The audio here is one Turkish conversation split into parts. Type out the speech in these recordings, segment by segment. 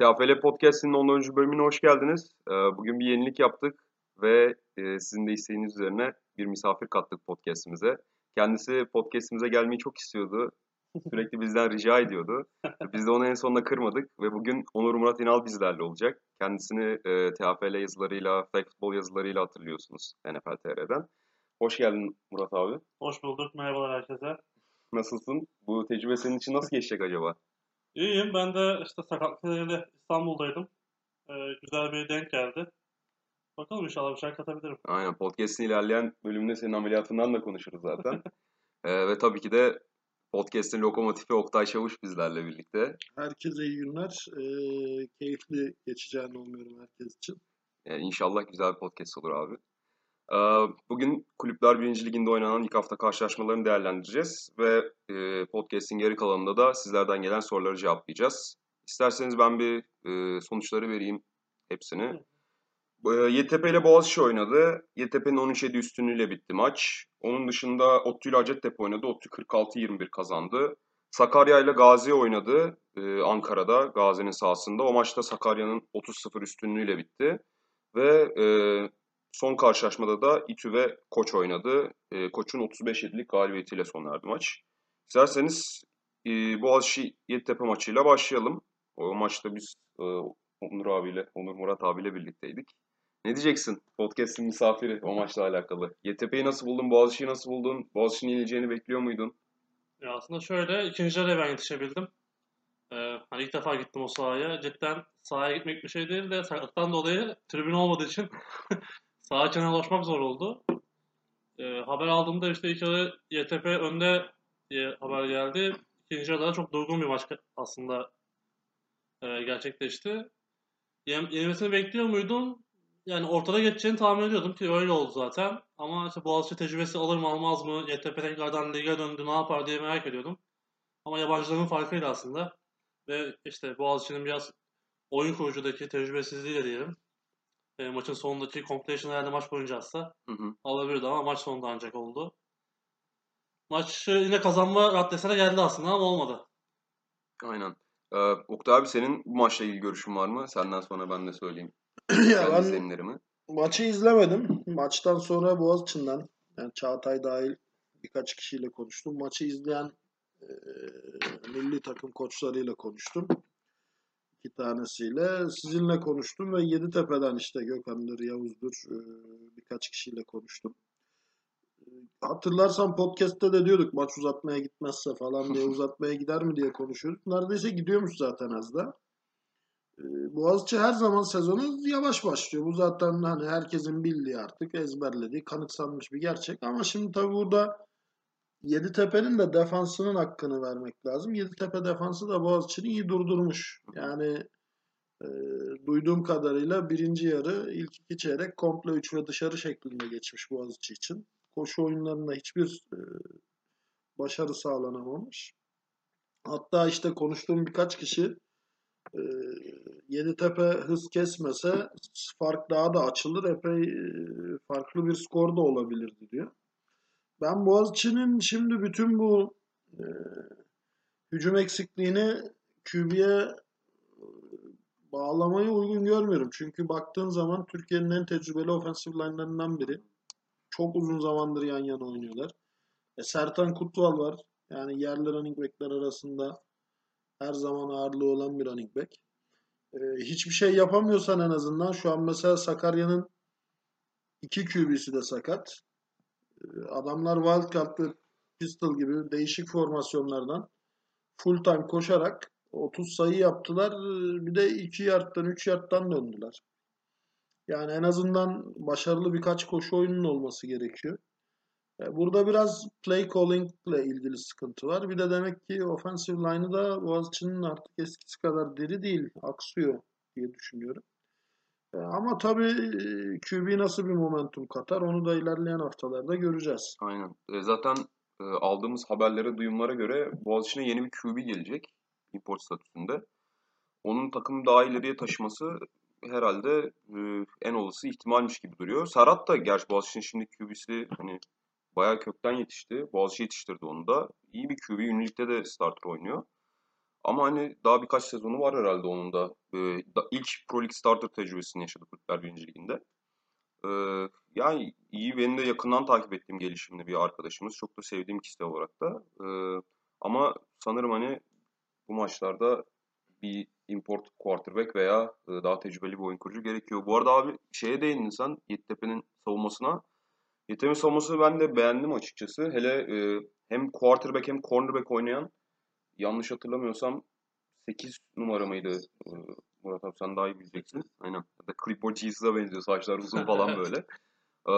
TFL Podcast'inin 10. bölümüne hoş geldiniz. Ee, Bugün bir yenilik yaptık ve e, sizin de isteğiniz üzerine bir misafir kattık podcast'imize. Kendisi podcast'imize gelmeyi çok istiyordu. Sürekli bizden rica ediyordu. Biz de onu en sonunda kırmadık ve bugün Onur Murat İnal bizlerle olacak. Kendisini e, TFL yazılarıyla, Flag Futbol yazılarıyla hatırlıyorsunuz NFL TR'den. Hoş geldin Murat abi. Hoş bulduk. Merhabalar herkese. Nasılsın? Bu tecrübe senin için nasıl geçecek acaba? İyiyim. Ben de işte sakatlık nedeniyle İstanbul'daydım. Ee, güzel bir denk geldi. Bakalım inşallah bir şey katabilirim. Aynen podcast'in ilerleyen bölümünde senin ameliyatından da konuşuruz zaten. Ee, ve tabii ki de podcast'in lokomotifi Oktay Çavuş bizlerle birlikte. Herkese iyi günler. Ee, keyifli geçeceğini umuyorum herkes için. Yani inşallah güzel bir podcast olur abi. Ee, bugün Kulüpler 1. Liginde oynanan ilk hafta karşılaşmalarını değerlendireceğiz. Ve e, podcast'in geri kalanında da sizlerden gelen soruları cevaplayacağız. İsterseniz ben bir e, sonuçları vereyim hepsini. E, Yeditepe ile Boğaziçi oynadı. Yeditepe'nin 13-7 üstünlüğüyle bitti maç. Onun dışında ODTÜ ile Hacettepe oynadı. ODTÜ 46-21 kazandı. Sakarya ile Gazi oynadı Ankara'da, Gazi'nin sahasında. O maçta Sakarya'nın 30-0 üstünlüğüyle bitti. Ve e, son karşılaşmada da İTÜ ve Koç oynadı. E, Koç'un 35-7'lik galibiyetiyle sona erdi maç. İsterseniz e, Boğaziçi Yeditepe maçıyla başlayalım. O maçta biz e, Onur abiyle, Onur Murat abiyle birlikteydik. Ne diyeceksin podcast'in misafiri o maçla alakalı? YTP'yi nasıl buldun? Boğaziçi'yi nasıl buldun? Boğaziçi'nin yenileceğini bekliyor muydun? Ya aslında şöyle ikinci yarıya ben yetişebildim. Ee, hani ilk defa gittim o sahaya. Cidden sahaya gitmek bir şey değil de sakatlıktan dolayı tribün olmadığı için saha içine ulaşmak zor oldu. Ee, haber aldığımda işte ilk yarı YTP önde diye haber geldi. İkinci yarıda çok durgun bir maç aslında e, gerçekleşti. Yen, yenilmesini bekliyor muydum? Yani ortada geçeceğini tahmin ediyordum ki öyle oldu zaten. Ama işte Boğaziçi tecrübesi alır mı almaz mı? YTP tekrardan lige döndü ne yapar diye merak ediyordum. Ama yabancıların farkıyla aslında. Ve işte Boğaziçi'nin biraz oyun kurucudaki tecrübesizliğiyle diyelim. E, maçın sonundaki completion herhalde maç boyunca atsa Hı hı. alabilirdi ama maç sonunda ancak oldu. Maç yine kazanma raddesine geldi aslında ama olmadı. Aynen. Ee, Oktay abi senin bu maçla ilgili görüşün var mı? Senden sonra ben de söyleyeyim. ya ben izlenimlerimi. maçı izlemedim. Maçtan sonra Boğaziçi'nden yani Çağatay dahil birkaç kişiyle konuştum. Maçı izleyen e, milli takım koçlarıyla konuştum. İki tanesiyle. Sizinle konuştum ve Yeditepe'den işte Gökhan'dır, Yavuz'dur e, birkaç kişiyle konuştum. E, Hatırlarsan podcast'te de diyorduk maç uzatmaya gitmezse falan diye uzatmaya gider mi diye konuşuyorduk. Neredeyse gidiyormuş zaten az da. E, Boğaziçi her zaman sezonu yavaş başlıyor. Bu zaten hani herkesin bildiği artık ezberlediği, kanıksanmış bir gerçek. Ama şimdi tabii burada Yeditepe'nin de defansının hakkını vermek lazım. Yeditepe defansı da Boğaziçi'ni iyi durdurmuş. Yani e, duyduğum kadarıyla birinci yarı ilk iki çeyrek komple 3 ve dışarı şeklinde geçmiş Boğaziçi için. Koşu oyunlarında hiçbir e, başarı sağlanamamış. Hatta işte konuştuğum birkaç kişi e, Yeditepe hız kesmese fark daha da açılır. Epey e, farklı bir skor da olabilirdi diyor. Ben Boğaziçi'nin şimdi bütün bu e, hücum eksikliğini QB'ye bağlamayı uygun görmüyorum. Çünkü baktığın zaman Türkiye'nin en tecrübeli offensive line'larından biri. Çok uzun zamandır yan yana oynuyorlar. E, Sertan Kutval var. Yani yerli running back'ler arasında her zaman ağırlığı olan bir running back. E, hiçbir şey yapamıyorsan en azından şu an mesela Sakarya'nın iki QB'si de sakat. E, adamlar Wildcat ve Pistol gibi değişik formasyonlardan full time koşarak 30 sayı yaptılar. E, Bir de 2 yardtan 3 yardtan döndüler. Yani en azından başarılı birkaç koşu oyunun olması gerekiyor. E, Burada biraz play calling ile ilgili sıkıntı var. Bir de demek ki offensive line'ı da Boğaziçi'nin artık eskisi kadar diri değil. Aksıyor diye düşünüyorum. E, Ama tabii e, QB nasıl bir momentum katar onu da ilerleyen haftalarda göreceğiz. Aynen. E, zaten aldığımız haberlere, duyumlara göre Boğaziçi'ne yeni bir QB gelecek. Import statüsünde. Onun takımı daha ileriye taşıması herhalde en olası ihtimalmiş gibi duruyor. Serhat da gerçi Boğaziçi'nin şimdi QB'si hani bayağı kökten yetişti. Boğaziçi yetiştirdi onu da. İyi bir QB. Unileague'de de starter oynuyor. Ama hani daha birkaç sezonu var herhalde onun da. Ee, ilk Pro League starter tecrübesini yaşadı Kulüpler 1. Liginde. Ee, yani iyi benim de yakından takip ettiğim gelişimli bir arkadaşımız. Çok da sevdiğim kişi olarak da. Ee, ama sanırım hani bu maçlarda bir import quarterback veya e, daha tecrübeli bir oyun kurucu gerekiyor. Bu arada abi şeye değindin sen Yeditepe'nin savunmasına. Yeditepe'nin savunmasını ben de beğendim açıkçası. Hele e, hem quarterback hem cornerback oynayan yanlış hatırlamıyorsam 8 numara mıydı? E, Murat abi sen daha iyi bileceksin. Aynen. Ya da Clipboard Jesus'a benziyor. Saçlar uzun falan böyle. Ee,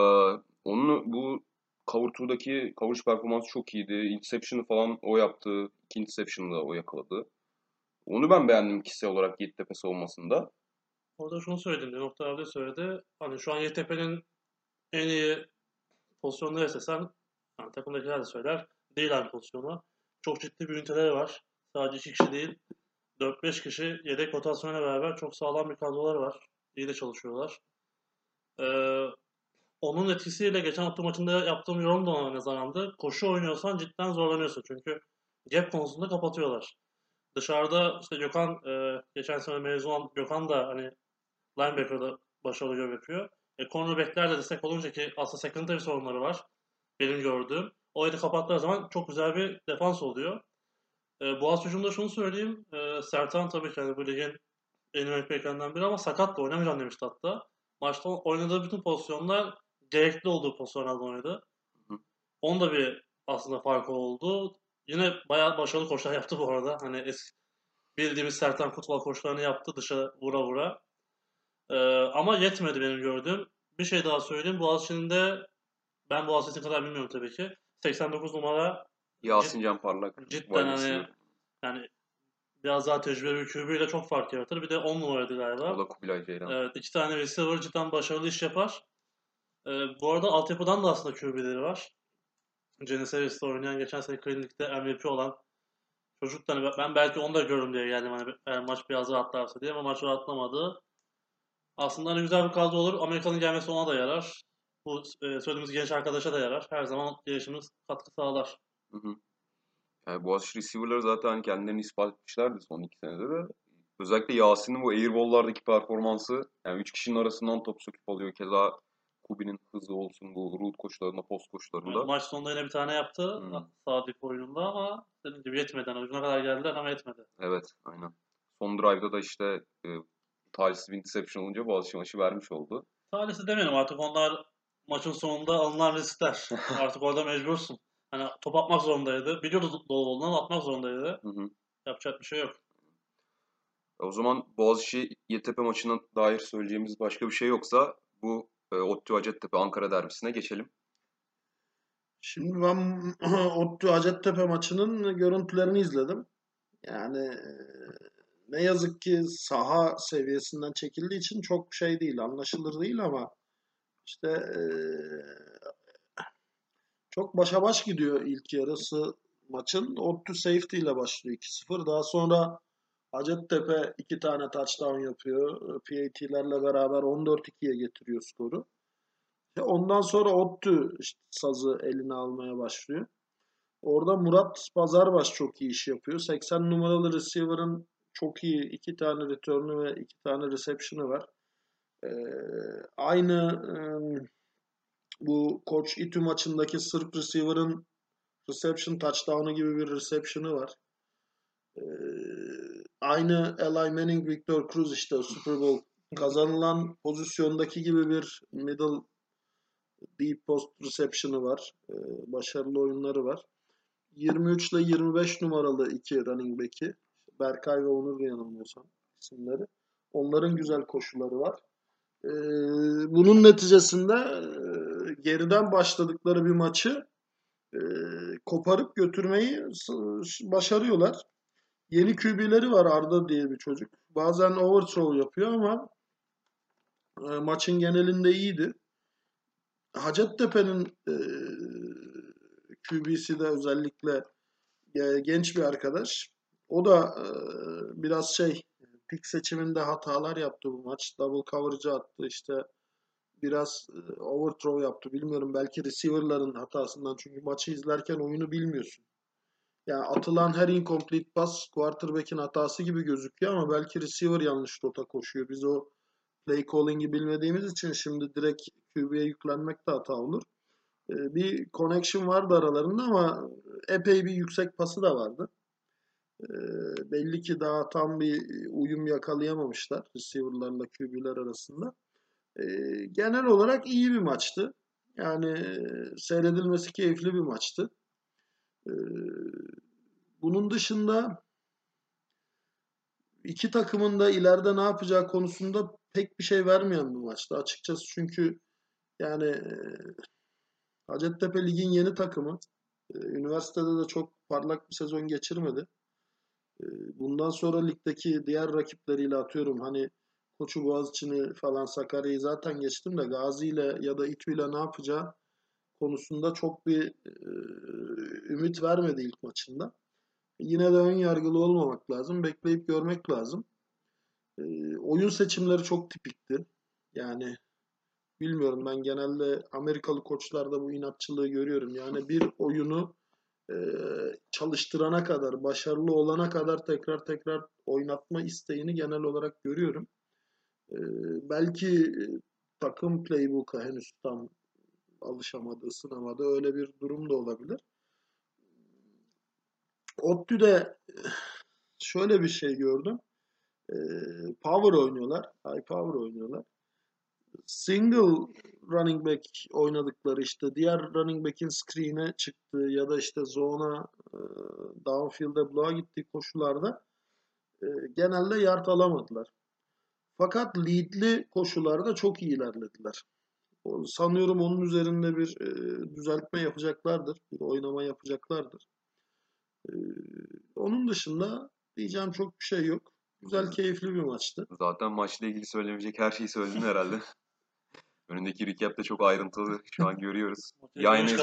onun bu Cover 2'daki coverage performansı çok iyiydi. Interception'ı falan o yaptı. İki interception'ı da o yakaladı. Onu ben beğendim kişisel olarak Yeditepe savunmasında. Orada şunu söyledim. Nokta abi de söyledi. Hani şu an YTP'nin en iyi pozisyonu neresi sen yani takımdakiler de söyler. D-line pozisyonu. Çok ciddi bir üniteleri var. Sadece iki kişi değil. 4-5 kişi yedek rotasyonuyla beraber çok sağlam bir kadroları var. İyi de çalışıyorlar. Ee, onun etkisiyle geçen hafta maçında yaptığım yorum da ona nazarandı. Koşu oynuyorsan cidden zorlanıyorsun. Çünkü gap konusunda kapatıyorlar. Dışarıda işte Gökhan e, geçen sene mezun olan Gökhan da hani linebacker'da başarılı görev yapıyor. E, cornerback'ler de destek olunca ki aslında secondary sorunları var. Benim gördüğüm. O yeri kapattığı zaman çok güzel bir defans oluyor. E, Boğaz hücumda şunu söyleyeyim. E, Sertan tabii ki hani bu ligin en iyi beklenen biri ama sakat da oynamayacağım demişti hatta. Maçta oynadığı bütün pozisyonlar gerekli olduğu pozisyonlarda oynadı. Hı. Onun da bir aslında farkı oldu. Yine bayağı başarılı koşular yaptı bu arada. Hani eski, bildiğimiz Sertan futbol koşularını yaptı dışa vura vura. Ee, ama yetmedi benim gördüğüm. Bir şey daha söyleyeyim. Boğaziçi'nin de ben Boğaziçi'ni kadar bilmiyorum tabii ki. 89 numara Yasin Can Parlak. cidden hani yani biraz daha tecrübeli bir QB ile çok fark yaratır. Bir de 10 numaraydı galiba. O da Kubilay Ceylan. Evet, iki tane receiver cidden başarılı iş yapar. Ee, bu arada altyapıdan da aslında QB'leri var. Geneseris'te oynayan, geçen sene klinikte MVP olan çocuk da hani ben belki onu da görürüm diye geldim hani eğer maç biraz rahatlarsa diye ama maç rahatlamadı. Aslında hani güzel bir kadro olur. Amerika'nın gelmesi ona da yarar. Bu e, söylediğimiz genç arkadaşa da yarar. Her zaman gelişimiz katkı sağlar. Hı hı. Yani Boğaziçi receiver'ları zaten hani kendilerini ispat etmişlerdi son iki senede de. Özellikle Yasin'in bu airball'lardaki performansı yani üç kişinin arasından top söküp alıyor. Keza Kubi'nin hızı olsun bu route koşularında, post koşularında. Maç sonunda yine bir tane yaptı. Hmm. Sadık oyununda ama dediğim gibi yetmedi. Hani ucuna kadar geldiler ama yetmedi. Evet, aynen. Son drive'da da işte e, talihsiz bir interception olunca Boğaziçi maçı vermiş oldu. Talihsiz demeyelim artık onlar maçın sonunda alınan riskler. artık orada mecbursun. Hani top atmak zorundaydı. Biliyordu dolu olduğunu atmak zorundaydı. Hı hı. Yapacak bir şey yok. O zaman Boğaziçi Yeditepe maçına dair söyleyeceğimiz başka bir şey yoksa bu e, ODTÜ Hacettepe Ankara derbisine geçelim. Şimdi ben ODTÜ Hacettepe maçının görüntülerini izledim. Yani e, ne yazık ki saha seviyesinden çekildiği için çok şey değil, anlaşılır değil ama işte çok başa baş gidiyor ilk yarısı maçın. ODTÜ safety ile başlıyor 2-0. Daha sonra Hacettepe iki tane touchdown yapıyor. PAT'lerle beraber 14-2'ye getiriyor skoru. Ondan sonra ODTÜ işte sazı eline almaya başlıyor. Orada Murat Pazarbaş çok iyi iş yapıyor. 80 numaralı receiver'ın çok iyi iki tane return'ü ve iki tane reception'ı var. Ee, aynı e, bu Koç İTÜ maçındaki Sırp receiver'ın reception touchdown'u gibi bir reception'ı var. Ee, aynı Eli Manning, Victor Cruz işte Super Bowl kazanılan pozisyondaki gibi bir middle deep post reception'ı var. Ee, başarılı oyunları var. 23 ile 25 numaralı iki running back'i. Berkay ve Onur yanılmıyorsam isimleri. Onların güzel koşuları var. Ee, bunun neticesinde e, geriden başladıkları bir maçı e, koparıp götürmeyi başarıyorlar. Yeni QB'leri var Arda diye bir çocuk. Bazen overthrow yapıyor ama e, maçın genelinde iyiydi. Hacettepe'nin e, QB'si de özellikle genç bir arkadaş. O da biraz şey pik seçiminde hatalar yaptı bu maç. Double coverage attı işte biraz e, overthrow yaptı. Bilmiyorum belki receiver'ların hatasından çünkü maçı izlerken oyunu bilmiyorsun. Yani atılan her incomplete pass quarterback'in hatası gibi gözüküyor ama belki receiver yanlış rota koşuyor. Biz o play calling'i bilmediğimiz için şimdi direkt QB'ye yüklenmek de hata olur. Ee, bir connection vardı aralarında ama epey bir yüksek pası da vardı. Ee, belli ki daha tam bir uyum yakalayamamışlar receiver'larla QB'ler arasında. Ee, genel olarak iyi bir maçtı. Yani seyredilmesi keyifli bir maçtı. Ee, bunun dışında iki takımın da ileride ne yapacağı konusunda pek bir şey vermeyen bir maçtı açıkçası. Çünkü yani e, Hacettepe Lig'in yeni takımı. E, üniversitede de çok parlak bir sezon geçirmedi. E, bundan sonra ligdeki diğer rakipleriyle atıyorum hani Koçu Boğaziçi'ni falan Sakarya'yı zaten geçtim de Gazi ile ya da İTÜ ile ne yapacağı konusunda çok bir e, ümit vermedi ilk maçında. Yine de ön yargılı olmamak lazım. Bekleyip görmek lazım. E, oyun seçimleri çok tipikti. Yani bilmiyorum ben genelde Amerikalı koçlarda bu inatçılığı görüyorum. Yani bir oyunu e, çalıştırana kadar, başarılı olana kadar tekrar tekrar oynatma isteğini genel olarak görüyorum. E, belki takım playbook'a henüz tam alışamadı, ısınamadı. Öyle bir durum da olabilir. ODTÜ'de şöyle bir şey gördüm. Power oynuyorlar. High power oynuyorlar. Single running back oynadıkları işte diğer running back'in screen'e çıktığı ya da işte zone'a downfield'e bloğa gittiği koşularda genelde yard alamadılar. Fakat lead'li koşularda çok iyi ilerlediler. Sanıyorum onun üzerinde bir e, düzeltme yapacaklardır. Bir oynama yapacaklardır. E, onun dışında diyeceğim çok bir şey yok. Güzel, keyifli bir maçtı. Zaten maçla ilgili söylemeyecek her şeyi söyledin herhalde. Önündeki recap de çok ayrıntılı. Şu an görüyoruz. Yayınlayız.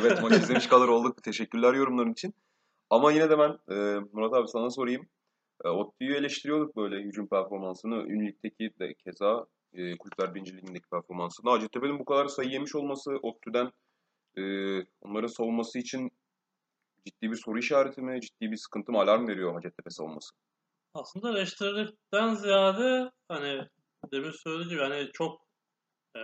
Evet maç izlemiş kadar olduk. Teşekkürler yorumların için. Ama yine de ben e, Murat abi sana sorayım. E, Ottu'yu eleştiriyorduk böyle hücum performansını. Ünlükteki de keza e, Kulüpler Birinci Ligi'ndeki performansını. Hacettepe'nin bu kadar sayı yemiş olması Ottu'den e, onların savunması için ciddi bir soru işareti mi, ciddi bir sıkıntı mı, alarm veriyor Hacettepe savunması? Aslında eleştirdikten ziyade hani demin söylediğim gibi hani çok e,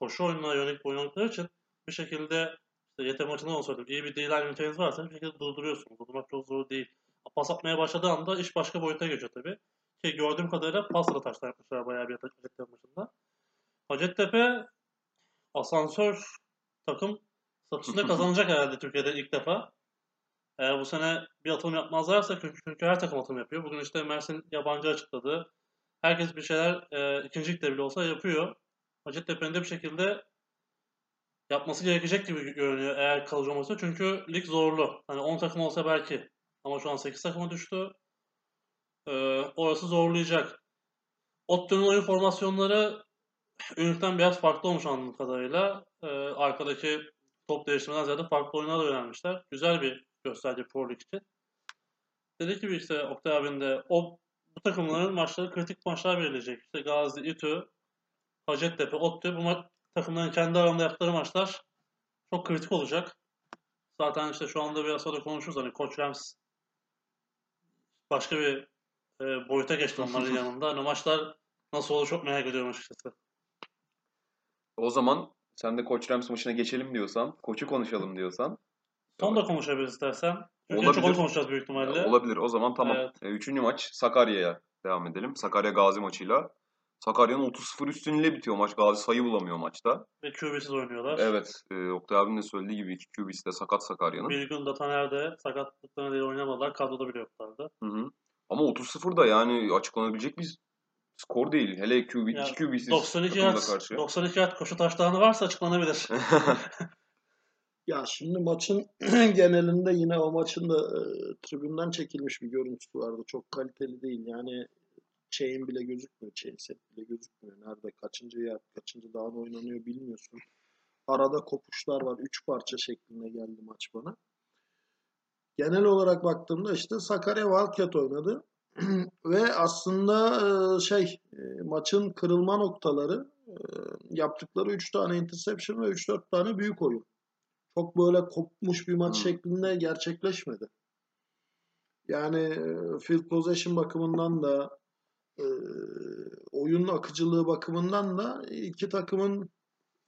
koşu oyununa yönelik oynadıkları için bir şekilde işte YT maçında onu söyledim. İyi bir D-line üniteniz varsa bir şekilde durduruyorsun. Durdurmak çok zor değil. Pas atmaya başladığı anda iş başka boyuta geçiyor tabii. Ki gördüğüm kadarıyla pasla taşlar yapmışlar bayağı bir Hacettepe maçında. Hacettepe asansör takım statüsünde kazanacak herhalde Türkiye'de ilk defa. Eğer bu sene bir atılım yapmazlarsa çünkü, çünkü her takım atılım yapıyor. Bugün işte Mersin yabancı açıkladı. Herkes bir şeyler e, ikinci ligde bile olsa yapıyor. Hacettepe'nin bir şekilde yapması gerekecek gibi görünüyor eğer kalıcı olmasa. Çünkü lig zorlu. Hani 10 takım olsa belki. Ama şu an 8 takıma düştü. Ee, orası zorlayacak. Ottu'nun oyun formasyonları Ünlük'ten biraz farklı olmuş anladığım kadarıyla. Ee, arkadaki top değiştirmeden ziyade farklı oyunlar öğrenmişler. Güzel bir gösterge Pro Lig için. Dediği gibi işte Oktay abinin de o bu takımların maçları kritik maçlar verilecek. İşte Gazi, İTÜ, Hacettepe, ODTÜ bu ma- takımların kendi aralarında yaptıkları maçlar çok kritik olacak. Zaten işte şu anda biraz sonra konuşuruz hani Koç Rams başka bir e, boyuta geçti onların yanında. Hani maçlar nasıl olur çok merak ediyorum açıkçası. O zaman sen de Koç Rams maçına geçelim diyorsan, koçu konuşalım diyorsan. Son da konuşabiliriz istersen. Çünkü en çok onu konuşacağız büyük ihtimalle. Olabilir. O zaman tamam. Evet. E, üçüncü maç Sakarya'ya devam edelim. Sakarya Gazi maçıyla. Sakarya'nın 30-0 üstünlüğüyle bitiyor maç. Gazi sayı bulamıyor maçta. Ve QB'siz oynuyorlar. Evet. E, Oktay abinin de söylediği gibi iki QB'si de sakat Sakarya'nın. Bir gün de Taner'de sakatlıklarına değil oynamadılar. Kadroda bile yoklardı. Hı hı. Ama 30-0 da yani açıklanabilecek bir skor değil. Hele QB, Ya, iki QB'siz 92 takımda yard, karşı. 92 yard koşu taştanı varsa açıklanabilir. Ya şimdi maçın genelinde yine o maçın da e, tribünden çekilmiş bir görüntüsü vardı. Çok kaliteli değil. Yani chain bile gözükmüyor. Chain set bile gözükmüyor. Nerede kaçıncı yer, kaçıncı dağın oynanıyor bilmiyorsun. Arada kopuşlar var. Üç parça şeklinde geldi maç bana. Genel olarak baktığımda işte Sakarya Wildcat oynadı. Ve aslında e, şey e, maçın kırılma noktaları e, yaptıkları 3 tane interception ve 3-4 tane büyük oyun. çok böyle kopmuş bir maç Hmm. şeklinde gerçekleşmedi. Yani field possession bakımından da e, oyun akıcılığı bakımından da iki takımın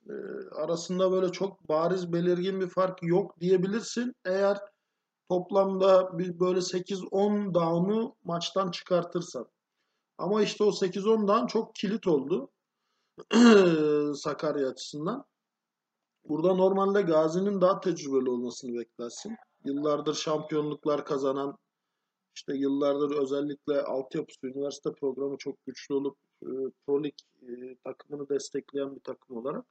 e, arasında böyle çok bariz belirgin bir fark yok diyebilirsin. Eğer toplamda bir böyle 8-10 down'u maçtan çıkartırsan. Ama işte o 8-10 down çok kilit oldu. Sakarya açısından. Burada normalde Gazi'nin daha tecrübeli olmasını beklersin. Yıllardır şampiyonluklar kazanan, işte yıllardır özellikle altyapısı, üniversite programı çok güçlü olup e, Pro Lig e, takımını destekleyen bir takım olarak.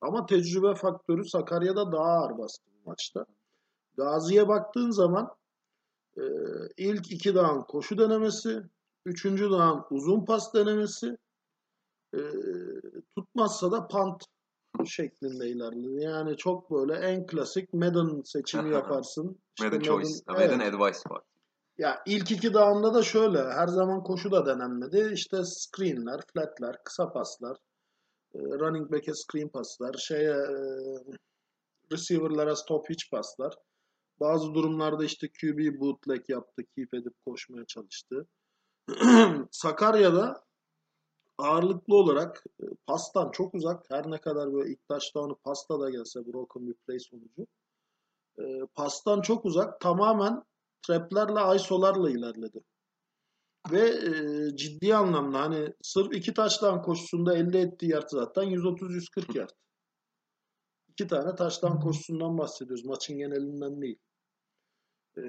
Ama tecrübe faktörü Sakarya'da daha ağır bastı bu maçta. Gazi'ye baktığın zaman e, ilk iki dağın koşu denemesi, üçüncü dağın uzun pas denemesi, e, tutmazsa da punt şeklinde ilerledi. Yani çok böyle en klasik Madden seçimi yaparsın. İşte Madden Choice. evet. Madden Advice var. Ya ilk iki dağında da şöyle her zaman koşu da denenmedi. İşte screenler, flatler, kısa paslar, e, running back'e screen paslar, şeye e, receiver'lara stop hitch paslar. Bazı durumlarda işte QB bootleg yaptı, keep edip koşmaya çalıştı. Sakarya'da ağırlıklı olarak e, pastan çok uzak. Her ne kadar böyle ilk touchdown'u pasta da gelse broken bir play sonucu. Pastan çok uzak. Tamamen traplerle ISO'larla ilerledi. Ve e, ciddi anlamda hani sırf iki taştan koşusunda elde ettiği yard zaten 130-140 yard. İki tane taştan koşusundan bahsediyoruz. Maçın genelinden değil. E,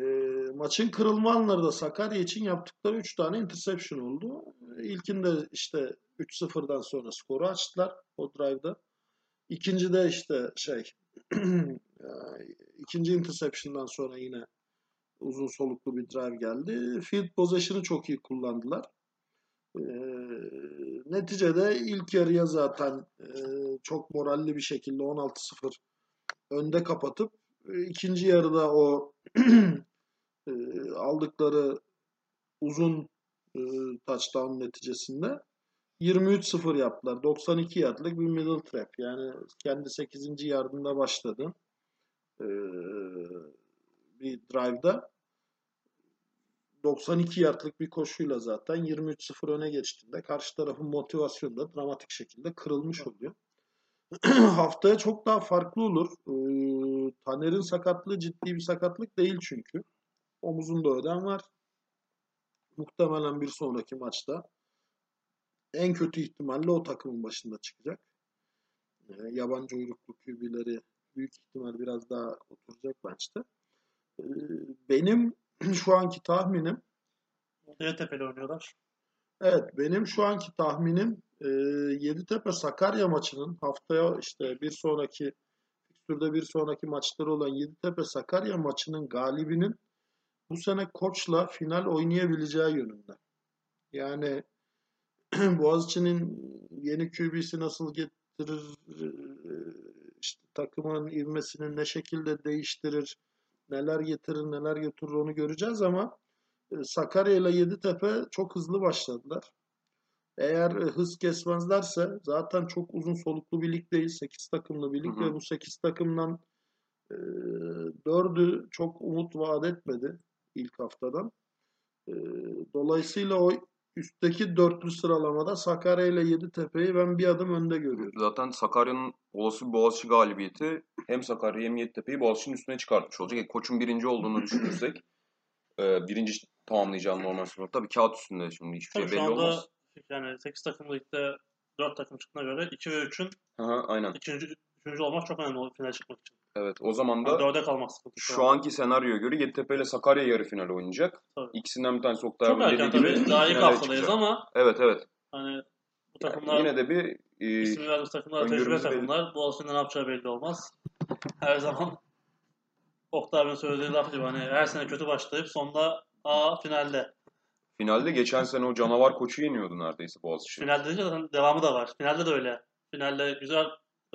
maçın kırılma anları da Sakarya için yaptıkları 3 tane interception oldu. İlkinde işte 3-0'dan sonra skoru açtılar o drive'da. İkincide işte şey ikinci interception'dan sonra yine uzun soluklu bir drive geldi. Field possession'ı çok iyi kullandılar. Ee, neticede ilk yarıya zaten e, çok moralli bir şekilde 16-0 önde kapatıp e, ikinci yarıda o e, aldıkları uzun e, touchdown neticesinde 23-0 yaptılar. 92 yardlık bir middle trap. Yani kendi 8. yardında başladı. Ee, bir drive'da 92 yardlık bir koşuyla zaten 23-0 öne geçtiğinde karşı tarafın motivasyonu da dramatik şekilde kırılmış oluyor. Haftaya çok daha farklı olur. Ee, Taner'in sakatlığı ciddi bir sakatlık değil çünkü. Omuzunda ödem var. Muhtemelen bir sonraki maçta en kötü ihtimalle o takımın başında çıkacak. Ee, yabancı uyruklu QB'leri büyük ihtimal biraz daha oturacak maçta. Ee, benim şu anki tahminim Yeditepe'yle oynuyorlar. Evet benim şu anki tahminim e, Yeditepe Sakarya maçının haftaya işte bir sonraki fikstürde bir sonraki maçları olan Yeditepe Sakarya maçının galibinin bu sene koçla final oynayabileceği yönünde. Yani Boğaziçi'nin yeni QB'si nasıl getirir, e, işte takımın ivmesini ne şekilde değiştirir, neler getirir, neler götürür onu göreceğiz ama e, Sakarya ile Yeditepe çok hızlı başladılar. Eğer e, hız kesmezlerse zaten çok uzun soluklu bir lig değil. 8 takımlı bir lig Hı hı. ve bu 8 takımdan e, 4'ü çok umut vaat etmedi ilk haftadan. E, dolayısıyla o üstteki dörtlü sıralamada Sakarya ile Yeditepe'yi ben bir adım önde görüyorum. Zaten Sakarya'nın olası bir Boğaziçi galibiyeti hem Sakarya hem Yeditepe'yi Boğaziçi'nin üstüne çıkartmış olacak. Yani koçun birinci olduğunu düşünürsek e, birinci tamamlayacağım normal sınıf. Tabii kağıt üstünde şimdi hiçbir Tabii şey şu belli anda olmaz. yani 8 takımlı ligde 4 takım çıktığına göre 2 ve 3'ün Aha, aynen. ikinci, üçüncü olmak çok önemli o finale çıkmak için. Evet o zaman da Yani 4'e kalmak sıkıntı. şu anki senaryoya göre Yeditepe ile Sakarya yarı final oynayacak. Tabii. İkisinden bir tanesi Oktay Çok abi dediği gibi. Daha ilk haftadayız ama Evet evet. hani bu Yani takımlar yine de bir e, ismi verdiğimiz takımlar tecrübe belli. takımlar. Bu aslında ne yapacağı belli olmaz. Her zaman Oktay abinin söylediği laf gibi hani her sene kötü başlayıp sonunda A finalde. finalde geçen sene o canavar koçu yeniyordu neredeyse Boğaziçi. Finalde deyince zaten devamı da var. Finalde de öyle. Finalde güzel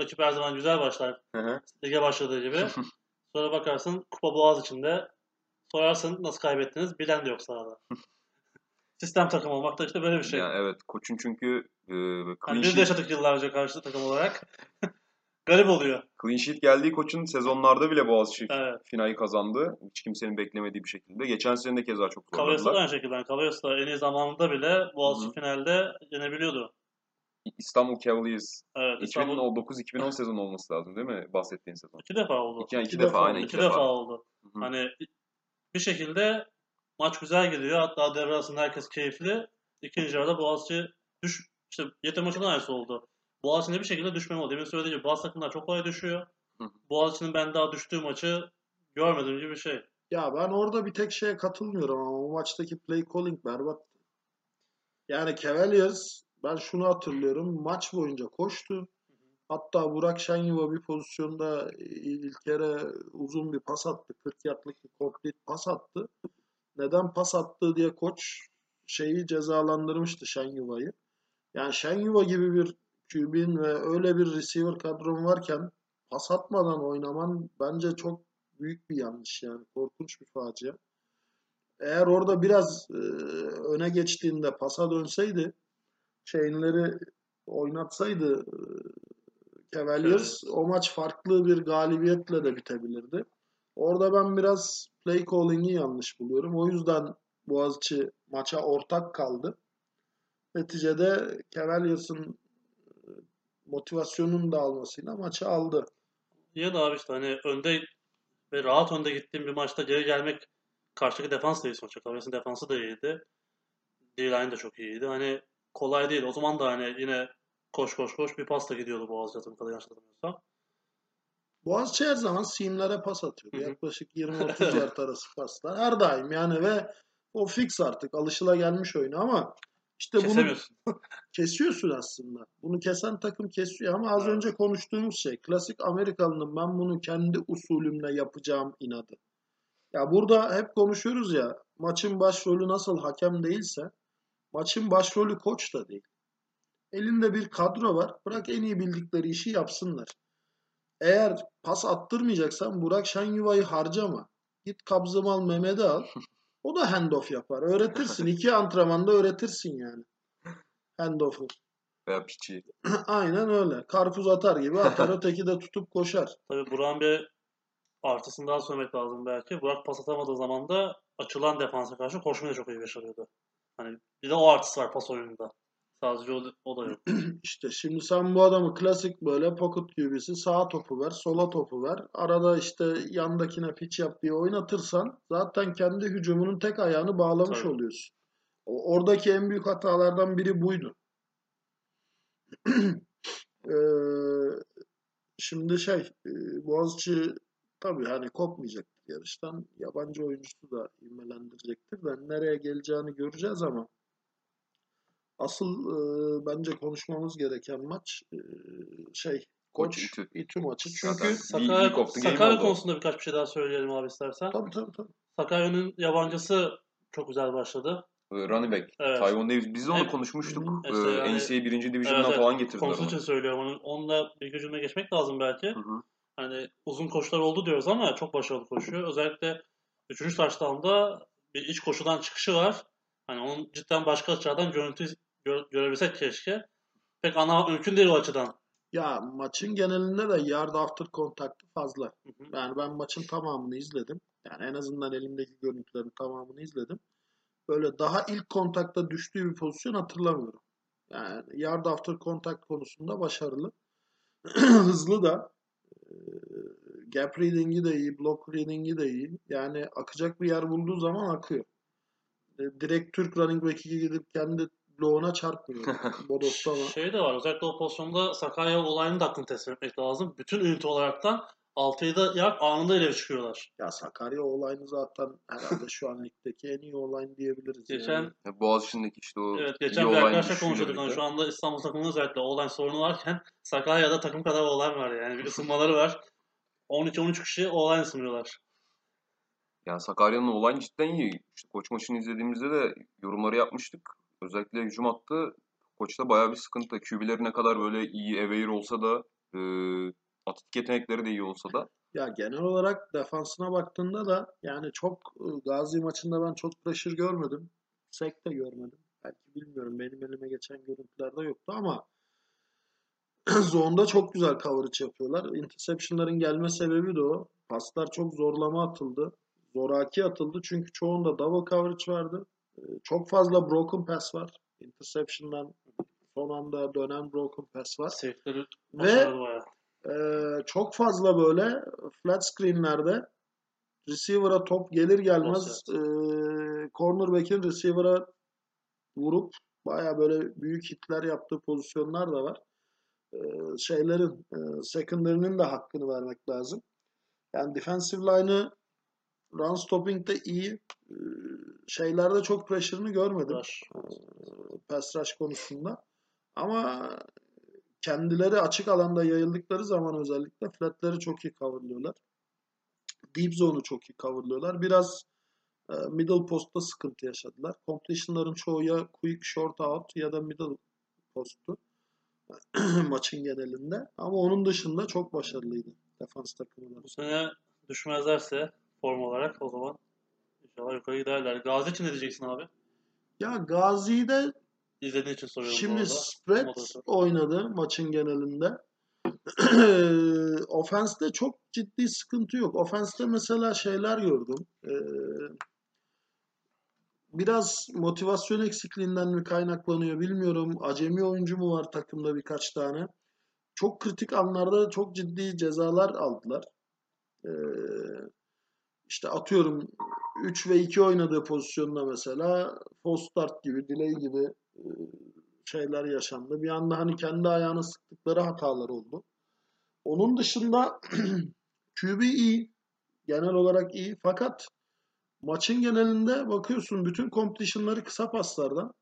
rakip her zaman güzel başlar. Hı hı. Lige başladığı gibi. Sonra bakarsın kupa boğaz içinde. Sorarsın nasıl kaybettiniz bilen de yok sahada. Sistem takım olmak da işte böyle bir şey. Yani evet koçun çünkü e, clean biz de yaşadık yıllarca karşı takım olarak. garip oluyor. Clean sheet geldiği koçun sezonlarda bile Boğaziçi Evet. finali kazandı. Hiç kimsenin beklemediği bir şekilde. Geçen sene de keza çok zorladılar. aynı şekilde. Yani da en iyi zamanında bile Boğaziçi Hı hı. finalde yenebiliyordu. İstanbul Cavaliers Evet. İstanbul 2009-2010 sezonu olması lazım değil mi? Bahsettiğin sezon. iki defa oldu. İki, iki, İki defa, defa, aynen İki iki, defa defa. oldu. Hı hı. Hani bir şekilde maç güzel gidiyor. Hatta devre arasında herkes keyifli. İkinci yarıda Boğaziçi düş işte Yetem maçında aynısı oldu. Boğaziçi'nde bir şekilde düşmem oldu. Demin söylediğim gibi bazı takımlar çok kolay düşüyor. Hı hı. Boğaziçi'nin ben daha düştüğü maçı görmediğim gibi bir şey. Ya ben orada bir tek şeye katılmıyorum ama o maçtaki play calling berbat. Yani Cavaliers ben şunu hatırlıyorum. Maç boyunca koştu. Hatta Burak Şenyuva bir pozisyonda İlker'e uzun bir pas attı. 40 yardlık bir complete pas attı. Neden pas attı diye koç şeyi cezalandırmıştı Şenyuva'yı. Yani Şenyuva gibi bir QB'in ve öyle bir receiver kadron varken pas atmadan oynaman bence çok büyük bir yanlış yani. Korkunç bir facia. Eğer orada biraz e, öne geçtiğinde pasa dönseydi şeyleri oynatsaydı e, Cavaliers o maç farklı bir galibiyetle de bitebilirdi. Orada ben biraz play calling'i yanlış buluyorum. O yüzden Boğaziçi maça ortak kaldı. Neticede Cavaliers'ın e, motivasyonun dağılmasıyla maçı aldı. Ya da abi işte hani önde ve rahat önde gittiğim bir maçta geri gelmek karşıdaki defans da iyi sonuçta. Cavaliars'ın defansı da iyiydi. D-line de çok iyiydi. Hani kolay değil. O zaman da hani yine koş koş koş bir pasta gidiyordu Boğaziçi kadar yanlış hatırlamıyorsam. Boğaziçi her zaman seamlere pas hı. Yaklaşık 20-30 yard arası paslar. Her daim yani ve o fix artık alışılagelmiş oyunu ama işte bunu kesiyorsun aslında. Bunu kesen takım kesiyor ama az Evet. önce konuştuğumuz şey klasik Amerikalının ben bunu kendi usulümle yapacağım inadı. Ya burada hep konuşuyoruz ya maçın başrolü nasıl hakem değilse maçın başrolü koç da değil. Elinde bir kadro var. Bırak en iyi bildikleri işi yapsınlar. Eğer pas attırmayacaksan Burak Şenyuva'yı harcama. Git Kabzımal Mehmet'i al. O da handoff yapar. Öğretirsin. İki antrenmanda öğretirsin yani. Handoff'u. Veya piçi. Aynen öyle. Karpuz atar gibi atar. Öteki de tutup koşar. Tabii Burak'ın bir artısını daha söylemek lazım belki. Burak pas atamadığı zaman da açılan defansa karşı koşmayı da çok iyi başarıyordu. Hani bir de o artısı var pas oyununda. Sadece o, o da yok. İşte şimdi sen bu adamı klasik böyle pocket QB'si sağa topu ver, sola topu ver. Arada işte yandakine pitch yap diye oynatırsan zaten kendi hücumunun tek ayağını bağlamış Tabii. oluyorsun. O- Oradaki en büyük hatalardan biri buydu. Ee, şimdi şey e, Boğaziçi tabii hani kopmayacaktır yarıştan. Yabancı oyuncusu da ivmelendirecektir de nereye geleceğini göreceğiz ama asıl e, bence konuşmamız gereken maç e, şey Koç İTÜ. İTÜ maçı. Çünkü Sakarya, Sakarya konusunda birkaç bir şey daha söyleyelim abi istersen. tabii tabii tabii. Sakarya'nın yabancısı çok güzel başladı. Ee, Running back. Evet. Tyron Davis. Biz de onu konuşmuştuk. İşte Ee, yani- NCAA 1. Division'dan Evet, falan getirdiler Konusu onu. için söylüyorum. Onun, onunla bir cümle geçmek lazım belki. Hı hı. Hani uzun koşular oldu diyoruz ama çok başarılı koşuyor. Özellikle 3. touchdown'da bir iç koşudan çıkışı var. Hani onun cidden başka açılardan görüntü gö- görebilsek keşke. Pek ana mümkün değil o açıdan. Ya maçın genelinde de yard after kontaktı fazla. Hı hı. Yani ben maçın tamamını izledim. Yani en azından elimdeki görüntülerin tamamını izledim. Böyle daha ilk kontakta düştüğü bir pozisyon hatırlamıyorum. Yani yard after kontak konusunda başarılı. Hızlı da. Ee, Gap reading'i de iyi, block reading'i de iyi. Yani akacak bir yer bulduğu zaman akıyor. Ee, Direkt Türk running back'i gidip kendi bloğuna çarpmıyor. Bodoslama. Şey de var. Özellikle o pozisyonda Sakarya olayını da aklını teslim etmek lazım. Bütün ünite olaraktan 6-7 yard anında ileri çıkıyorlar. Ya Sakarya olayını zaten herhalde şu an ligdeki en iyi olay diyebiliriz. Geçen yani. Ya Boğaziçi'ndeki işte o Evet iyi geçen bir arkadaşla konuşuyorduk. Birlikte. şu anda İstanbul takımının özellikle online sorunu varken Sakarya'da takım kadar olan var yani. Bir ısınmaları var. 12-13 kişi online ısınıyorlar. Yani Sakarya'nın olan cidden iyi. İşte koç maçını izlediğimizde de yorumları yapmıştık. Özellikle hücum hattı koçta bayağı bir sıkıntı. QB'leri ne kadar böyle iyi aware olsa da e, atletik yetenekleri de iyi olsa da Ya genel olarak defansına baktığında da yani çok e, Gazi maçında ben çok pressure görmedim. Sek de görmedim. Belki bilmiyorum benim elime geçen görüntülerde yoktu ama Zonda çok güzel coverage yapıyorlar. Interception'ların gelme sebebi de o. Paslar çok zorlama atıldı. Zoraki atıldı çünkü çoğunda double coverage vardı. Ee, Çok fazla broken pass var. Interception'dan son anda dönen broken pass var. Safe'leri Ve başarılı bayağı. Ee, çok fazla böyle flat screenlerde receiver'a top gelir gelmez ee, cornerback'in receiver'a vurup baya böyle büyük hitler yaptığı pozisyonlar da var. Ee, şeylerin e, secondary'nin de hakkını vermek lazım. Yani defensive line'ı run stopping'de iyi. Ee, şeylerde çok pressure'ını görmedim. Rush. Pass rush konusunda. Ama kendileri açık alanda yayıldıkları zaman özellikle flatleri çok iyi coverlıyorlar. Deep zone'u çok iyi coverlıyorlar. Biraz e, middle post'ta sıkıntı yaşadılar. Completion'ların çoğu ya quick short out ya da middle post'tu maçın genelinde. Ama onun dışında çok başarılıydı defans takımı da. Bu sene düşmezlerse form olarak o zaman inşallah yukarı giderler. Gazi için ne diyeceksin abi? Ya Gazi'de İzlediğin için soruyorum Şimdi spread oynadı maçın genelinde. Offense'de çok ciddi sıkıntı yok. Offense'de mesela şeyler gördüm. Ee, biraz motivasyon eksikliğinden mi kaynaklanıyor bilmiyorum. Acemi oyuncu mu var takımda birkaç tane. Çok kritik anlarda çok ciddi cezalar aldılar. Ee, işte atıyorum 3 ve 2 oynadığı pozisyonda mesela false start gibi, delay gibi şeyler yaşandı. Bir anda hani kendi ayağına sıktıkları hatalar oldu. Onun dışında QB iyi. Genel olarak iyi. Fakat maçın genelinde bakıyorsun bütün completion'ları kısa paslardan.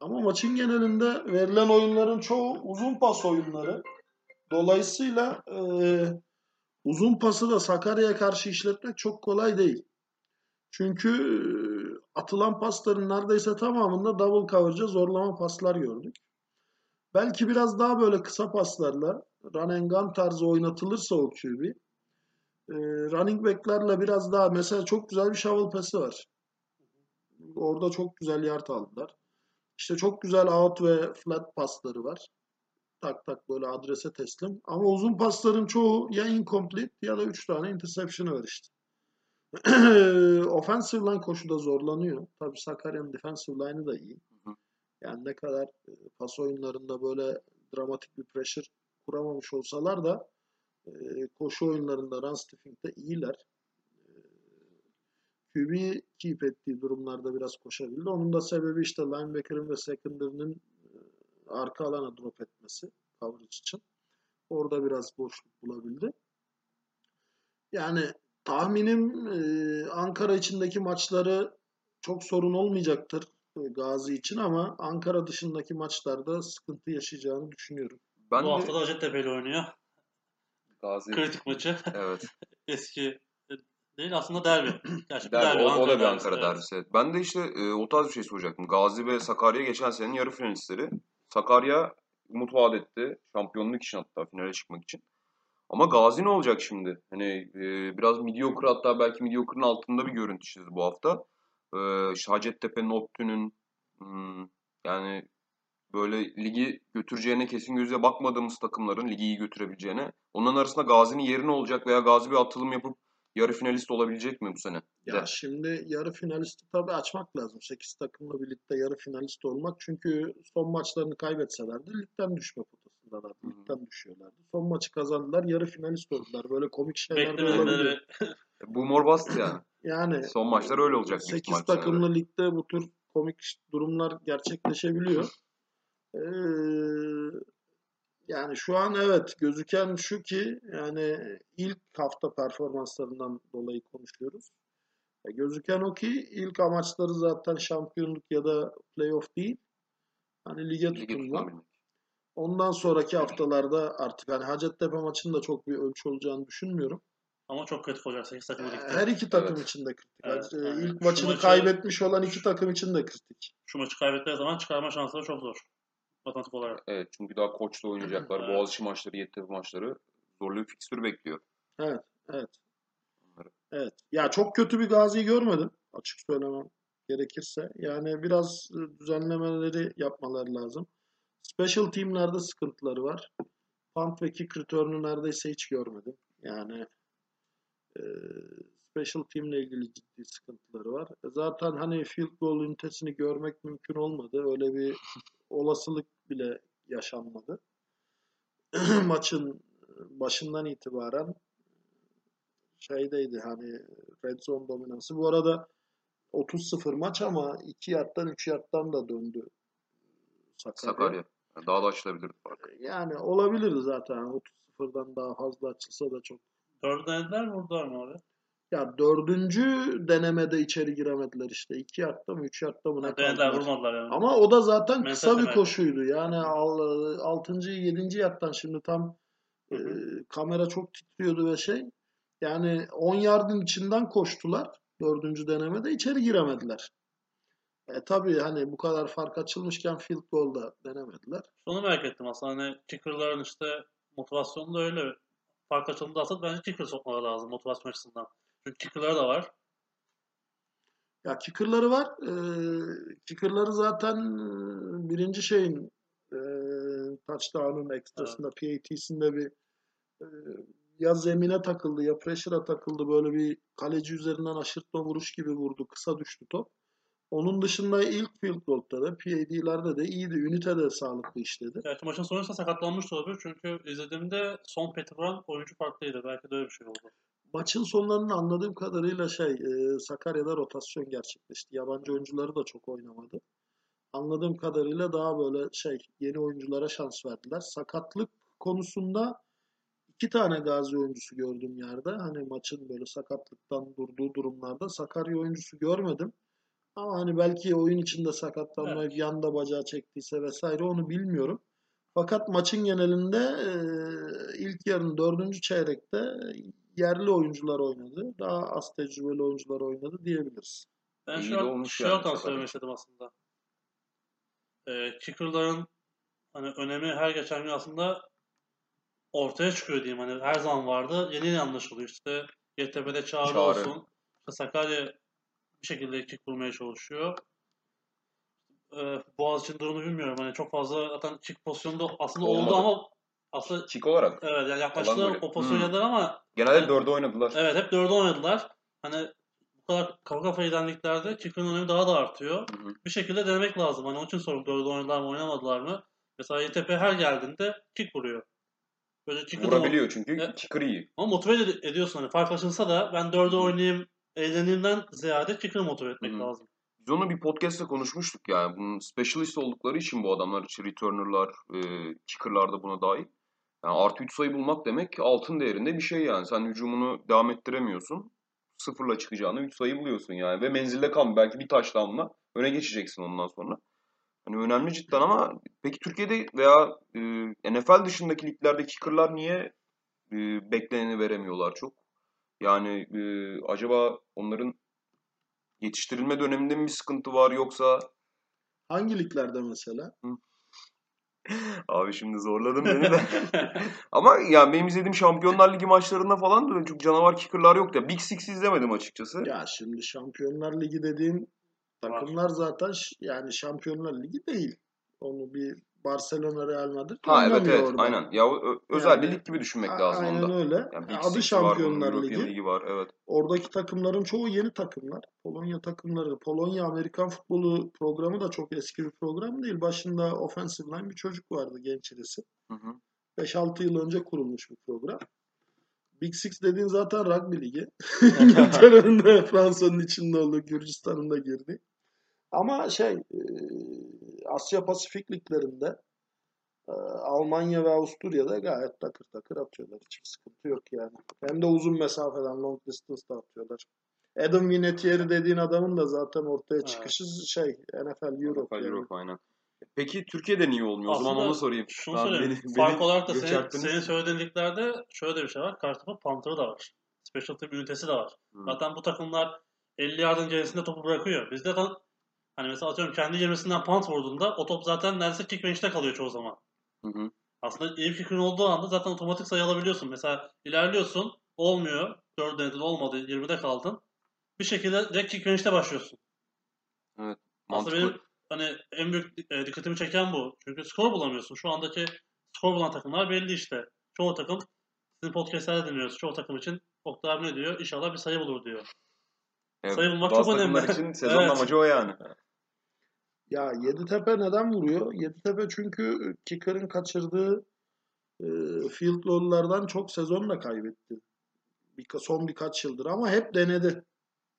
Ama maçın genelinde verilen oyunların çoğu uzun pas oyunları. Dolayısıyla e, uzun pası da Sakarya'ya karşı işletmek çok kolay değil. Çünkü e, atılan pasların neredeyse tamamında double coverage'a zorlama paslar gördük. Belki biraz daha böyle kısa paslarla run and gun tarzı oynatılırsa o QB e, running back'lerle biraz daha mesela çok güzel bir shovel pası var. Orada çok güzel yard aldılar. İşte çok güzel out ve flat pasları var. Tak tak böyle adrese teslim. Ama uzun pasların çoğu ya incomplete ya da 3 tane interception'ı var işte. offensive line koşuda zorlanıyor. Tabii Sakarya'nın defensive line'ı da iyi. Yani ne kadar e, pas oyunlarında böyle dramatik bir pressure kuramamış olsalar da e, koşu oyunlarında run stuffing'de iyiler. E, QB keep ettiği durumlarda biraz koşabildi. Onun da sebebi işte linebacker'ın ve secondary'nin arka alana drop etmesi coverage için. Orada biraz boşluk bulabildi. Yani tahminim e, Ankara içindeki maçları çok sorun olmayacaktır e, Gazi için ama Ankara dışındaki maçlarda sıkıntı yaşayacağını düşünüyorum. Ben Bu de hafta da Hacettepe ile oynuyor. Gazi Kritik maçı. evet. Eski e, değil aslında derbi. Bir Derbi, derbi. o, o da bir derbisi, Ankara evet. derbisi. evet. Ben de işte e, o tarz bir şey soracaktım. Gazi ve Sakarya geçen senenin yarı finalistleri. Sakarya umut vaat etti. Şampiyonluk için hatta finale çıkmak için. Ama Gazi ne olacak şimdi? Hani e, biraz mediocre hatta belki mediocre'ın altında bir görüntü çizdi bu hafta. E, işte Hacettepe'nin, ODTÜ'nün hmm, yani böyle ligi götüreceğine kesin gözle bakmadığımız takımların ligi iyi götürebileceğine. Onların arasında Gazi'nin yeri ne olacak veya Gazi bir atılım yapıp yarı finalist olabilecek mi bu sene? Ya De. şimdi yarı finalisti tabii açmak lazım. 8 takımla birlikte yarı finalist olmak. Çünkü son maçlarını kaybetselerdi ligden düşme potasındalardı. Hı hı. Ligden düşüyorlardı. Son maçı kazandılar. Yarı finalist oldular. Böyle komik şeyler de Beklemeleri olabiliyor. Bu mor bastı yani. Yani Son maçlar öyle olacak. büyük 8 ihtimal bu sene de. takımlı ligde bu tür komik durumlar gerçekleşebiliyor. Ee, yani şu an evet gözüken şu ki yani ilk hafta performanslarından dolayı konuşuyoruz. E, gözüken o ki ilk amaçları zaten şampiyonluk ya da playoff değil. Hani lige Ligi tutunma. tutunabilmek. Ondan sonraki haftalarda artık hani Hacettepe maçının da çok bir ölçü olacağını düşünmüyorum. Ama çok kritik olacak 8 takım birlikte. Her iki takım Evet. için de kritik. Evet, Ee, aynen. İlk maçını maçı- kaybetmiş olan iki takım için de kritik. Şu maçı kaybettikleri zaman çıkarma şansları çok zor. Matematik olarak. Evet çünkü daha koçla oynayacaklar. Evet. Boğaziçi maçları, Yeditepe maçları zorlu bir fikstür bekliyor. Evet, evet. Evet. Ya çok kötü bir Gazi'yi görmedim. Açık söylemem gerekirse. Yani biraz e, düzenlemeleri yapmaları lazım. Special team'lerde sıkıntıları var. punt ve kick return'u neredeyse hiç görmedim. Yani e, special team ile ilgili ciddi sıkıntıları var. E, Zaten hani field goal ünitesini görmek mümkün olmadı. Öyle bir olasılık bile yaşanmadı. Maçın başından itibaren şeydeydi hani red zone dominansı. Bu arada 30-0 maç ama 2 yardtan 3 yardtan da döndü Sakarya. Sakarya. Yani daha da açılabilirdi fark. Yani olabilirdi zaten. 30-0'dan daha fazla açılsa da çok. Dördü denediler mi vurdular mı abi? Ya dördüncü denemede içeri giremediler işte. 2 yardta mı 3 yardta mı ne denediler kaldılar. vurmadılar yani. Ama o da zaten Mesafe kısa bir verdi. koşuydu. Yani 6. 7. yardtan şimdi tam e, kamera çok titriyordu ve şey. Yani 10 yardın içinden koştular. Dördüncü denemede içeri giremediler. E tabii hani bu kadar fark açılmışken field goal da denemediler. Onu merak ettim aslında. Hani kicker'ların işte motivasyonu da öyle. Fark açıldığında aslında bence kicker sokmaları lazım motivasyon açısından. Çünkü kicker'ları da var. Ya kicker'ları var. Ee, kicker'ları zaten e, birinci şeyin e, touchdown'un ekstrasında PAT'sinde bir e, ya zemine takıldı ya pressure'a takıldı. Böyle bir kaleci üzerinden aşırtma vuruş gibi vurdu. Kısa düştü top. Onun dışında ilk field goal'da da PAD'lerde de iyiydi. Ünite de sağlıklı işledi. Gerçi maçın sonrasında sakatlanmış olabilir. Çünkü izlediğimde son peti vuran oyuncu farklıydı. Belki de öyle bir şey oldu. Maçın sonlarını anladığım kadarıyla şey e, Sakarya'da rotasyon gerçekleşti. Yabancı oyuncuları da çok oynamadı. Anladığım kadarıyla daha böyle şey yeni oyunculara şans verdiler. Sakatlık konusunda iki tane Gazi oyuncusu gördüm yerde. Hani maçın böyle sakatlıktan durduğu durumlarda Sakarya oyuncusu görmedim. Ama hani belki oyun içinde sakatlanmayıp yanda bacağı çektiyse vesaire onu bilmiyorum. Fakat maçın genelinde e, ilk yarının dördüncü çeyrekte yerli oyuncular oynadı. Daha az tecrübeli oyuncular oynadı diyebiliriz. Ben İyi şu an şu an söylemek istedim aslında. Ee, kicker'ların hani önemi her geçen gün aslında ortaya çıkıyor diyeyim. Hani her zaman vardı. Yeni yeni anlaşılıyor. İşte GTP'de Çağrı, Çağrı. olsun. İşte Sakarya bir şekilde kick vurmaya çalışıyor. Ee, Boğaziçi'nin durumunu bilmiyorum. Hani çok fazla zaten kick pozisyonunda aslında oldu Olmadı. ama aslında Kick olarak. evet yani yaklaştılar o pozisyonu Hmm. ama Genelde dörde oynadılar. evet hep dörde oynadılar. Hani bu kadar kafa kafaya giden liglerde kicker'ın önemi daha da artıyor Hı hı. bir şekilde denemek lazım. Hani onun için sorum dördü oynadılar mı oynamadılar mı? Mesela YTP her geldiğinde kick vuruyor. Böyle kick'ı da Vurabiliyor çünkü Evet. kicker iyi. ama motive ed- ediyorsun hani fark açılsa da ben dördü oynayayım eğleneyimden ziyade kicker'ı motive etmek Hı hı. lazım. Biz onu bir podcast'te konuşmuştuk yani. Bunun specialist oldukları için bu adamlar, işte returner'lar, e, kicker'lar da buna dahil. Yani artı 3 sayı bulmak demek altın değerinde bir şey yani. Sen hücumunu devam ettiremiyorsun. Sıfırla çıkacağını 3 sayı buluyorsun yani. Ve menzilde kal. Belki bir touchdown'la öne geçeceksin ondan sonra. Hani önemli cidden ama peki Türkiye'de veya e, NFL dışındaki liglerde kicker'lar niye e, bekleneni veremiyorlar çok? Yani e, acaba onların yetiştirilme döneminde mi bir sıkıntı var yoksa Hangi liglerde mesela? abi şimdi zorladın beni de. Ama yani benim izlediğim Şampiyonlar Ligi maçlarında falan da çok canavar kicker'lar yoktu. Ya Big Six izlemedim açıkçası. Ya şimdi Şampiyonlar Ligi dediğin takımlar zaten ş- yani Şampiyonlar Ligi değil. Onu bir Barcelona Real Madrid Ha evet evet orada. aynen. Ya özel bir Yani, lig gibi düşünmek A- lazım Aynen onda. öyle. Yani Big Adı var, Şampiyonlar European Ligi. Ligi var evet. Oradaki takımların çoğu yeni takımlar. Polonya takımları. Polonya Amerikan futbolu programı da çok eski bir program değil. Başında offensive line bir çocuk vardı genç hı. 5-6 yıl önce kurulmuş bir program. Big Six dediğin zaten rugby ligi. İngiltere'nin de Fransa'nın içinde oldu. Gürcistan'ın da girdi. Ama şey Asya Pasifik liglerinde e, Almanya ve Avusturya'da gayet takır takır atıyorlar. Hiçbir sıkıntı yok yani. Hem de uzun mesafeden long distance da atıyorlar. Adam Vinatieri dediğin adamın da zaten ortaya Evet. çıkışı şey NFL Europe. NFL yani. Europe aynen. Peki Türkiye'de niye olmuyor? O zaman Aslında onu sorayım. Şunu Tamam, söyleyeyim. beni- Fark beni olarak da senin, senin söylediğin liglerde şöyle de bir şey var. Karşı tarafın punter'ı da var. Special team ünitesi de var. Hı. Zaten bu takımlar 50 yardın gerisinde topu bırakıyor. Bizde de hani mesela atıyorum kendi 20'sinden punt vurduğunda o top zaten neredeyse kick range'de kalıyor çoğu zaman. Hı hı. Aslında iyi kicker'ın olduğu anda zaten otomatik sayı alabiliyorsun. Mesela ilerliyorsun, olmuyor. 4 denedin olmadı, 20'de kaldın. Bir şekilde direkt kick range'de başlıyorsun. Aslında Mantıklı. benim hani en büyük e, dikkatimi çeken bu. Çünkü skor bulamıyorsun. Şu andaki skor bulan takımlar belli işte. Çoğu takım sizin podcastlerde dinliyoruz. Çoğu takım için Oktay ne diyor? İnşallah bir sayı bulur diyor. Evet, Sayı bulmak bazı çok önemli. için sezonun Evet. amacı o yani. Ya Yeditepe neden vuruyor? Yeditepe çünkü Kicker'ın kaçırdığı e, field goal'lardan çok sezon da kaybetti. Bir, son birkaç yıldır ama hep denedi.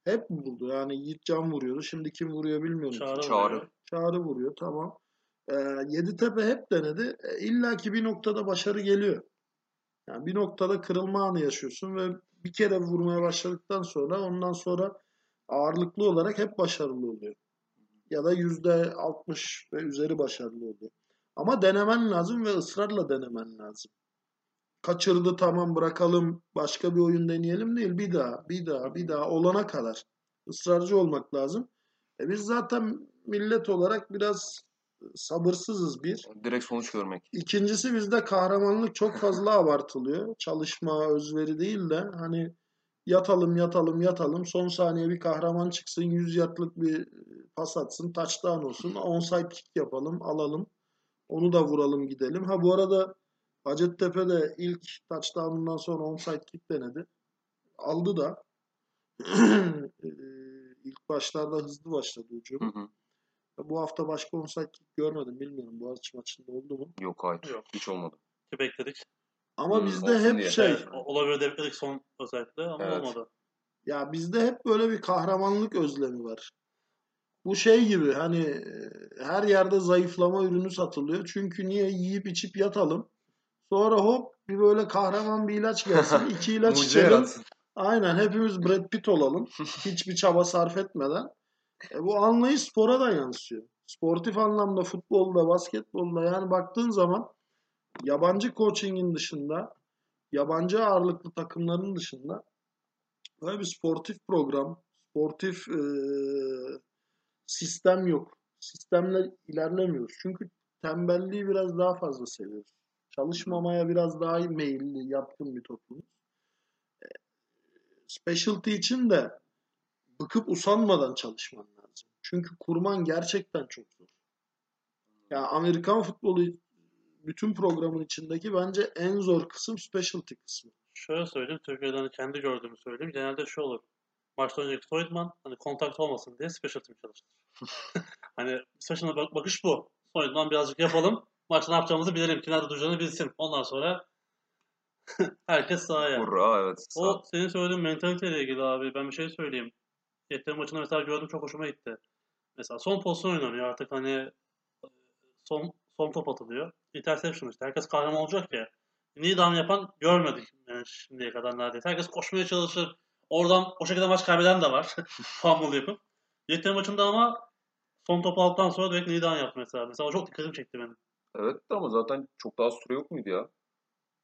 Hep vurdu. Yani Yiğitcan vuruyordu. Şimdi kim vuruyor bilmiyorum. Çağrı, Çağrı. vuruyor. Çağrı vuruyor tamam. Ee, Yeditepe hep denedi. E, İlla ki bir noktada başarı geliyor. Yani bir noktada kırılma anı yaşıyorsun ve bir kere vurmaya başladıktan sonra ondan sonra ağırlıklı olarak hep başarılı oluyor. Ya da yüzde 60 ve üzeri başarılı oluyor. Ama denemen lazım ve ısrarla denemen lazım. Kaçırdı tamam bırakalım başka bir oyun deneyelim değil. Bir daha, bir daha, bir daha olana kadar ısrarcı olmak lazım. E biz zaten millet olarak biraz sabırsızız bir. Direkt sonuç görmek. İkincisi bizde kahramanlık çok fazla abartılıyor. Çalışma, özveri değil de hani yatalım yatalım yatalım son saniye bir kahraman çıksın 100 yardlık bir pas atsın touchdown olsun onside kick yapalım alalım onu da vuralım gidelim. Ha bu arada Hacettepe'de ilk touchdown'undan sonra onside kick denedi. Aldı da. Ee, ilk başlarda hızlı başladı hücum. Hı hı. Bu hafta başka onside kick görmedim. Bilmiyorum Boğaziçi maçında oldu mu? Yok hayır. Yok. Hiç olmadı. Bekledik. Ama Hmm, bizde hep diye. şey Evet, olabilir de bekledik son özellikle ama Evet. olmadı. ya bizde hep böyle bir kahramanlık özlemi var. Bu şey gibi hani e, her yerde zayıflama ürünü satılıyor. Çünkü niye yiyip içip yatalım. Sonra hop bir böyle kahraman bir ilaç gelsin. iki ilaç içelim. Aynen hepimiz Brad Pitt olalım. Hiçbir çaba sarf etmeden. E, bu anlayış spora da yansıyor. Sportif anlamda futbolda, basketbolda yani baktığın zaman yabancı coachingin dışında, yabancı ağırlıklı takımların dışında böyle bir sportif program, sportif e, sistem yok. Sistemle ilerlemiyoruz. Çünkü tembelliği biraz daha fazla seviyoruz. Çalışmamaya biraz daha meyilli, yatkın bir toplumuz specialty için de bıkıp usanmadan çalışman lazım. Çünkü kurman gerçekten çok zor. Ya Amerikan futbolu bütün programın içindeki bence en zor kısım specialty kısmı. Şöyle söyleyeyim, Türkiye'den hani kendi gördüğümü söyleyeyim. Genelde şu olur. Maçtan önceki soyunman hani kontakt olmasın diye special team çalıştır. hani special'a bak bakış bu. Soyunman birazcık yapalım. Maçta ne yapacağımızı bilelim. Kim nerede duracağını bilsin. Ondan sonra herkes sahaya. Hurra evet. Sağ. O senin söylediğin mentaliteyle ilgili abi. Ben bir şey söyleyeyim. Yeterim maçında mesela gördüm çok hoşuma gitti. Mesela son pozisyon oynanıyor artık hani son son top atılıyor. Interception işte. Herkes kahraman olacak ya. Nidam yapan görmedik yani şimdiye kadar neredeyse. Herkes koşmaya çalışır. Oradan o şekilde maç kaybeden de var. Fumble yapıp. Yeterim maçında ama son topu aldıktan sonra direkt Nidam yaptı mesela. Mesela o çok dikkatimi çekti benim. Evet ama zaten çok daha süre yok muydu ya?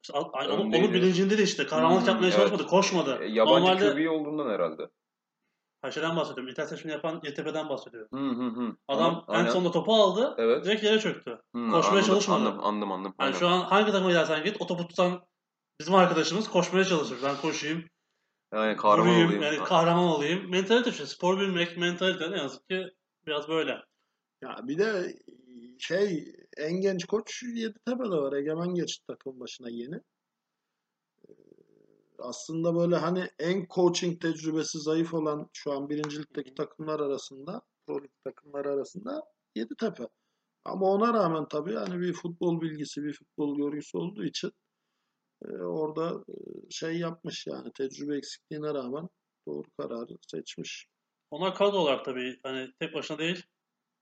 İşte, Öyle onun, onun bilincinde de işte. Kahramanlık Hmm, yapmaya evet. çalışmadı. Koşmadı. E, yabancı Normalde QB olduğundan herhalde. Ha, şeyden bahsediyorum. Interception yapan YTP'den bahsediyorum. Hı hı hı. Adam Ama- en sonunda topu aldı. Evet. Direkt yere çöktü. Hı, koşmaya anladım, çalışmadı. Anladım anladım. anladım. Yani şu an hangi takıma gidersen git o topu tutan bizim arkadaşımız koşmaya çalışır. Ben koşayım, Yani kahraman vurayım, olayım. yani kahraman olayım. Mentalite işte. Spor bilmek, mentalite ne yazık ki biraz böyle. Ya bir de şey en genç koç Yeditepe'de var. Egemen geçti takım başına yeni. Aslında böyle hani en coaching tecrübesi zayıf olan şu an birincilikteki takımlar arasında, pro lig takımlar arasında Yeditepe. Ama ona rağmen tabii hani bir futbol bilgisi, bir futbol görgüsü olduğu için e, orada e, şey yapmış yani tecrübe eksikliğine rağmen doğru kararı seçmiş. Onlar kadro olarak tabii hani tek başına değil.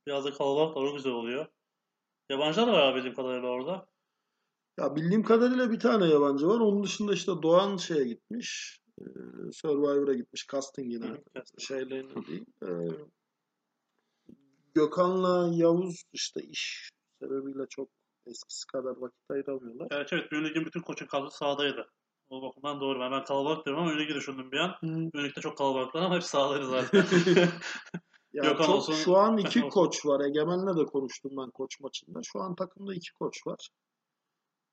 Biraz da kalabalık da o güzel oluyor. Yabancılar var bildiğim kadarıyla orada. Ya bildiğim kadarıyla bir tane yabancı var. Onun dışında işte Doğan şeye gitmiş. E, Survivor'a gitmiş. Casting yine. Hı, casting. Şeyle değil. E, Gökhan'la Yavuz işte iş sebebiyle çok eskisi kadar vakit ayıramıyorlar. Evet evet. Lig'in bütün koçun kadrosu sahadaydı. O bakımdan doğru. Ben, ben kalabalık diyorum ama Lig'i düşündüm bir an. Ünlü Lig'de çok kalabalıklar ama hepsi sahadaydı zaten. Ya Gökhan çok, olsun, şu an iki koç var. Egemen'le de konuştum ben koç maçında. Şu an takımda iki koç var.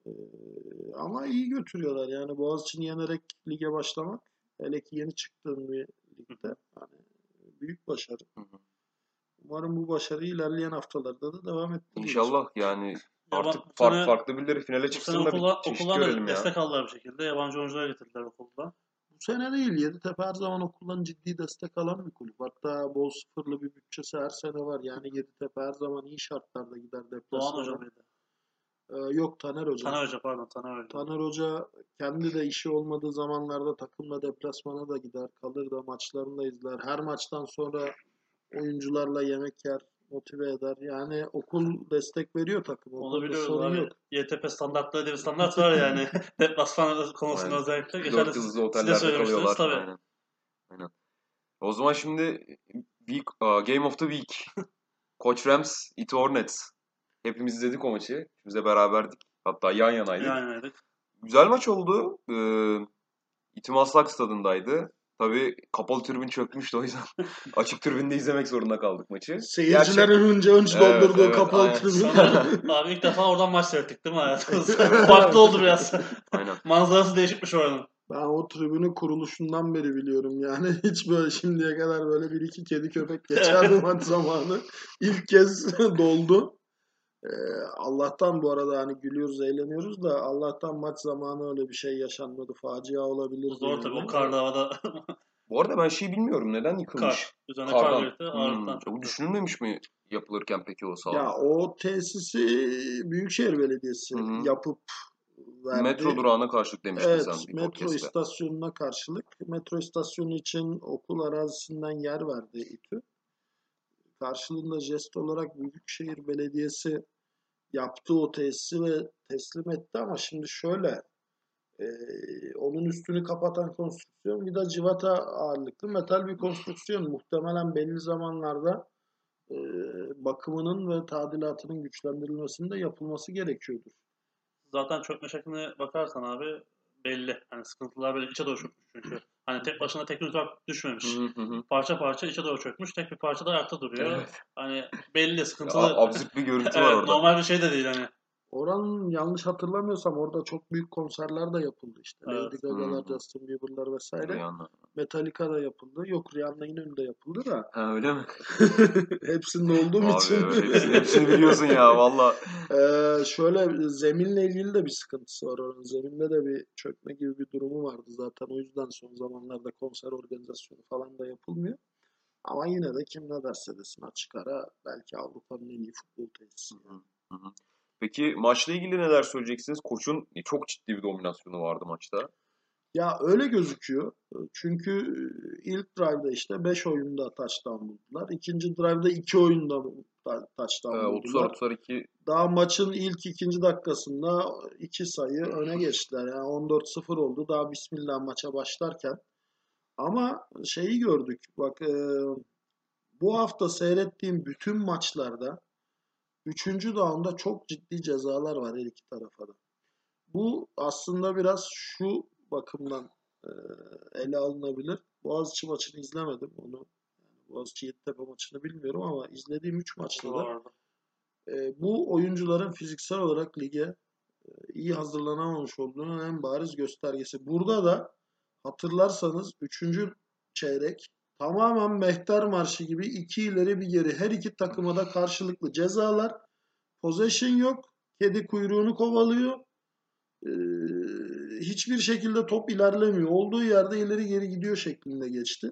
Ee, ama iyi götürüyorlar. Yani Boğaziçi'ni yenerek lige başlamak hele ki yeni çıktığın bir ligde yani büyük başarı. Hı hı. Umarım bu başarı ilerleyen haftalarda da devam ettirir. İnşallah yani Artık bu fark, sene- farklı birileri finale çıksın da okullar, bir çeşit da ya. destek aldılar bir şekilde. Yabancı oyuncular getirdiler okulda. Bu sene değil. Yeditepe her zaman okuldan ciddi destek alan bir kulüp. Hatta bol sıfırlı bir bütçesi her sene var. Yani Yeditepe her zaman iyi şartlarda gider Doğan deplasmana. Ee, yok Taner Hoca. Taner Hoca pardon Taner Hoca. Taner Hoca kendi de işi olmadığı zamanlarda takımla deplasmana da gider. Kalır da maçlarını da izler. Her maçtan sonra oyuncularla yemek yer. Motive eder. Yani okul destek veriyor takıma. Onu Okulda biliyoruz sorun abi. yok. YTP standartları diye bir standart var yani. Deplasman konusunda Aynen. özellikle. Geçen Dört siz, yıldızlı otellerde kalıyorlar. tabii. Aynen. Aynen. O zaman şimdi week, uh, Game of the Week. Koç Rams, It Hornets. Hepimiz izledik o maçı. Biz de beraberdik. Hatta yan yanaydık. Yani Güzel maç oldu. Ee, İtim Aslak stadındaydı. Tabii kapalı tribün çökmüştü o yüzden açık tribünde izlemek zorunda kaldık maçı. Seyircilerin önce önce Evet, doldurduğu evet, kapalı aynen. tribün. Abi ilk defa oradan maç seyrettik değil mi hayatımızda? Farklı oldu biraz. Aynen. Manzarası değişikmiş oranın. Ben o tribünün kuruluşundan beri biliyorum yani. Hiç böyle şimdiye kadar böyle bir iki kedi köpek geçerdi maç zamanı. İlk kez doldu. Ee, Allah'tan bu arada hani gülüyoruz, eğleniyoruz da Allah'tan maç zamanı öyle bir şey yaşanmadı. Facia olabilir. Zor tabii o karlı havada Bu arada ben şey bilmiyorum. Neden yıkılmış? kar. Üzerine kar Kardan. ağırlıktan Hmm, çok. Bu düşünülmemiş mi yapılırken peki o saha? Ya o tesisi Büyükşehir Belediyesi Hı hı. yapıp verdi. Metro durağına karşılık demiştin Evet, sen bir metro podcast'te. istasyonuna karşılık. Metro istasyonu için okul arazisinden yer verdi İTÜ. Karşılığında jest olarak Büyükşehir Belediyesi yaptı o tesisi ve teslim etti ama şimdi şöyle e, onun üstünü kapatan konstrüksiyon bir de civata ağırlıklı metal bir konstrüksiyon. Muhtemelen belli zamanlarda e, bakımının ve tadilatının güçlendirilmesinin de yapılması gerekiyordur. Zaten çökme şekline bakarsan abi belli. Hani sıkıntılar böyle içe doğru çökmüş çünkü. Hani tek başına tek bir uzak düşmemiş. Hı hı hı. Parça parça içe doğru çökmüş. Tek bir parça da ayakta duruyor. Evet. Hani belli Ya, sıkıntılı. absürt bir görüntü var evet, orada. normal bir şey de değil hani. Oranın yanlış hatırlamıyorsam orada çok büyük konserler de yapıldı işte. Evet. Lady Gaga'lar. Justin Bieber'lar vesaire. Rihanna. Metallica da yapıldı. Yok Rihanna İnönü'nde yapıldı da. Ha öyle mi? Hepsinde olduğum Abi için. evet, hepsini, hepsini biliyorsun ya valla. Ee, şöyle zeminle ilgili de bir sıkıntısı var oranın. Zeminde de bir çökme gibi bir durumu vardı zaten. O yüzden son zamanlarda konser organizasyonu falan da yapılmıyor. Ama yine de kim ne derse desin açık ara belki Avrupa'nın en iyi futbol tesisi. Hı hı. Peki maçla ilgili neler söyleyeceksiniz? Koç'un çok ciddi bir dominasyonu vardı maçta. Ya öyle gözüküyor. Çünkü ilk drive'da işte 5 oyunda touchdown buldular. İkinci drive'da 2 oyunda ta- touchdown Ee, 30'ar buldular. 32 Daha maçın ilk ikinci dakikasında 2 sayı öne geçtiler. Yani 14-0 oldu. Daha bismillah maça başlarken. Ama şeyi gördük. Bak e, bu hafta seyrettiğim bütün maçlarda 3. down'da çok ciddi cezalar var her iki tarafa da. Bu aslında biraz şu bakımdan e, ele alınabilir. Boğaziçi maçını izlemedim onu. Yani Boğaziçi Yeditepe maçını bilmiyorum ama izlediğim 3 maçta da e, bu oyuncuların fiziksel olarak lige e, iyi hazırlanamamış olduğunun en bariz göstergesi. Burada da hatırlarsanız 3. çeyrek tamamen mehter marşı gibi iki ileri bir geri her iki takıma da karşılıklı cezalar. Possession yok. Kedi kuyruğunu kovalıyor. E, hiçbir şekilde top ilerlemiyor. Olduğu yerde ileri geri gidiyor şeklinde geçti.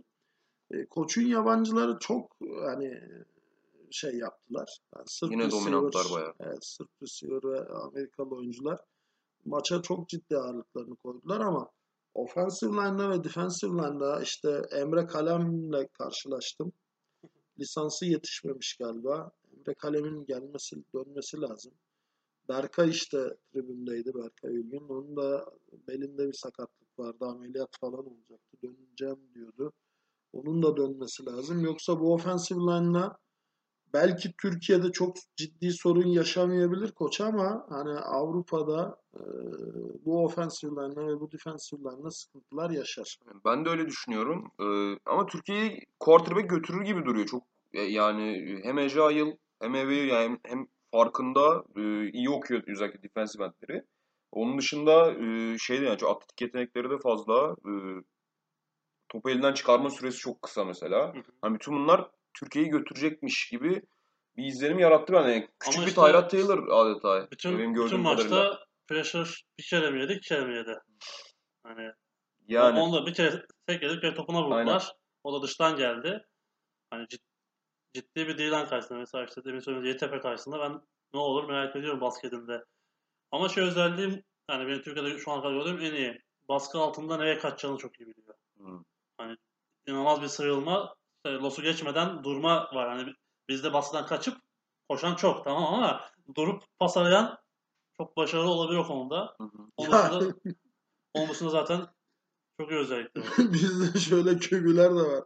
E, koçun yabancıları çok hani şey yaptılar. Yani sırf Yine receiver- dominantlar bayağı. Evet, sırf receiver ve Amerikalı oyuncular maça çok ciddi ağırlıklarını koydular ama offensive line'da ve defensive line'da işte Emre Kalem'le karşılaştım. Lisansı yetişmemiş galiba. Emre Kalem'in gelmesi, dönmesi lazım. Berkay işte tribündeydi Berkay Ülgün. Onun da belinde bir sakatlık vardı. Ameliyat falan olacaktı. Döneceğim diyordu. Onun da dönmesi lazım. Yoksa bu offensive line'la belki Türkiye'de çok ciddi sorun yaşamayabilir koç ama hani Avrupa'da e, bu offensive line'la ve bu defensive line'la sıkıntılar yaşar. Ben de öyle düşünüyorum. Ee, ama Türkiye'yi quarterback götürür gibi duruyor. Çok e, yani hem Ejail hem Evi yani hem farkında e, iyi okuyor özellikle defensive endleri. Onun dışında e, şey de yani çok atletik yetenekleri de fazla. E, topu elinden çıkarma süresi çok kısa mesela. Hı hı. Hani bütün bunlar Türkiye'yi götürecekmiş gibi bir izlenim yarattı bana. Küçük Ama bir işte- Tayrat Taylor adeta. Bütün, Benim bütün gördüğüm maçta kadarıyla. pressure bir kere mi yedi, iki kere mi yedi? Hani Yani onda bir kere tek yedi, bir kere topuna vurdular. Aynen. O da dıştan geldi. Hani cid- ciddi bir Dylan karşısında mesela işte demin söylediğim Yeditepe karşısında ben ne olur merak ediyorum basketinde. Ama şey özelliğim yani benim Türkiye'de şu an kadar gördüğüm en iyi. Baskı altında nereye kaçacağını çok iyi biliyor. Hı. İnanılmaz bir sıyrılma. İşte Los'u geçmeden durma var. Hani bizde baskıdan kaçıp koşan çok tamam ama durup pas arayan çok başarılı olabilir o konuda. Onun dışında, onun dışında zaten çok iyi özellikleri var. Bizde şöyle kögüler de var.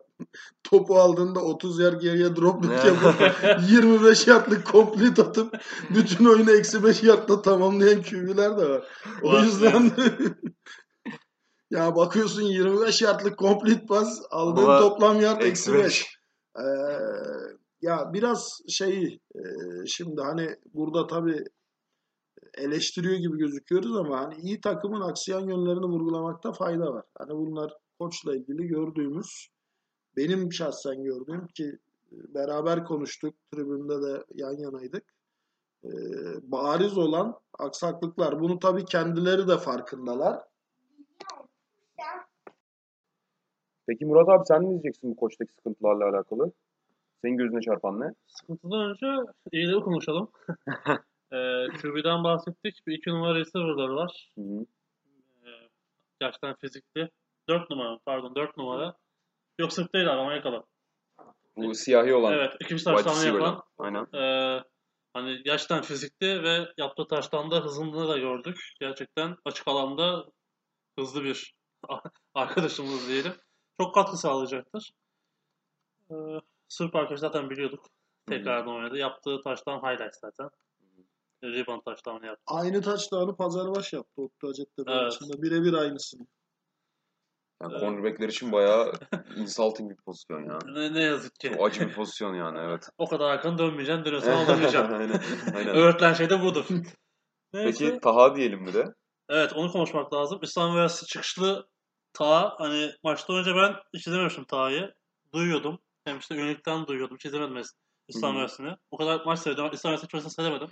Topu aldığında 30 yer geriye dropluk Ne? yapıp 25 yardlık complete atıp bütün oyunu eksi 5 yardla tamamlayan kögüler de var. O Var, yüzden ya bakıyorsun 25 yardlık complete pas aldığın Ama toplam yard Eksi eksi 5. 5. Ee, ya biraz şey e, şimdi hani burada tabii eleştiriyor gibi gözüküyoruz ama hani iyi takımın aksiyon yönlerini vurgulamakta fayda var. Hani bunlar koçla ilgili gördüğümüz benim şahsen gördüğüm ki e, beraber konuştuk tribünde de yan yanaydık. Ee, bariz olan aksaklıklar. Bunu tabii kendileri de farkındalar. Peki Murat abi sen ne diyeceksin bu koçtaki sıkıntılarla alakalı? Senin gözüne çarpan ne? Sıkıntıdan önce iyileri konuşalım. ee, QB'den bahsettik. Bir iki numara receiver'ları var. Hı hı. Ee, gerçekten fizikli. Dört numara pardon dört numara. Yok sırf değil abi Amerikalı. Bu siyahi olan Evet ikinci taştanı yapan. Aynen. Ee, hani gerçekten fizikli ve yaptığı taştan da hızını da gördük. Gerçekten açık alanda hızlı bir arkadaşımız diyelim. Çok katkı sağlayacaktır. Ee, Sırp arkadaş zaten biliyorduk. Tekrardan oynadı. Yaptığı taştan highlight zaten. Rebound taştanı yaptı. Aynı touchdown'u Pazarbaş yaptı Oktay Hacettepe Evet. maçında. Birebir aynısını. Yani Evet. cornerbackler için bayağı insulting bir pozisyon ya. Ne, ne yazık ki. Çok acı bir pozisyon yani evet. O kadar arkanı dönmeyeceksin, dönüyorsan aldırmayacaksın. aynen. aynen. Öğretilen şey de budur. Neyse. Peki Taha diyelim bir de. Evet onu konuşmak lazım. İslam Üniversitesi çıkışlı Ta hani maçtan önce ben hiç izlememiştim Ta'yı. Duyuyordum. Hem işte üyelikten duyuyordum. Hiç izlemedim İslam. Üniversitesi'ni. O kadar maç ama İslam Üniversitesi maçını seyredemedim.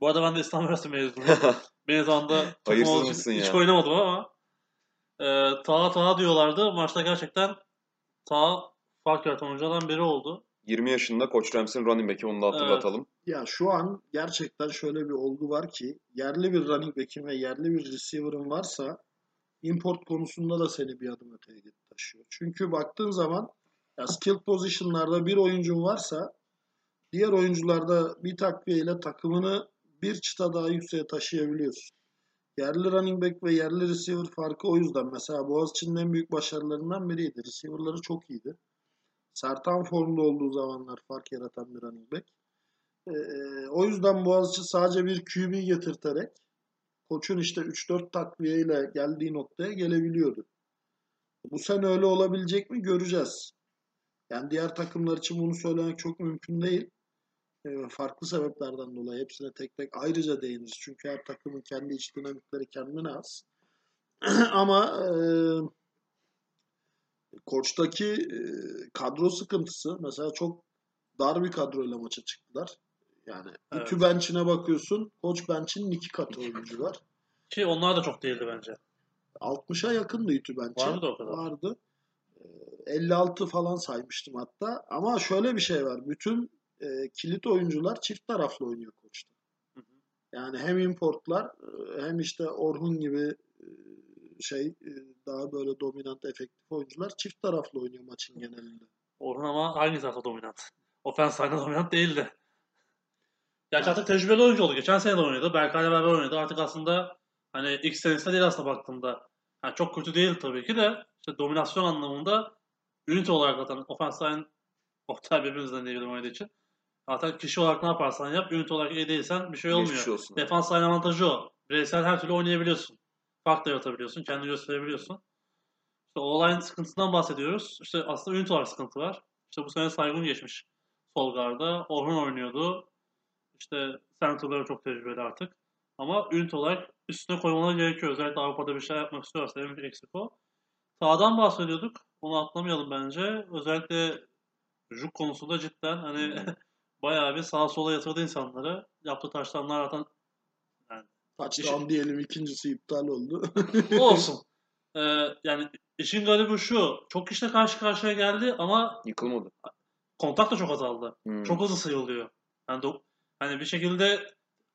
Bu arada ben de İslam Üniversitesi mezunuyum. Benim zamanında takım olduğu için hiç ya? oynamadım ama e, Ta Ta diyorlardı. Maçta gerçekten Ta fark yaratan oyunculardan biri oldu. 20 yaşında Koç Rams'in running back'i onu da hatırlatalım. Ya şu an gerçekten şöyle bir olgu var ki yerli bir running back'in ve yerli bir receiver'ın varsa import konusunda da seni bir adım öteye taşıyor. Çünkü baktığın zaman ya skill position'larda bir oyuncun varsa diğer oyuncularda bir takviyeyle takımını bir çıta daha yükseğe taşıyabiliyorsun. Yerli running back ve yerli receiver farkı o yüzden. Mesela Boğaziçi'nin en büyük başarılarından biriydi. Receiver'ları çok iyiydi. Sertan formda olduğu zamanlar fark yaratan bir running back. Ee, o yüzden Boğaziçi sadece bir QB getirterek koçun işte 3-4 takviyeyle geldiği noktaya gelebiliyordu. Bu sene öyle olabilecek mi göreceğiz. Yani diğer takımlar için bunu söylemek çok mümkün değil. Farklı sebeplerden dolayı hepsine tek tek ayrıca değiniriz. Çünkü her takımın kendi iç dinamikleri kendine az. Ama e, koçtaki e, kadro sıkıntısı mesela çok dar bir kadroyla maça çıktılar. Yani Evet. ütü bench'ine bakıyorsun. Koç bench'inin iki katı oyuncu var. Ki onlar da çok değildi bence. 60'a yakındı ütü bench'e. Var mıydı o kadar? Vardı. Ee, 56 falan saymıştım hatta. Ama şöyle bir şey var. Bütün e, kilit oyuncular çift taraflı oynuyor koçta. Hı hı. Yani hem importlar e, hem işte Orhun gibi e, şey e, daha böyle dominant efektif oyuncular çift taraflı oynuyor maçın genelinde. Orhun ama hangi tarafta dominant? Ofens line'da dominant değildi. Gerçi artık tecrübeli oyuncu oldu. Geçen sene de oynadı. Berkay'la beraber oynadı. Artık aslında hani ilk senesinde değil aslında baktığımda. Yani çok kötü değil tabii ki de işte dominasyon anlamında ünite olarak zaten ofens line Oktay birbirimizden diye oynadığı için. Zaten kişi olarak ne yaparsan yap, ünite olarak iyi değilsen bir şey olmuyor. Geçmiş olsun. Defans line avantajı o. Bireysel her türlü oynayabiliyorsun. Fark da yaratabiliyorsun, kendini gösterebiliyorsun. İşte o line sıkıntısından bahsediyoruz. İşte aslında ünite olarak sıkıntı var. İşte bu sene Saygun geçmiş sol garda. Orhun oynuyordu. İşte center'ları çok tecrübeli artık. Ama ünite olarak üstüne koymaları gerekiyor. Özellikle Avrupa'da bir şey yapmak istiyorsa en büyük eksik o. Sağdan bahsediyorduk. Onu atlamayalım bence. Özellikle Juk konusunda cidden hani bayağı bir sağa sola yatırdı insanları. Yaptığı taşlanlar zaten Touchdown diyelim ikincisi iptal oldu. olsun. Ee, yani işin garibi şu. Çok kişiyle karşı karşıya geldi ama Yıkılmadı. kontak da çok azaldı. Hmm. Çok hızlı sayılıyor. Yani do- hani bir şekilde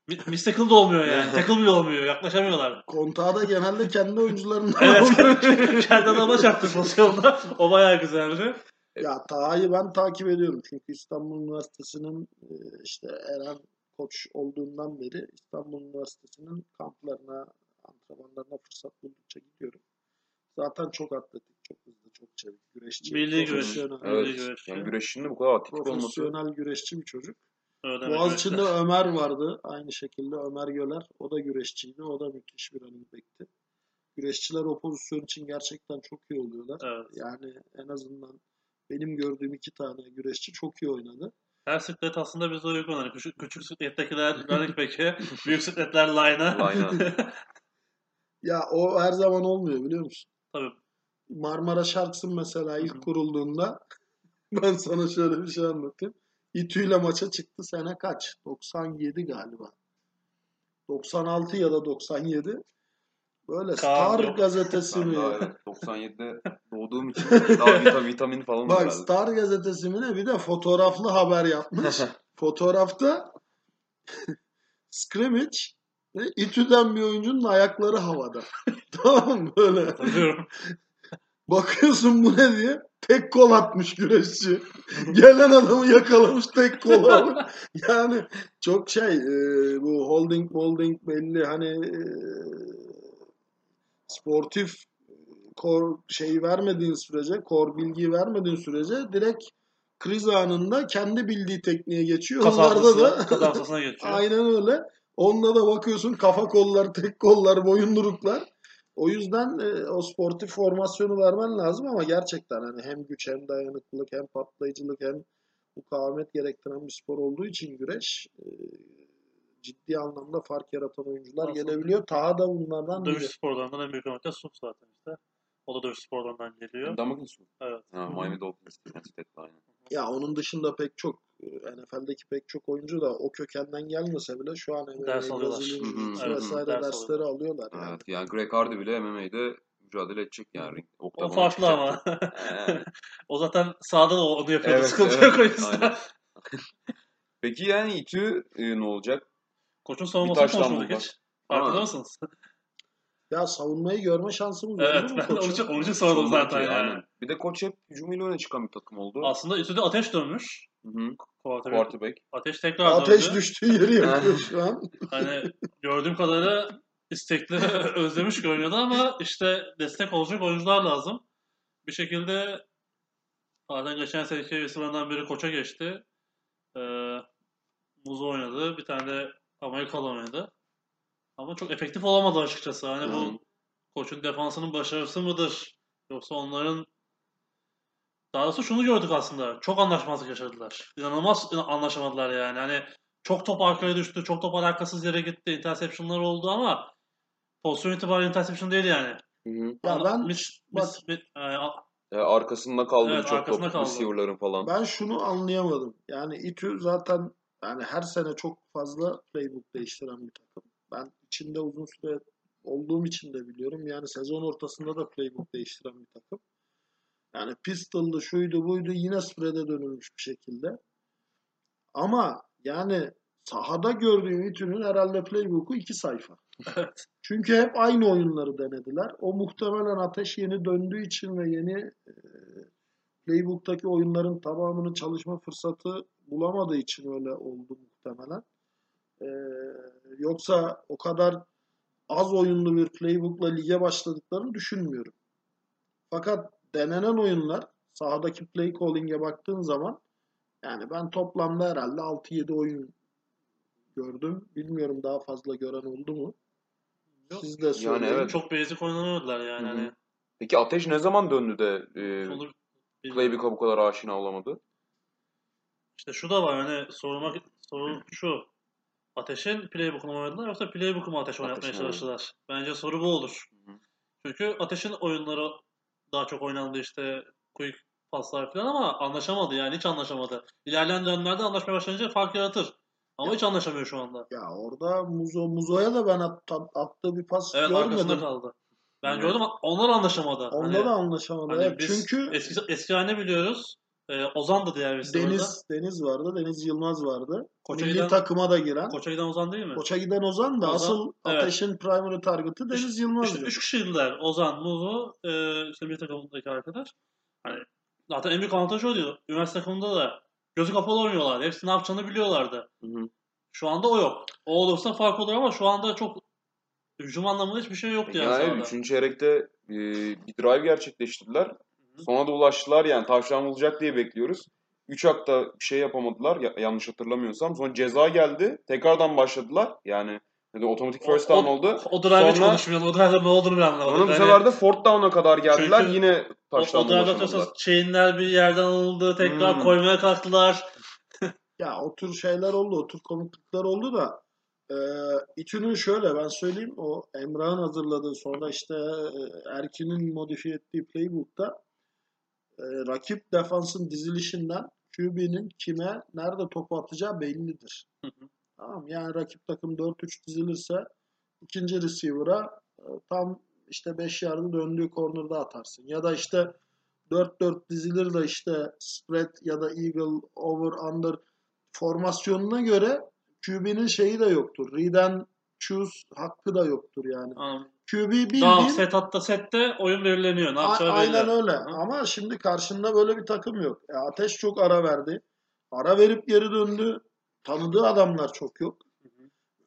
mi- miss tackle da olmuyor yani. tackle bile olmuyor. Yaklaşamıyorlar. Kontağı da genelde kendi oyuncularından Evet. Kendi adama çarptı pozisyonda. O bayağı güzeldi. Ya Taha'yı ben takip ediyorum. Çünkü İstanbul Üniversitesi'nin e, işte Eren koç olduğundan beri İstanbul Üniversitesi'nin kamplarına, antrenmanlarına fırsat buldukça gidiyorum. Zaten çok atletik, çok hızlı, çok çevik, güreşçi, Milli güreş. profesyonel, Evet. Evet. güreşçi. Yani güreşinin de bu kadar atletik olması. profesyonel güreşçi bir çocuk. Öyle Boğaziçi'nde gerekir. Ömer vardı. Aynı şekilde Ömer Göler. O da güreşçiydi. O da müthiş bir running back'ti. Güreşçiler o pozisyon için gerçekten çok iyi oluyorlar. Evet. Yani en azından benim gördüğüm iki tane güreşçi çok iyi oynadı. Her siklet aslında bize uygun. Hani küçük, küçük siklettekiler running back'e, büyük sikletler line'a. Ya o her zaman olmuyor biliyor musun? Tabii. Marmara Sharks'ın mesela ilk kurulduğunda ben sana şöyle bir şey anlatayım. İTÜ ile maça çıktı sene kaç? 97 galiba. 96 ya da 97. Böyle Star yok. gazetesi mi? daha evet, 97'de doğduğum için daha vitamin, vitamin falan Bak herhalde. Star gazetesi mi ne? Bir de fotoğraflı haber yapmış. Fotoğrafta scrimmage ve İTÜ'den bir oyuncunun ayakları havada. tamam mı? Böyle. Hatırlıyorum. Bakıyorsun bu ne diye. Tek kol atmış güreşçi. Gelen adamı yakalamış tek kol. Yani çok şey e, bu holding holding belli hani e, sportif kor şeyi vermediğin sürece, kor bilgiyi vermediğin sürece direkt kriz anında kendi bildiği tekniğe geçiyor. Onlarda Kasafasına, da kasafasına geçiyor. Aynen öyle. Onda da bakıyorsun kafa kollar, tek kollar, boyunduruklar. O yüzden e, o sportif formasyonu vermen lazım ama gerçekten hani hem güç hem dayanıklılık hem patlayıcılık hem mukavemet gerektiren bir spor olduğu için güreş e, ciddi anlamda fark yaratan oyuncular Aslında gelebiliyor. Taha da bunlardan Dövüş biri. sporlarından en büyük örnek de Sup zaten işte. O da dövüş sporlarından geliyor. Damagin su. Evet. Ha, Miami Dolphins. Aynen. Ya onun dışında pek çok e, NFL'deki pek çok oyuncu da o kökenden gelmese bile şu an MMA, Ders alıyorlar. Brezilya Hı hı. Jiu-Jitsu Evet, vesaire ders dersleri alıyorlar. Yani. Evet, yani Greg Hardy bile MMA'de mücadele edecek yani. ring- O farklı ama. o zaten sahada da onu yapıyordu. Evet, Sıkıntı evet, yok o yüzden. aynen. Peki yani İTÜ e, ne olacak? Koçun savunmasını konuşmadık hiç. Farkında mısınız? Ya savunmayı görme şansımız oldu Evet mu ben de koçun? onun için, onun için sordum zaten yani. aynen. Bir de koç hep hücumuyla öne çıkan bir takım oldu. Aslında İTÜ'de ateş dönmüş. Hı hı. Quarterback. Quarterback. Ateş tekrar Ateş döndü. düştüğü yeri yapıyor şu an. Hani gördüğüm kadarıyla istekli özlemiş görünüyordu ama işte destek olacak oyuncular lazım. Bir şekilde zaten geçen seneki isimlerden biri koça geçti. Ee, Muzo oynadı. Bir tane de Amerikalı oynadı. Ama çok efektif olamadı açıkçası. Hani bu koçun defansının başarısı mıdır? Yoksa onların daha doğrusu şunu gördük aslında. Çok anlaşmazlık yaşadılar. İnanılmaz anlaşamadılar yani. Hani çok top arkaya düştü, çok top alakasız yere gitti, interceptionlar oldu ama pozisyon itibariyle interception değil yani. Hı hı. Ya ben mis, bak- mis, mis- e, E, arkasında kaldı Evet, çok arkasında top kaldı. receiver'ların falan. ben şunu anlayamadım. Yani İTÜ zaten yani her sene çok fazla playbook değiştiren bir takım. Ben içinde uzun süre olduğum için de biliyorum. Yani sezon ortasında da playbook değiştiren bir takım. Yani pistol'du, şuydu, buydu yine spread'e dönülmüş bir şekilde. Ama yani sahada gördüğüm İTÜ'nün herhalde playbook'u iki sayfa. evet. Çünkü hep aynı oyunları denediler. O muhtemelen ateş yeni döndüğü için ve yeni e, playbook'taki oyunların tamamını çalışma fırsatı bulamadığı için öyle oldu muhtemelen. E, yoksa o kadar az oyunlu bir playbook'la lige başladıklarını düşünmüyorum. Fakat denenen oyunlar sahadaki play calling'e baktığın zaman yani ben toplamda herhalde 6-7 oyun gördüm. Bilmiyorum daha fazla gören oldu mu? Yok. Siz de söyleyin. evet. Çok basic oynanıyorlar yani. Hı hı. Hani Peki Ateş ne zaman döndü de e, bilmiyorum. playbook'a bu kadar aşina olamadı? İşte şu da var hani sormak soru şu. Ateş'in playbook'unu oynadılar yoksa playbook'u mu Ateş oynatmaya Ateş'in çalıştılar? Bence soru bu olur. Çünkü Ateş'in oyunları daha çok oynandı işte quick paslar falan ama anlaşamadı yani hiç anlaşamadı. İlerleyen dönemlerde anlaşmaya başlayınca fark yaratır. Ama hiç anlaşamıyor şu anda. Ya orada Muzo Muzo'ya da ben at, attığı bir pas Evet arkasında görmedim. kaldı. Ben Evet. gördüm onlar anlaşamadı. Onda Hani- da anlaşamadı. hani Evet, biz çünkü eski, eski haline biliyoruz. Ee, Ozan da diğer. Deniz Deniz vardı, Deniz Yılmaz vardı. Koça Milli giden- takıma da giren. Koça giden Ozan değil mi? Koça giden Ozan da Ozan, asıl evet. Ateş'in primary target'ı Deniz Üç- Yılmaz. İşte üç kişiydiler. Ozan, Muzo, e, işte bir takımdaki arkadaş. Hani zaten en büyük avantajı oydu. Üniversite takımında da gözü kapalı oynuyorlar. Hepsi ne yapacağını biliyorlardı. Hı hı. Şu anda o yok. O olursa fark olur ama şu anda çok hücum anlamında hiçbir şey yoktu yani, Yani sahada. 3. çeyrekte e, bir drive gerçekleştirdiler. Sonra da ulaştılar yani tavşan bulacak diye bekliyoruz. 3 hakta bir şey yapamadılar ya- yanlış hatırlamıyorsam. Sonra ceza geldi. Tekrardan başladılar. Yani yani otomatik first down oldu. O drive hiç Sonra- konuşmayalım. O drive'da ne olduğunu bir anlamadım. Sonra bu Yani sefer de fourth down'a kadar geldiler. Çünkü Yine o, taştan o drive'da ulaşamadılar. atıyorsanız chainler bir yerden alındı. Tekrar Hmm. koymaya kalktılar. Ya o tür şeyler oldu, o tür komiklikler oldu da e, İTÜ'nün şöyle ben söyleyeyim o Emrah'ın hazırladığı sonra işte e, Erkin'in modifiye ettiği playbook'ta e, rakip defansın dizilişinden QB'nin kime nerede topu atacağı bellidir. Hı hı. Tamam yani rakip takım 4-3 dizilirse ikinci receiver'a e, tam işte 5 yardı döndüğü corner'da atarsın. Ya da işte 4-4 dizilir de işte spread ya da eagle over under formasyonuna göre QB'nin şeyi de yoktur. Read and choose hakkı da yoktur yani. Anladım. QB bildiğin Tamam set hatta sette oyun belirleniyor. Ne A- yapacağı belli. Aynen öyle. Hı. Ama şimdi karşında böyle bir takım yok. E, Ateş çok ara verdi. Ara verip geri döndü. Tanıdığı adamlar çok yok.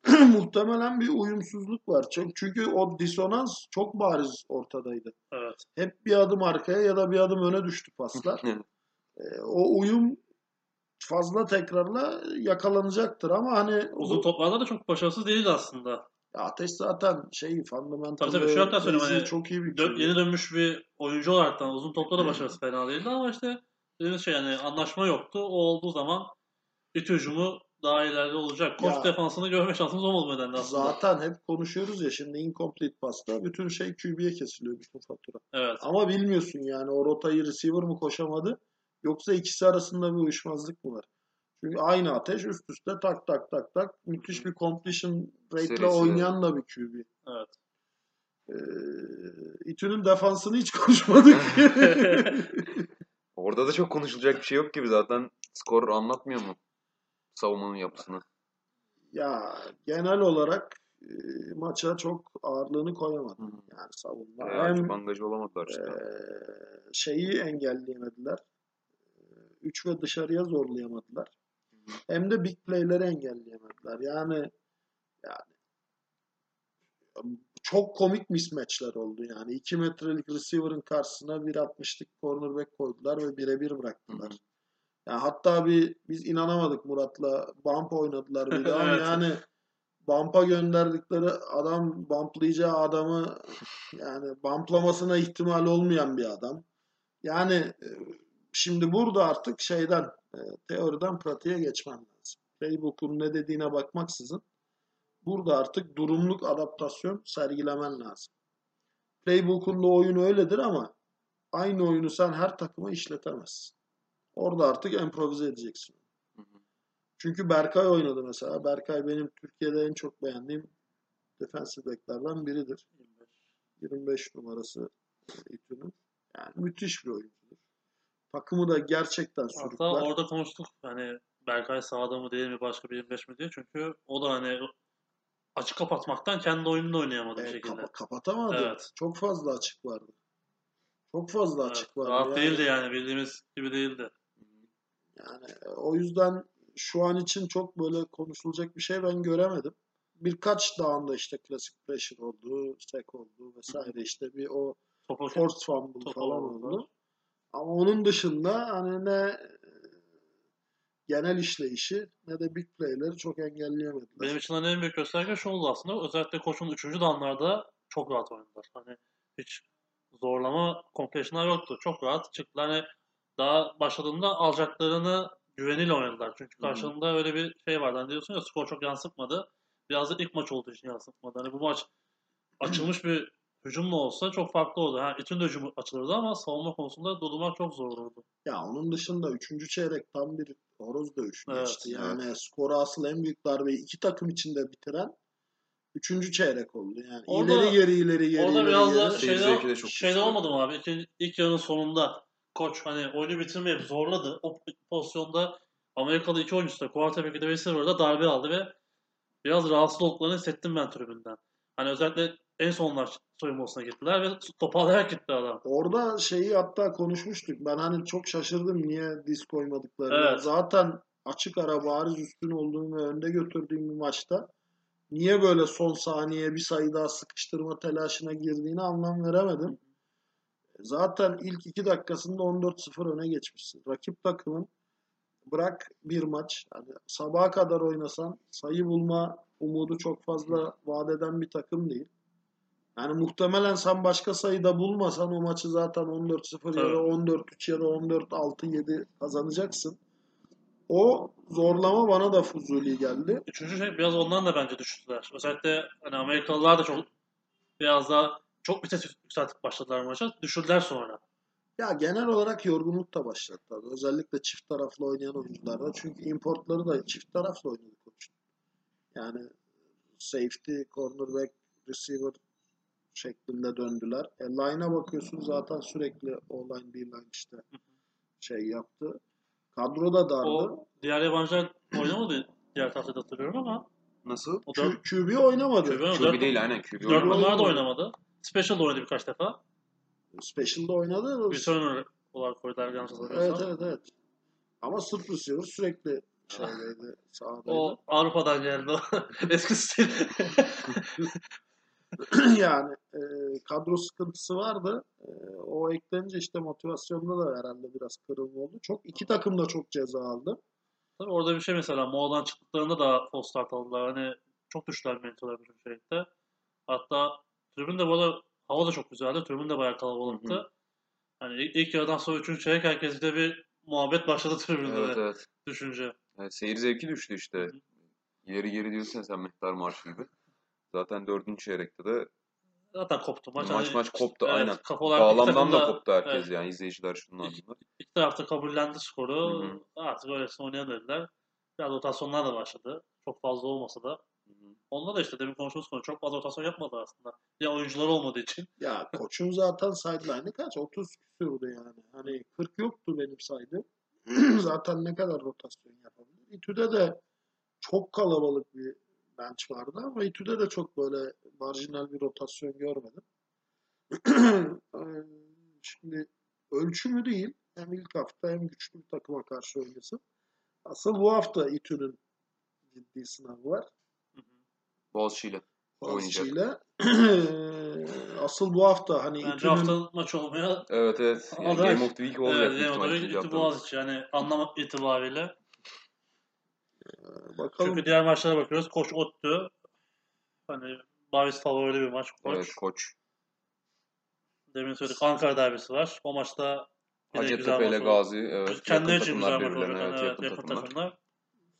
Muhtemelen bir uyumsuzluk var. Çünkü- Çünkü o disonans çok bariz ortadaydı. Evet. Hep bir adım arkaya ya da bir adım öne düştü paslar. E, o uyum fazla tekrarla yakalanacaktır ama hani Uzun toplarda da çok başarısız değildi aslında. Ateş zaten şey fundamental Tabii tabii, şu hatta söyleyeyim, hani çok iyi bir Dö- QB. yeni dönmüş bir oyuncu olarak da uzun topta da başarısı fena değildi ama işte dediğimiz şey yani anlaşma yoktu. O olduğu zaman İT hücumu daha ileride olacak. Koç defansını görme şansımız olmadı nedenle aslında. Zaten hep konuşuyoruz ya şimdi incomplete pasta bütün şey QB'ye kesiliyor bütün fatura. Evet. Ama bilmiyorsun yani o rotayı receiver mı koşamadı yoksa ikisi arasında bir uyuşmazlık mı var? Çünkü aynı ateş üst üste tak tak tak tak müthiş bir completion rate'le oynayan da bir QB. Evet. Ee, İTÜ'nün defansını hiç konuşmadık. Orada da çok konuşulacak bir şey yok gibi zaten skor anlatmıyor mu savunmanın yapısını? ya genel olarak e, maça çok ağırlığını koyamadı. Hı. Yani savunma. Ya, Hem çok angajı olamadılar işte. Ee, şeyi engelleyemediler. 3 ve dışarıya zorlayamadılar. Hem de big play'leri engelleyemediler. Yani yani çok komik mismatchler oldu yani. 2 metrelik receiver'ın karşısına 1.60'lık cornerback koydular ve birebir bıraktılar. Yani hatta bir biz inanamadık Murat'la bump oynadılar bir de ama Evet. yani bump'a gönderdikleri adam bumplayacağı adamı yani bumplamasına ihtimal olmayan bir adam. Yani e, şimdi burada artık şeyden teoriden pratiğe geçmen lazım. Playbook'un ne dediğine bakmaksızın burada artık durumluk adaptasyon sergilemen lazım. Playbook'un da oyunu öyledir ama aynı oyunu sen her takıma işletemezsin. Orada artık improvize edeceksin. Hı hı. Çünkü Berkay oynadı mesela. Berkay benim Türkiye'de en çok beğendiğim defensive back'lerden biridir. 25 numarası İTÜ'nün. Yani müthiş bir oyuncudur. Takımı da gerçekten Hatta sürükler. orada konuştuk hani Berkay sağda mı değil mi başka bir 25 mi diye. Çünkü o da hani açık kapatmaktan kendi oyununu oynayamadı bir E, şekilde. kapa- kapatamadı. Evet. Çok fazla açık vardı. Çok fazla Evet, açık vardı. Rahat Yani- değildi yani bildiğimiz gibi değildi. Yani e, o yüzden şu an için çok böyle konuşulacak bir şey ben göremedim. Birkaç dağında işte klasik pressure oldu, sack oldu vesaire işte bir o Topu force fumble falan oldu. Ama onun dışında hani ne e, genel işleyişi ne de big play'leri çok engelleyemediler. Benim için hani en büyük gösterge şu oldu aslında. Özellikle koçun 3. downlarda çok rahat oynadılar. Hani hiç zorlama completion'lar yoktu. Çok rahat çıktılar. Hani daha başladığında alacaklarını güveniyle oynadılar. Çünkü karşılığında öyle bir şey vardı. Hani diyorsun ya skor çok yansıtmadı. Biraz da ilk maç olduğu için yansıtmadı. Hani bu maç açılmış bir hücumla olsa çok farklı oldu. Ha, İTÜ'nün de hücumu açılırdı ama savunma konusunda durmak çok zor olurdu. Ya onun dışında 3. çeyrek tam bir horoz dövüşü Evet, geçti. Yani skora asıl en büyük darbeyi iki takım içinde bitiren 3. çeyrek oldu. Yani Orada- ileri geri ileri geri Orada ileri biraz da şeyde, şeyde olmadı mı abi? İlk, ilk yarının sonunda koç hani oyunu bitirmeyip zorladı. O pozisyonda Amerikalı iki oyuncusu da quarterback'i de receiver'da darbe aldı ve biraz rahatsız olduklarını hissettim ben tribünden. Hani özellikle en sonlar soyunma odasına gittiler ve toparlayarak gitti adam. Orada şeyi hatta konuşmuştuk. Ben hani çok şaşırdım niye diz koymadıklarını. Evet. Zaten açık ara bariz üstün olduğum ve önde götürdüğüm bir maçta niye böyle son saniye bir sayı daha sıkıştırma telaşına girdiğini anlam veremedim. Zaten ilk iki dakikasında 14-0 öne geçmişsin. Rakip takımın bırak bir maç. Yani sabaha kadar oynasan sayı bulma umudu çok fazla vaat eden bir takım değil. Yani muhtemelen sen başka sayıda bulmasan o maçı zaten 14-0 ya da Tabii. 14-3 ya da 14-6-7 kazanacaksın. O zorlama bana da fuzuli geldi. Üçüncü şey biraz ondan da bence düştüler. Özellikle hani Amerikalılar da çok biraz daha çok vites yükseltip başladılar maça. Düşürdüler sonra. Ya genel olarak yorgunluk da başladı tabii. Özellikle çift taraflı oynayan oyuncularda. Çünkü importları da çift taraflı oynadı koç. Yani safety, cornerback, receiver şeklinde döndüler. E, line'a bakıyorsun zaten sürekli o line bir line işte şey yaptı. Kadro da dardı. O diğer yabancılar oynamadı diğer tarafta da hatırlıyorum ama Nasıl? o dört, Q- QB oynamadı. QB QB değil aynen QB dört oynamadı. numara da oynamadı. Special da oynadı birkaç defa. Special'da oynadı. Returner olarak koydular yanlış hatırlamıyorsam. Evet evet evet. Ama sırt receiver sürekli şeydeydi, sahadaydı. O Avrupa'dan geldi o. Eski stil. yani e, kadro sıkıntısı vardı. E, o eklenince işte motivasyonda da herhalde biraz kırılma oldu. Çok iki takım da çok ceza aldı. Tabii orada bir şey mesela Moğol'dan çıktıklarında da false start aldılar. Hani çok düştüler mentorlar bir şeyde. Hatta tribün de bu arada hava da çok güzeldi. Tribün de bayağı kalabalıktı. Hani ilk, ilk yarıdan sonra üçüncü çeyrek herkeste bir muhabbet başladı tribünde Evet de evet. düşünce. Evet, seyir zevki düştü işte. Hı hı. İleri geri diyorsun sen Mehter Marşı gibi. Zaten dördüncü çeyrekte de Zaten koptu maç. maç Hani maç koptu evet, aynen. Kafalar Bağlamdan da koptu herkes evet. yani izleyiciler şunlar bunlar. İki tarafta kabullendi skoru. Hı hı. Artık öylesine oynayalım dediler. Biraz rotasyonlar da başladı. Çok fazla olmasa da. Hı hı. Onunla da işte demin konuştuğumuz konu çok fazla rotasyon yapmadı aslında. Ya oyuncular olmadığı için. Ya koçun zaten sideline'ı kaç? 30 küsürdü yani. Hani 40 yoktu benim saydığım. zaten ne kadar rotasyon yapabilir. İTÜ'de de çok kalabalık bir bench vardı ama İTÜ'de de çok böyle marjinal bir rotasyon görmedim. Ee, Şimdi ölçü mü değil. Hem ilk hafta hem güçlü bir takıma karşı oynasın. Asıl bu hafta İTÜ'nün ciddi sınavı var. Hı hı. Boğaziçi ile. Oynayacak. Asıl bu hafta hani Bence İTÜ'nün hafta maçı olmaya Evet evet. Yani. Game of the Week olacak evet, yani ihtimalle tabii ikinci İTÜ. Boğaziçi yani anlam itibariyle. Bakalım Çünkü diğer maçlara bakıyoruz. Koç Ottu. Hani Bavis favori bir maç koç. Evet koç. Demin söyledik Ankara derbisi var. O maçta Hacettepe ile. Gazi. Evet. Kendi yakın için güzel maç olacak. Evet, Evet, yakın yakın takımlar. takımlar.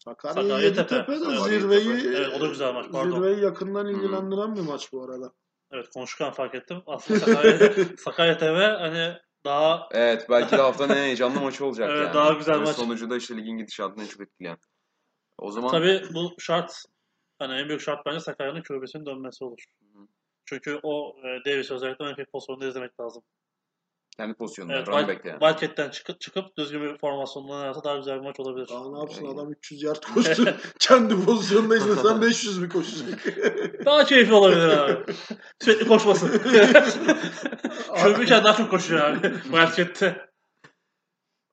Sakarya Sakarya Yeditepe Tepe. de Evet. zirveyi Evet, o da güzel maç, pardon. zirveyi yakından ilgilendiren bir maç bu arada. Evet konuşurken fark ettim. Aslında Sakarya, Sakarya TV hani daha Evet belki de haftanın en heyecanlı maçı olacak Evet, yani. daha güzel Ve maç. Sonucu da işte ligin gidişatını en çok etkileyen. O zaman tabii bu şart hani en büyük şart bence Sakarya'nın kürbesinin dönmesi olur. Hı. Çünkü o e, Davis özellikle ön pek pozisyonunda izlemek lazım. kendi pozisyonunda Evet, running Wild, back yani. Wildcat'ten çıkıp, çıkıp düzgün bir formasyonda oynarsa daha güzel bir maç olabilir. Daha ne yapsın Yani. adam 300 yard koştu. Kendi pozisyonunda izlesen 500 mi koşacak? Daha keyifli olabilir abi. Sürekli koşmasın. Kürbüken daha çok koşuyor abi. Wildcat'te.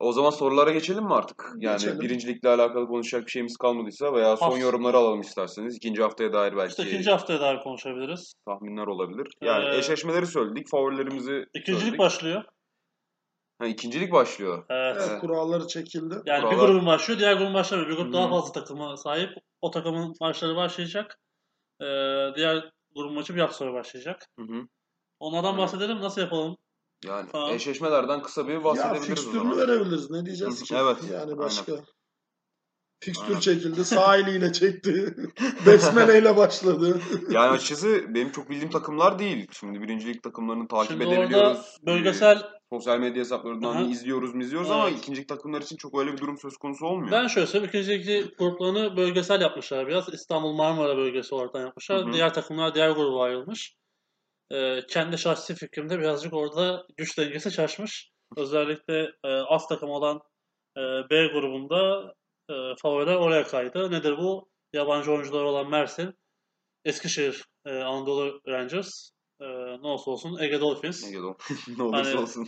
O zaman sorulara geçelim mi artık? Yani Geçelim. birincilikle alakalı konuşacak bir şeyimiz kalmadıysa veya son Hafta- yorumları alalım isterseniz. İkinci haftaya dair belki İşte ikinci haftaya daha konuşabiliriz. tahminler olabilir. Yani Ee, eşleşmeleri söyledik, favorilerimizi İkincilik söyledik. başlıyor. Ha, ikincilik başlıyor. Evet. Evet, Evet. kuralları çekildi. Yani bir Kurallar- grubun başlıyor, diğer grubun başlamıyor. Bir grup daha fazla takıma sahip. O takımın maçları başlayacak. Ee, diğer grubun maçı bir hafta sonra başlayacak. Hı hı. Onlardan Hı. bahsedelim. Nasıl yapalım? Yani Tamam. eşleşmelerden kısa bir Ya bahsedebiliriz o fikstürünü verebiliriz. Ne diyeceğiz ki? evet, Yani başka. Fikstür Aynen. çekildi. Sağ eliyle çekti. Besmeleyle başladı. Yani açıkçası benim çok bildiğim takımlar değil. Şimdi birincilik takımlarını takip Şimdi orada edebiliyoruz. bölgesel Ee, sosyal medya hesaplarından Aha. izliyoruz izliyoruz ama Evet. ikincilik takımlar için çok öyle bir durum söz konusu olmuyor. Ben şöyle söyleyeyim. İkinci gruplarını bölgesel yapmışlar biraz. İstanbul Marmara bölgesi oradan yapmışlar. Hı hı. Diğer takımlar diğer gruba ayrılmış. Ee, kendi şahsi fikrimde birazcık orada güç dengesi şaşmış. Özellikle e, az takım olan e, B grubunda e, favoriler oraya kaydı. Nedir bu? Yabancı oyuncular olan Mersin, Eskişehir, e, Anadolu Rangers, e, ne olsa olsun Ege Dolphins. Ne o? ne olursa Hani- olsun.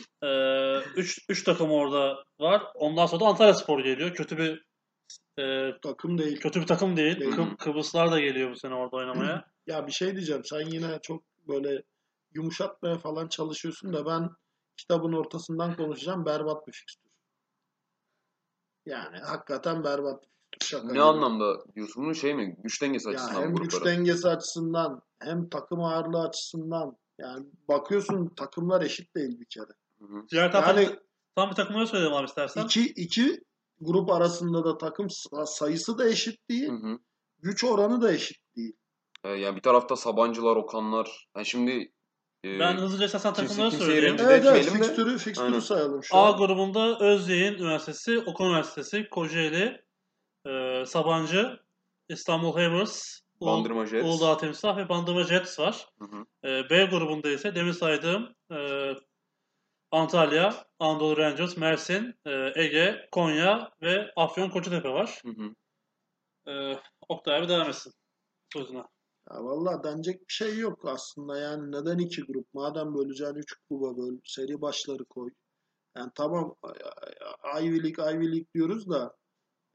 3 3 takım orada var. Ondan sonra da Antalya Spor geliyor. Kötü bir e, Takım değil. kötü bir takım değil. Değil. Kıb- Kıbrıslar da geliyor bu sene orada oynamaya. Ya bir şey diyeceğim. Sen yine çok böyle yumuşatmaya falan çalışıyorsun da ben kitabın ortasından konuşacağım. Berbat bir fikstür. Yani hakikaten berbat bir fikstür. Şaka Ne gibi. anlamda diyorsun bunu şey mi? Güç dengesi açısından hem mı güç dengesi açısından hem takım ağırlığı açısından yani bakıyorsun takımlar eşit değil bir kere. Hı hı. Diğer Yani tam bir takımları söyleyeyim abi istersen. iki, iki grup arasında da takım sa- sayısı da eşit değil. Hı hı. Güç oranı da eşit değil. Ee, yani bir tarafta Sabancılar, Okanlar. Yani şimdi e, Ben hızlıca kimse- takımları kimse söyleyeyim. yerinde- Bir de Evet evet fikstürü, fikstürü sayalım şu A an. grubunda Özyeğin Üniversitesi, Okan Üniversitesi, Kocaeli, e, Sabancı, İstanbul Havers, Bandırma Jets. Uludağ Timsah ve Bandırma Jets var. Hı hı. E, B grubunda ise demin saydığım e, Antalya, Anadolu Rangers, Mersin, e, Ege, Konya ve Afyon Kocatepe var. Hı hı. E, Oktay abi devam etsin sözüne. Ya vallahi denecek bir şey yok aslında yani neden iki grup? Madem böleceğin üç gruba böl, seri başları koy. Yani tamam Ivy League, Ivy League diyoruz da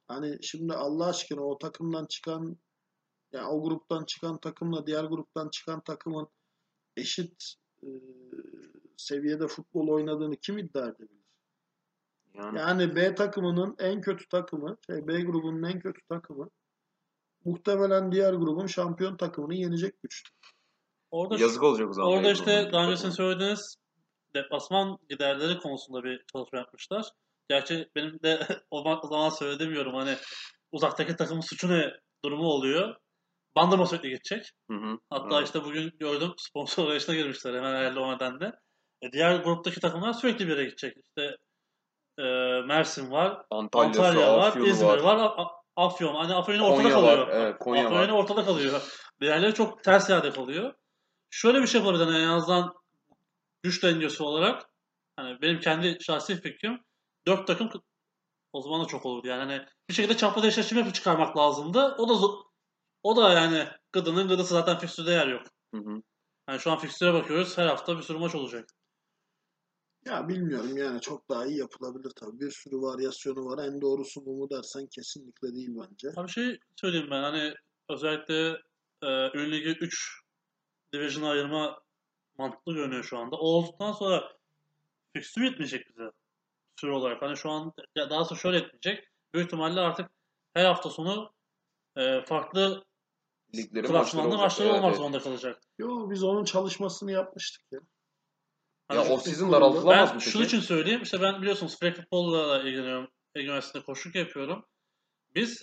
hani şimdi Allah aşkına o takımdan çıkan yani o gruptan çıkan takımla diğer gruptan çıkan takımın eşit e, seviyede futbol oynadığını kim iddia edebilir? Yani, Yani B takımının en kötü takımı, şey B grubunun en kötü takımı muhtemelen diğer grubun şampiyon takımını yenecek güçte. Orada yazık olacak o zaman. Orada işte daha öncesinde takıma. söylediğiniz deplasman giderleri konusunda bir çalışma yapmışlar. Gerçi benim de o zaman söylemiyorum hani uzaktaki takımın suçu ne durumu oluyor. Bandırma sürekli gidecek. Hı hı. Hatta Evet. işte bugün gördüm sponsor arayışına girmişler hemen hayırlı o nedenle. E, diğer gruptaki takımlar sürekli bir yere gidecek. İşte e, Mersin var, Antalya'sı, Antalya var, Afyon'u İzmir var. var, A- A- Afyon. Hani Afyon ortada Konya kalıyor. var. Evet, Konya Afyon var. ortada kalıyor. Diğerleri çok ters yerde kalıyor. Şöyle bir şey yapabilir hani en azından güç dengesi olarak. Hani benim kendi şahsi fikrim dört takım o zaman da çok olurdu yani. Hani bir şekilde çapraz eşleşme çıkarmak lazımdı. O da o da yani gıdının gıdısı zaten fikstürde yer yok. Hı hı. Yani şu an fikstüre bakıyoruz. Her hafta bir sürü maç olacak. Ya bilmiyorum yani çok daha iyi yapılabilir tabii. Bir sürü varyasyonu var. En doğrusu bu mu dersen kesinlikle değil bence. Abi şey söyleyeyim ben hani özellikle e, Ün Ligi 3 Division'a ayırma mantıklı görünüyor şu anda. O olduktan sonra fikstür yetmeyecek bize süre olarak. Hani şu an ya daha sonra şöyle etmeyecek. Büyük ihtimalle artık her hafta sonu e, farklı Liglerin klasmanlı maçları maçları olmak Evet, zorunda kalacak. Yo biz onun çalışmasını yapmıştık ya. Ya off season daraltılamaz ben mı peki? için söyleyeyim. İşte ben biliyorsunuz flag futbolla da ilgileniyorum. Ege Üniversitesi'nde koşuk yapıyorum. Biz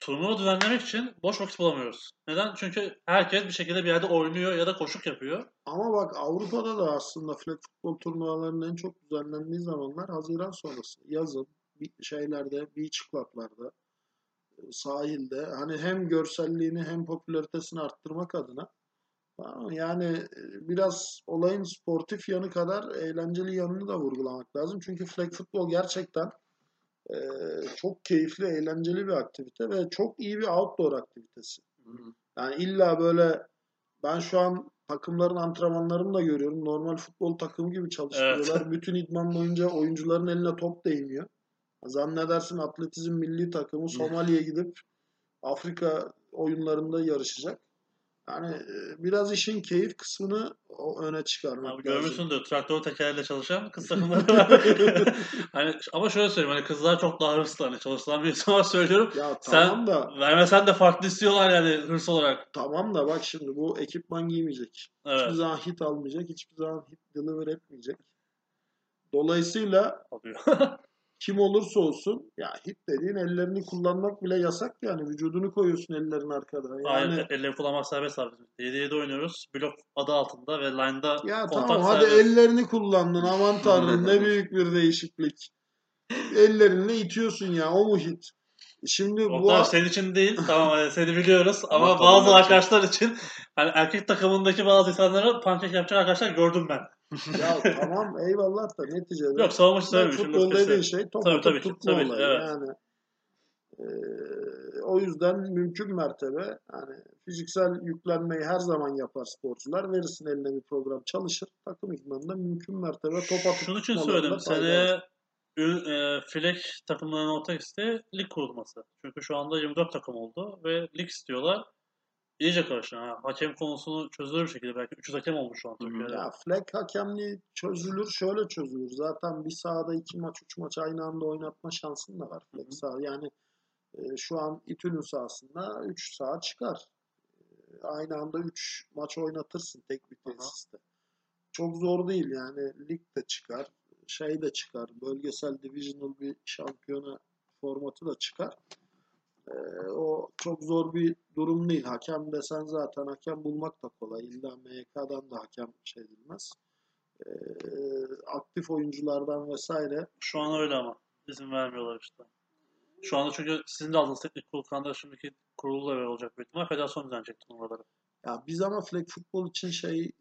turnuva düzenlemek için boş vakit bulamıyoruz. Neden? Çünkü herkes bir şekilde bir yerde oynuyor ya da koşuk yapıyor. Ama bak Avrupa'da da aslında flag futbol turnuvalarının en çok düzenlendiği zamanlar Haziran sonrası. Yazın şeylerde, beach club'larda, e, sahilde hani hem görselliğini hem popülaritesini arttırmak adına tamam yani e, biraz olayın sportif yanı kadar eğlenceli yanını da vurgulamak lazım. Çünkü flag futbol gerçekten e, çok keyifli, eğlenceli bir aktivite ve çok iyi bir outdoor aktivitesi. Hı hı. Yani illa böyle ben şu an takımların antrenmanlarını da görüyorum. Normal futbol takımı gibi çalıştırıyorlar. Bütün idman boyunca oyuncuların eline top değmiyor. Zannedersin atletizm milli takımı Somali'ye gidip Afrika oyunlarında yarışacak. Yani e, biraz işin keyif kısmını öne çıkarmak Abi lazım. görmüşsündür. Traktör tekerle çalışan kız takımları var. hani, ama şöyle söyleyeyim. Hani kızlar çok daha hırslı. Hani çalışılan bir insan var söylüyorum. Ya Sen tamam da vermesen de farklı istiyorlar yani hırs olarak. tamam da bak şimdi bu ekipman giymeyecek. Evet. Hiçbir zaman hit almayacak. Hiçbir zaman hit deliver etmeyecek. Dolayısıyla Alıyor. kim olursa olsun ya hit dediğin ellerini kullanmak bile yasak yani vücudunu koyuyorsun ellerin arkada. Yani Hayır, elleri kullanmak serbest abi. 7-7 oynuyoruz. Blok adı altında ve line'da ya kontak tamam hadi serbest. ellerini kullandın aman tanrım ne büyük bir değişiklik. Ellerinle itiyorsun ya o mu hit? Şimdi bu Oktay senin için değil. Tamam seni biliyoruz ama, bazı arkadaşlar için hani erkek takımındaki bazı insanları pankek yapacak arkadaşlar gördüm ben. Ya tamam eyvallah da neticede Yok savunma söylemiyorum. Şimdi futbol dediğin şey top Tabii, tabii tutma tabii olayı. evet. Yani e, o yüzden mümkün mertebe hani fiziksel yüklenmeyi her zaman yapar sporcular. Verirsin eline bir program çalışır. Takım idmanında mümkün mertebe top atıp Şunun için söyledim. Seneye e, Fleck takımlarının ortak isteği lig kurulması. Çünkü şu anda 24 takım oldu ve lig istiyorlar. İyice karıştı. Ha, hakem konusunu çözülür bir şekilde. Belki 300 hakem olmuş şu an. Türkiye'de. Ya flag hakemliği çözülür, şöyle çözülür. Zaten bir sahada iki maç, üç maç aynı anda oynatma şansın da var. Flag hı. saha. Yani e, şu an İTÜ'nün sahasında 3 saha çıkar. E, aynı anda 3 maç oynatırsın tek bir tesiste. Çok zor değil yani. Lig de çıkar, şey de çıkar. Bölgesel divisional bir şampiyona formatı da çıkar. E, o çok zor bir durum değil. Hakem desen zaten hakem bulmak da kolay. İlla MYK'dan da hakem şey edilmez. E, aktif oyunculardan vesaire Şu an öyle ama. izin vermiyorlar işte. Şu anda çünkü sizin de aldığınız teknik kurul kanalda şimdiki kurulu da olacak büyük ihtimal. Federasyon düzenleyecek turnuvaları. Ya biz ama flag futbol için şey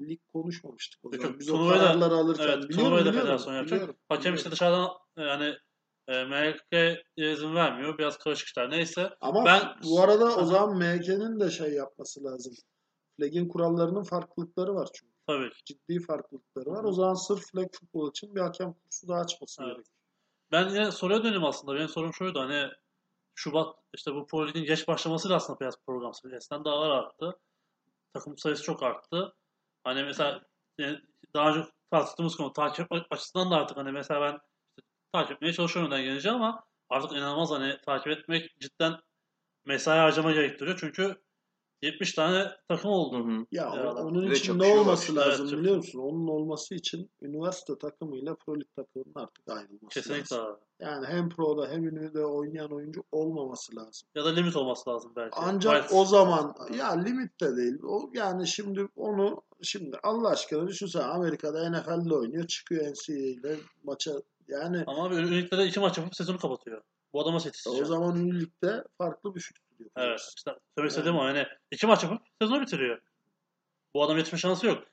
lig konuşmamıştık o zaman. Biz o kararları alırken Evet, biliyorum, biliyorum, biliyorum, Hakem işte dışarıdan yani e, MHK izin vermiyor. Biraz karışık işler. Neyse. Ama Ben- bu arada o zaman MHK'nin de şey yapması lazım. Flag'in kurallarının farklılıkları var çünkü. Tabii. Ciddi farklılıkları var. O zaman sırf flag futbol için bir hakem kursu daha açması Evet. gerekiyor. Ben yine soruya döneyim aslında. Benim sorum şuydu hani Şubat işte bu Pro Lig'in geç başlamasıyla aslında biraz program seviyesinden daha ağır arttı. Takım sayısı çok arttı. Hani mesela yani daha önce tartıştığımız konu takip açısından da artık hani mesela ben takip etmeye çalışıyorum önden gelince ama artık inanılmaz hani takip etmek cidden mesai harcama gerektiriyor. Çünkü 70 tane takım oldu. Ya o- Eyvallah. onun için ne çakışıyorlar olması işte. lazım Evet, biliyor musun? Onun olması için üniversite takımıyla pro lig takımının artık ayrılması Kesinlikle lazım. abi. Yani hem pro'da hem ünivde oynayan oyuncu olmaması lazım. Ya da limit olması lazım belki. Ancak Wild- o zaman ya limit de değil. O yani şimdi onu şimdi Allah aşkına düşünsene Amerika'da NFL'de oynuyor. Çıkıyor NCAA ile maça yani Ama bir Ünlük'te iki maç yapıp sezonu kapatıyor. Bu adama set o zaman ünlülükte farklı bir fikir Evet. yapıyoruz. işte söylemek istediğim o. Yani iki maç yapıp sezonu bitiriyor. Bu adam yetişme şansı yok.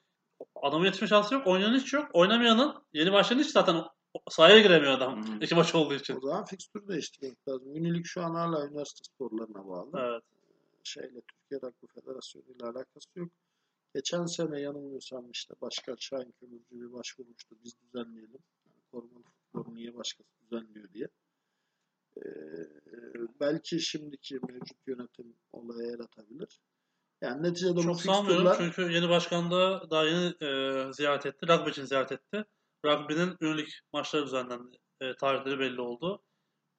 Adamın yetişme şansı yok. Oynayanın hiç yok. Oynamayanın yeni başlayan hiç zaten sahaya giremiyor adam. Hı. İki maç olduğu için. O zaman fikstür değiştirmek lazım. Ünlülük şu an hala üniversite sporlarına bağlı. Evet. Şeyle Türkiye Rugby Federasyonu ile alakası yok. Geçen sene yanılmıyorsam işte Başkan Şahin Kömürcü bir başvurmuştu. Biz düzenleyelim. Yani korumalı futbolu niye başkası düzenliyor diye. Ee, belki şimdiki mevcut yönetim olaya el atabilir. Yani neticede bu Çok sanmıyorum fikstürler çünkü yeni başkan da daha yeni e, ziyaret etti. Rugby için ziyaret etti. Rugby'nin ünlük maçları düzenlendi. E, tarihleri belli oldu.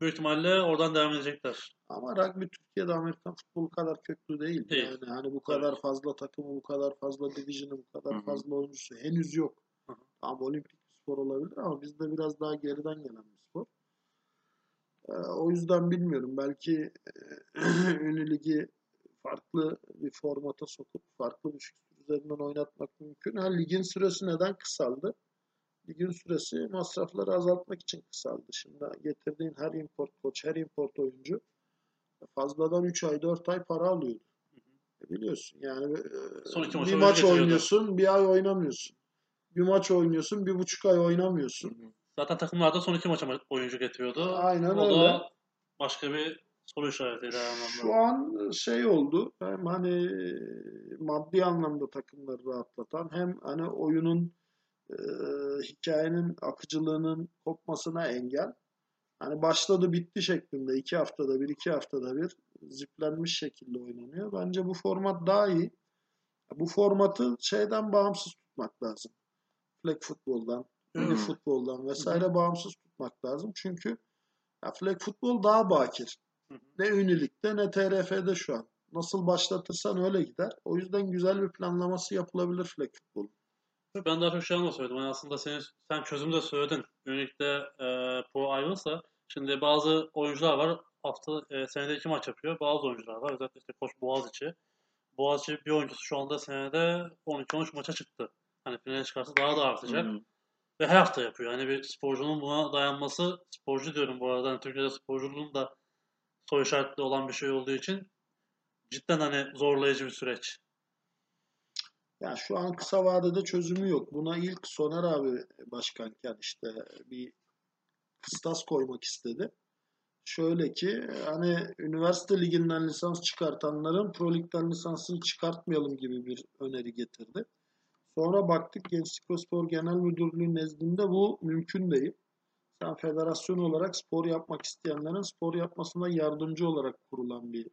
Büyük ihtimalle oradan devam edecekler. ama rugby Türkiye'de Amerikan futbolu kadar köklü değil. Değil. Yani hani bu kadar ki. fazla takımı, bu kadar fazla division'ı, bu kadar Hı hı. fazla oyuncusu henüz yok. Hı hı. Tamam olimpik spor olabilir ama bizde biraz daha geriden gelen bir spor. Ee, o yüzden bilmiyorum. Belki e, ünlü ligi farklı bir formata sokup farklı bir fikstür üzerinden oynatmak mümkün. Ha, ligin süresi neden kısaldı? Ligin süresi masrafları azaltmak için kısaldı. Şimdi getirdiğin her import koç, her import oyuncu fazladan 3 ay 4 ay para alıyordu. E Biliyorsun yani e, Son bir maç oynuyorsun bir ay oynamıyorsun. Bir maç oynuyorsun bir buçuk ay oynamıyorsun. Zaten takımlarda son iki maça oyuncu getiriyordu. Aynen o öyle. da başka bir soru işaretiydi. Şu an şey oldu hem hani maddi anlamda takımları rahatlatan hem hani oyunun e, hikayenin akıcılığının kopmasına engel. Hani başladı bitti şeklinde iki haftada bir iki haftada bir ziplenmiş şekilde oynanıyor. Bence bu format daha iyi. Bu formatı şeyden bağımsız tutmak lazım. Flag futboldan, ünlü Hmm. futboldan vesaire bağımsız tutmak lazım. Çünkü ya flag futbol daha bakir. Ne ünlülükte ne TRF'de şu an. Nasıl başlatırsan öyle gider. O yüzden güzel bir planlaması yapılabilir flag futbol. Ben daha çok şey anla söyledim. Yani aslında senin, sen çözümü de söyledin. Ünlükte e, pro ayrılsa şimdi bazı oyuncular var hafta e, senede iki maç yapıyor. Bazı oyuncular var. Özellikle işte Koç Boğaziçi. Boğaziçi bir oyuncusu şu anda senede 12-13 maça çıktı. Hani finale çıkarsa daha da artacak. Hı hı. Ve her hafta yapıyor. Yani bir sporcunun buna dayanması, sporcu diyorum bu arada. Hani Türkiye'de sporculuğun da soy işaretli olan bir şey olduğu için cidden hani zorlayıcı bir süreç. Yani şu an kısa vadede çözümü yok. Buna ilk Soner abi başkanken işte bir kıstas koymak istedi. Şöyle ki hani üniversite liginden lisans çıkartanların pro ligden lisansını çıkartmayalım gibi bir öneri getirdi. Sonra baktık Gençlik ve Spor Genel Müdürlüğü nezdinde bu mümkün değil. Sen federasyon olarak spor yapmak isteyenlerin spor yapmasına yardımcı olarak kurulan bir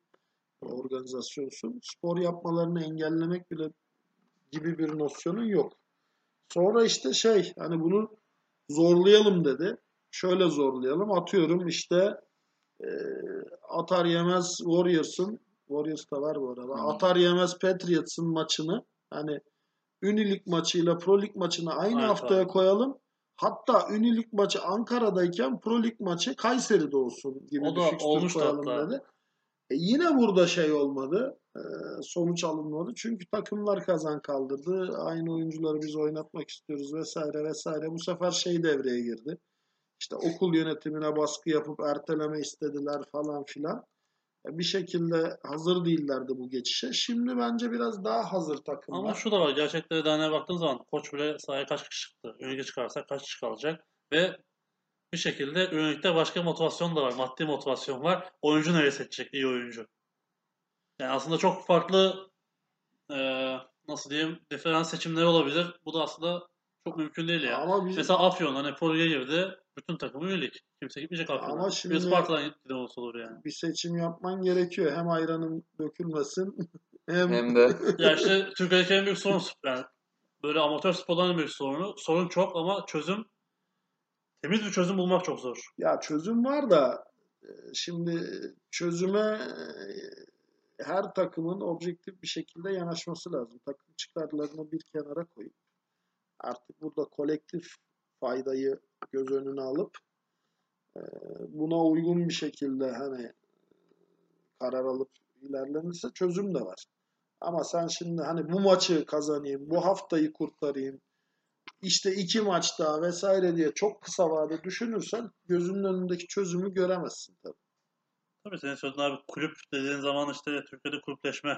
organizasyonsun. Spor yapmalarını engellemek bile gibi bir nosyonun yok. Sonra işte şey hani bunu zorlayalım dedi. Şöyle zorlayalım. Atıyorum işte e, atar yemez Warriors'ın Warriors da var bu arada. Atar yemez Patriots'ın maçını hani Unilik maçıyla Pro Lig maçını aynı Evet, haftaya koyalım. Hatta Unilik maçı Ankara'dayken Pro Lig maçı Kayseri'de olsun gibi O bir fikstür koyalım hatta. dedi. E yine burada şey olmadı. e, sonuç alınmadı. Çünkü takımlar kazan kaldırdı. Aynı oyuncuları biz oynatmak istiyoruz vesaire vesaire. Bu sefer şey devreye girdi. İşte okul yönetimine baskı yapıp erteleme istediler falan filan. E, Bir şekilde hazır değillerdi bu geçişe. Şimdi bence biraz daha hazır takımlar. Ama şu da var. Gerçekten de baktığın zaman koç bile sahaya kaç kişi çıktı? Ünlük'e çıkarsa kaç kişi kalacak? Ve bir şekilde Ünlük'te başka motivasyon da var. Maddi motivasyon var. Oyuncu nereye seçecek? iyi oyuncu. Yani aslında çok farklı eee, nasıl diyeyim diferans seçimleri olabilir. Bu da aslında çok mümkün değil ya. Ama biz Mesela Afyon hani Pro'ya girdi. Bütün takımı üyelik. Kimse gitmeyecek Afyon'a. Ama Bir şimdi- Sparta'dan gittiğinde olsa olur yani. bir seçim yapman gerekiyor. Hem ayranın dökülmesin hem, Hem de Ya işte Türkiye'deki en büyük sorun yani böyle amatör sporların en büyük sorunu. Sorun çok ama çözüm temiz bir çözüm bulmak çok zor. ya çözüm var da e, şimdi çözüme e, her takımın objektif bir şekilde yanaşması lazım. Takım çıkarlarını bir kenara koyup artık burada kolektif faydayı göz önüne alıp e, buna uygun bir şekilde hani karar alıp ilerlenirse çözüm de var. Ama sen şimdi hani bu maçı kazanayım, bu haftayı kurtarayım, işte iki maç daha vesaire diye çok kısa vade düşünürsen gözünün önündeki çözümü göremezsin tabii. Tabii senin söylediğin abi kulüp dediğin zaman işte Türkiye'de kulüpleşme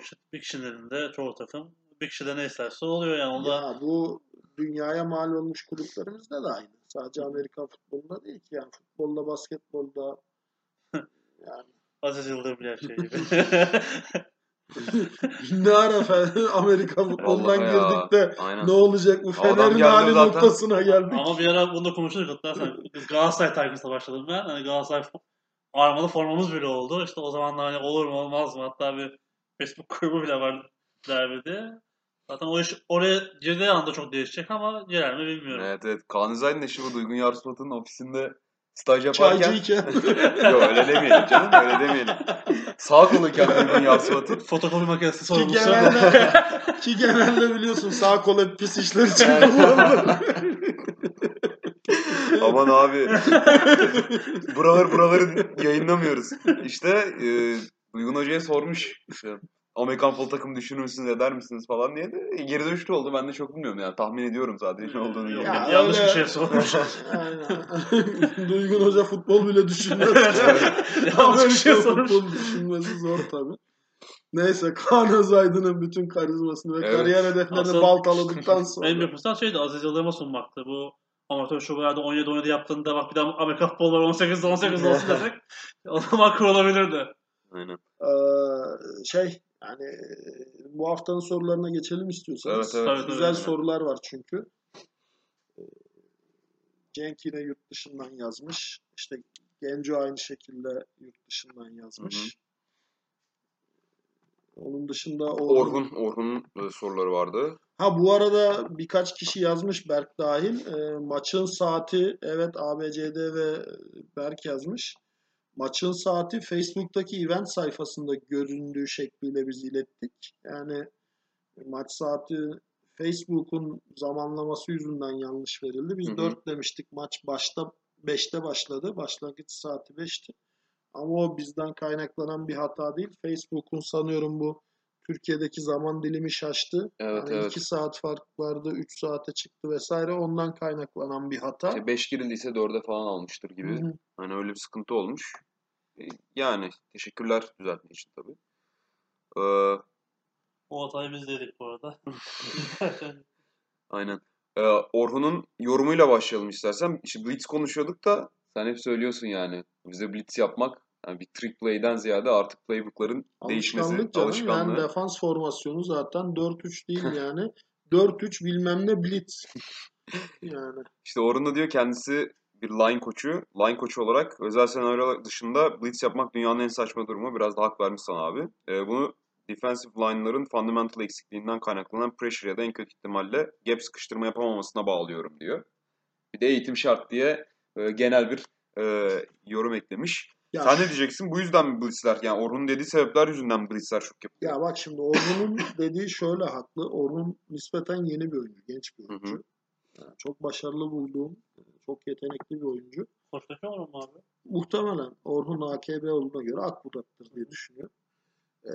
kişi, bir kişinin elinde çoğu takım bir kişi de ne isterse oluyor yani. O da Ya bu dünyaya mal olmuş kulüplerimizde de aynı. Sadece Amerikan futbolunda değil ki yani futbolda, basketbolda yani Aziz Yıldırım bile her şey gibi. ne ara Amerika futbolundan girdik de aynen. ne olacak bu Fener'in hali zaten. noktasına geldik. Ama bir ara bunu da konuştuk hatırlarsan. Biz Galatasaray tayfasına başladım ben. Hani Galatasaray armalı formamız bile oldu. İşte o zamanlar hani olur mu olmaz mı? Hatta bir Facebook grubu bile var derbide. Zaten o iş oraya girdiği anda çok değişecek ama girer mi bilmiyorum. Evet evet. Kaan Özaydın eşi bu Duygun Yarsımat'ın ofisinde staj yaparken Çaycıyken Yok öyle demeyelim canım öyle demeyelim. Sağ koluyken Duygun Yarsımat'ın Fotokopi makinesi ki sorumlusu. genelde, ki genelde biliyorsun sağ kol hep pis işler için kullanılır. aman abi buraları buraları yayınlamıyoruz. İşte e, Duygun Hoca'ya sormuş Amerikan futbol takımı düşünür müsünüz eder misiniz falan diye de e, geri dönüşlü oldu. Ben de çok bilmiyorum yani tahmin ediyorum sadece ne olduğunu. Ya yanlış öyle- bir şey sormuş. Aynen. Duygun Hoca futbol bile düşünmez. yanlış bir şey Amerika sormuş. futbol düşünmesi zor tabii. Neyse Kaan Özaydın'ın bütün karizmasını ve Evet. kariyer hedeflerini Asıl- baltaladıktan sonra. En büyük fırsat şeydi Aziz Yıldırım'a sunmaktı. Bu amatör şubelerde 17-17 yaptığında bak bir daha Amerika futbol var 18'de 18 olsun desek o zaman kurulabilirdi. Aynen. Ee, şey yani bu haftanın sorularına geçelim istiyorsanız. Evet, evet. Güzel tabii. sorular var çünkü. Ee, Cenk yine yurt dışından yazmış. İşte Genco aynı şekilde yurt dışından yazmış. Hı hı. Onun dışında Orhun. Orhun, Orhun'un e, soruları vardı. Ha bu arada birkaç kişi yazmış Berk dahil. Ee, maçın saati evet ABCD ve Berk yazmış. Maçın saati Facebook'taki event sayfasında göründüğü şekliyle biz ilettik. Yani maç saati Facebook'un zamanlaması yüzünden yanlış verildi. Biz Hı hı. 4 demiştik. Maç başta 5'te başladı. Başlangıç saati 5'ti. Ama o bizden kaynaklanan bir hata değil. Facebook'un sanıyorum bu Türkiye'deki zaman dilimi şaştı. Evet Yani evet. 2 saat fark vardı, 3 saate çıktı vesaire. Ondan kaynaklanan bir hata. İşte 5 girildiyse 4'e falan almıştır gibi. hı. Hani öyle bir sıkıntı olmuş. E, Yani teşekkürler düzeltme için tabii. Ee, O hatayı biz dedik bu arada. aynen. Ee, Orhun'un yorumuyla başlayalım istersen. İşte Blitz konuşuyorduk da sen hep söylüyorsun yani. Bize Blitz yapmak yani bir trick play'den ziyade artık playbook'ların değişmesi, Alışkanlık canım. alışkanlığı. Yani defans formasyonu zaten 4-3 değil yani. 4-3 bilmem ne blitz. Yani. İşte Orhun da diyor kendisi bir line koçu. Line koçu olarak özel senaryo dışında blitz yapmak dünyanın en saçma durumu. Biraz da hak vermiş sana abi. Ee, bunu defensive line'ların fundamental eksikliğinden kaynaklanan pressure ya da en kötü ihtimalle gap sıkıştırma yapamamasına bağlıyorum diyor. Bir de eğitim şart diye e, genel bir e, yorum eklemiş. Ya, Sen ne diyeceksin? Bu yüzden mi blitzler? Yani Orhun'un dediği sebepler yüzünden blitzler şok yapıyor? ya bak şimdi Orhun'un dediği şöyle haklı. Orhun nispeten yeni bir oyuncu. Genç bir Hı hı. oyuncu. Yani çok başarılı bulduğum, çok yetenekli bir oyuncu. Hoşlaşıyor mu abi? Muhtemelen Orhun AKB olduğuna göre Akbudat'tır diye düşünüyorum. Ee,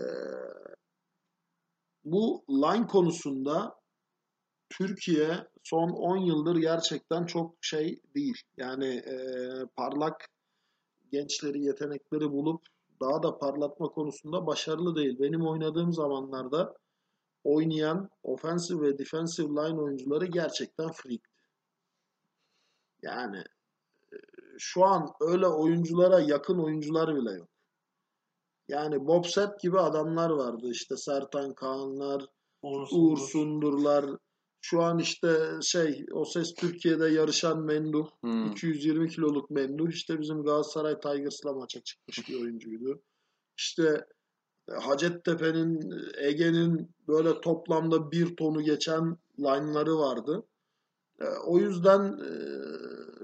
bu line konusunda Türkiye son 10 yıldır gerçekten çok şey değil. Yani e, parlak gençleri, yetenekleri bulup daha da parlatma konusunda başarılı değil. Benim oynadığım zamanlarda oynayan offensive ve defensive line oyuncuları gerçekten freakti. Yani e, şu an öyle oyunculara yakın oyuncular bile yok. Yani Bob Sepp gibi adamlar vardı. İşte Sertan Kaanlar, Uğur Uğur. Sundurlar. Şu an işte şey o ses Türkiye'de yarışan Menduh. Hmm. 220 kiloluk Menduh. işte bizim Galatasaray Tigers'la maça çıkmış bir oyuncuydu. İşte e, Hacettepe'nin, Ege'nin böyle toplamda bir tonu geçen line'ları vardı. E, O yüzden e,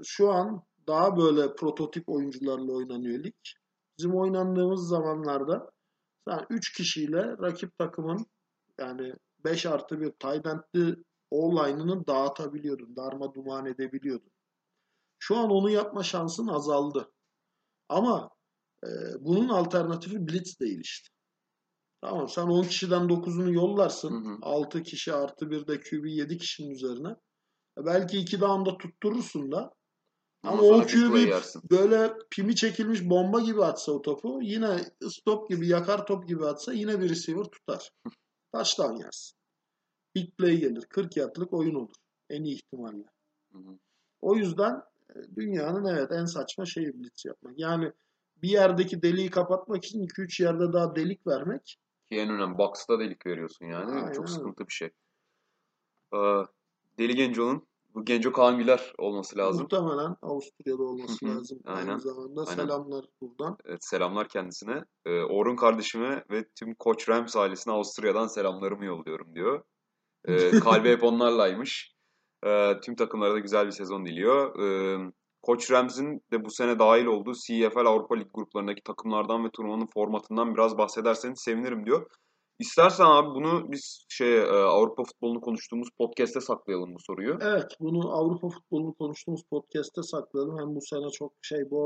şu an daha böyle prototip oyuncularla oynanıyor lig. Bizim oynandığımız zamanlarda sen 3 kişiyle rakip takımın yani 5 artı bir tight endli O-line'ını dağıtabiliyordun. Darma duman edebiliyordun. Şu an onu yapma şansın azaldı. Ama e, bunun alternatifi blitz değil işte. Tamam sen 10 kişiden 9'unu yollarsın. Hı hı. 6 kişi artı bir de QB 7 kişinin üzerine. E, Belki 2 down'da tutturursun da. Ama Ondan o QB böyle pimi çekilmiş bomba gibi atsa o topu yine stop gibi yakar top gibi atsa yine bir receiver tutar. Touchdown yersin. Big play gelir. 40 yardlık oyun olur. En iyi ihtimalle. Hı hı. O yüzden e, dünyanın evet en saçma şeyi blitz yapmak. Yani bir yerdeki deliği kapatmak için 2-3 yerde daha delik vermek. Ki en önemli box'ta delik veriyorsun yani. Aynen Çok sıkıntı bir şey. Ee, Deli Genco'nun bu Genco Kaan Güler olması lazım. Muhtemelen Avusturya'da olması lazım. Aynen. Aynı zamanda Aynen. selamlar buradan. Evet, selamlar kendisine. Ee, Orhun kardeşime ve tüm Koç Rams ailesine Avusturya'dan selamlarımı yolluyorum diyor. Ee, kalbi hep onlarlaymış. Ee, tüm takımlara da güzel bir sezon diliyor. Ee, Koç Rams'in de bu sene dahil olduğu CFL Avrupa Lig gruplarındaki takımlardan ve turnuvanın formatından biraz bahsederseniz sevinirim diyor. İstersen abi bunu biz şey e, Avrupa futbolunu konuştuğumuz podcast'te saklayalım bu soruyu. Evet, bunu Avrupa futbolunu konuştuğumuz podcast'te saklayalım. Hem bu sene çok şey bu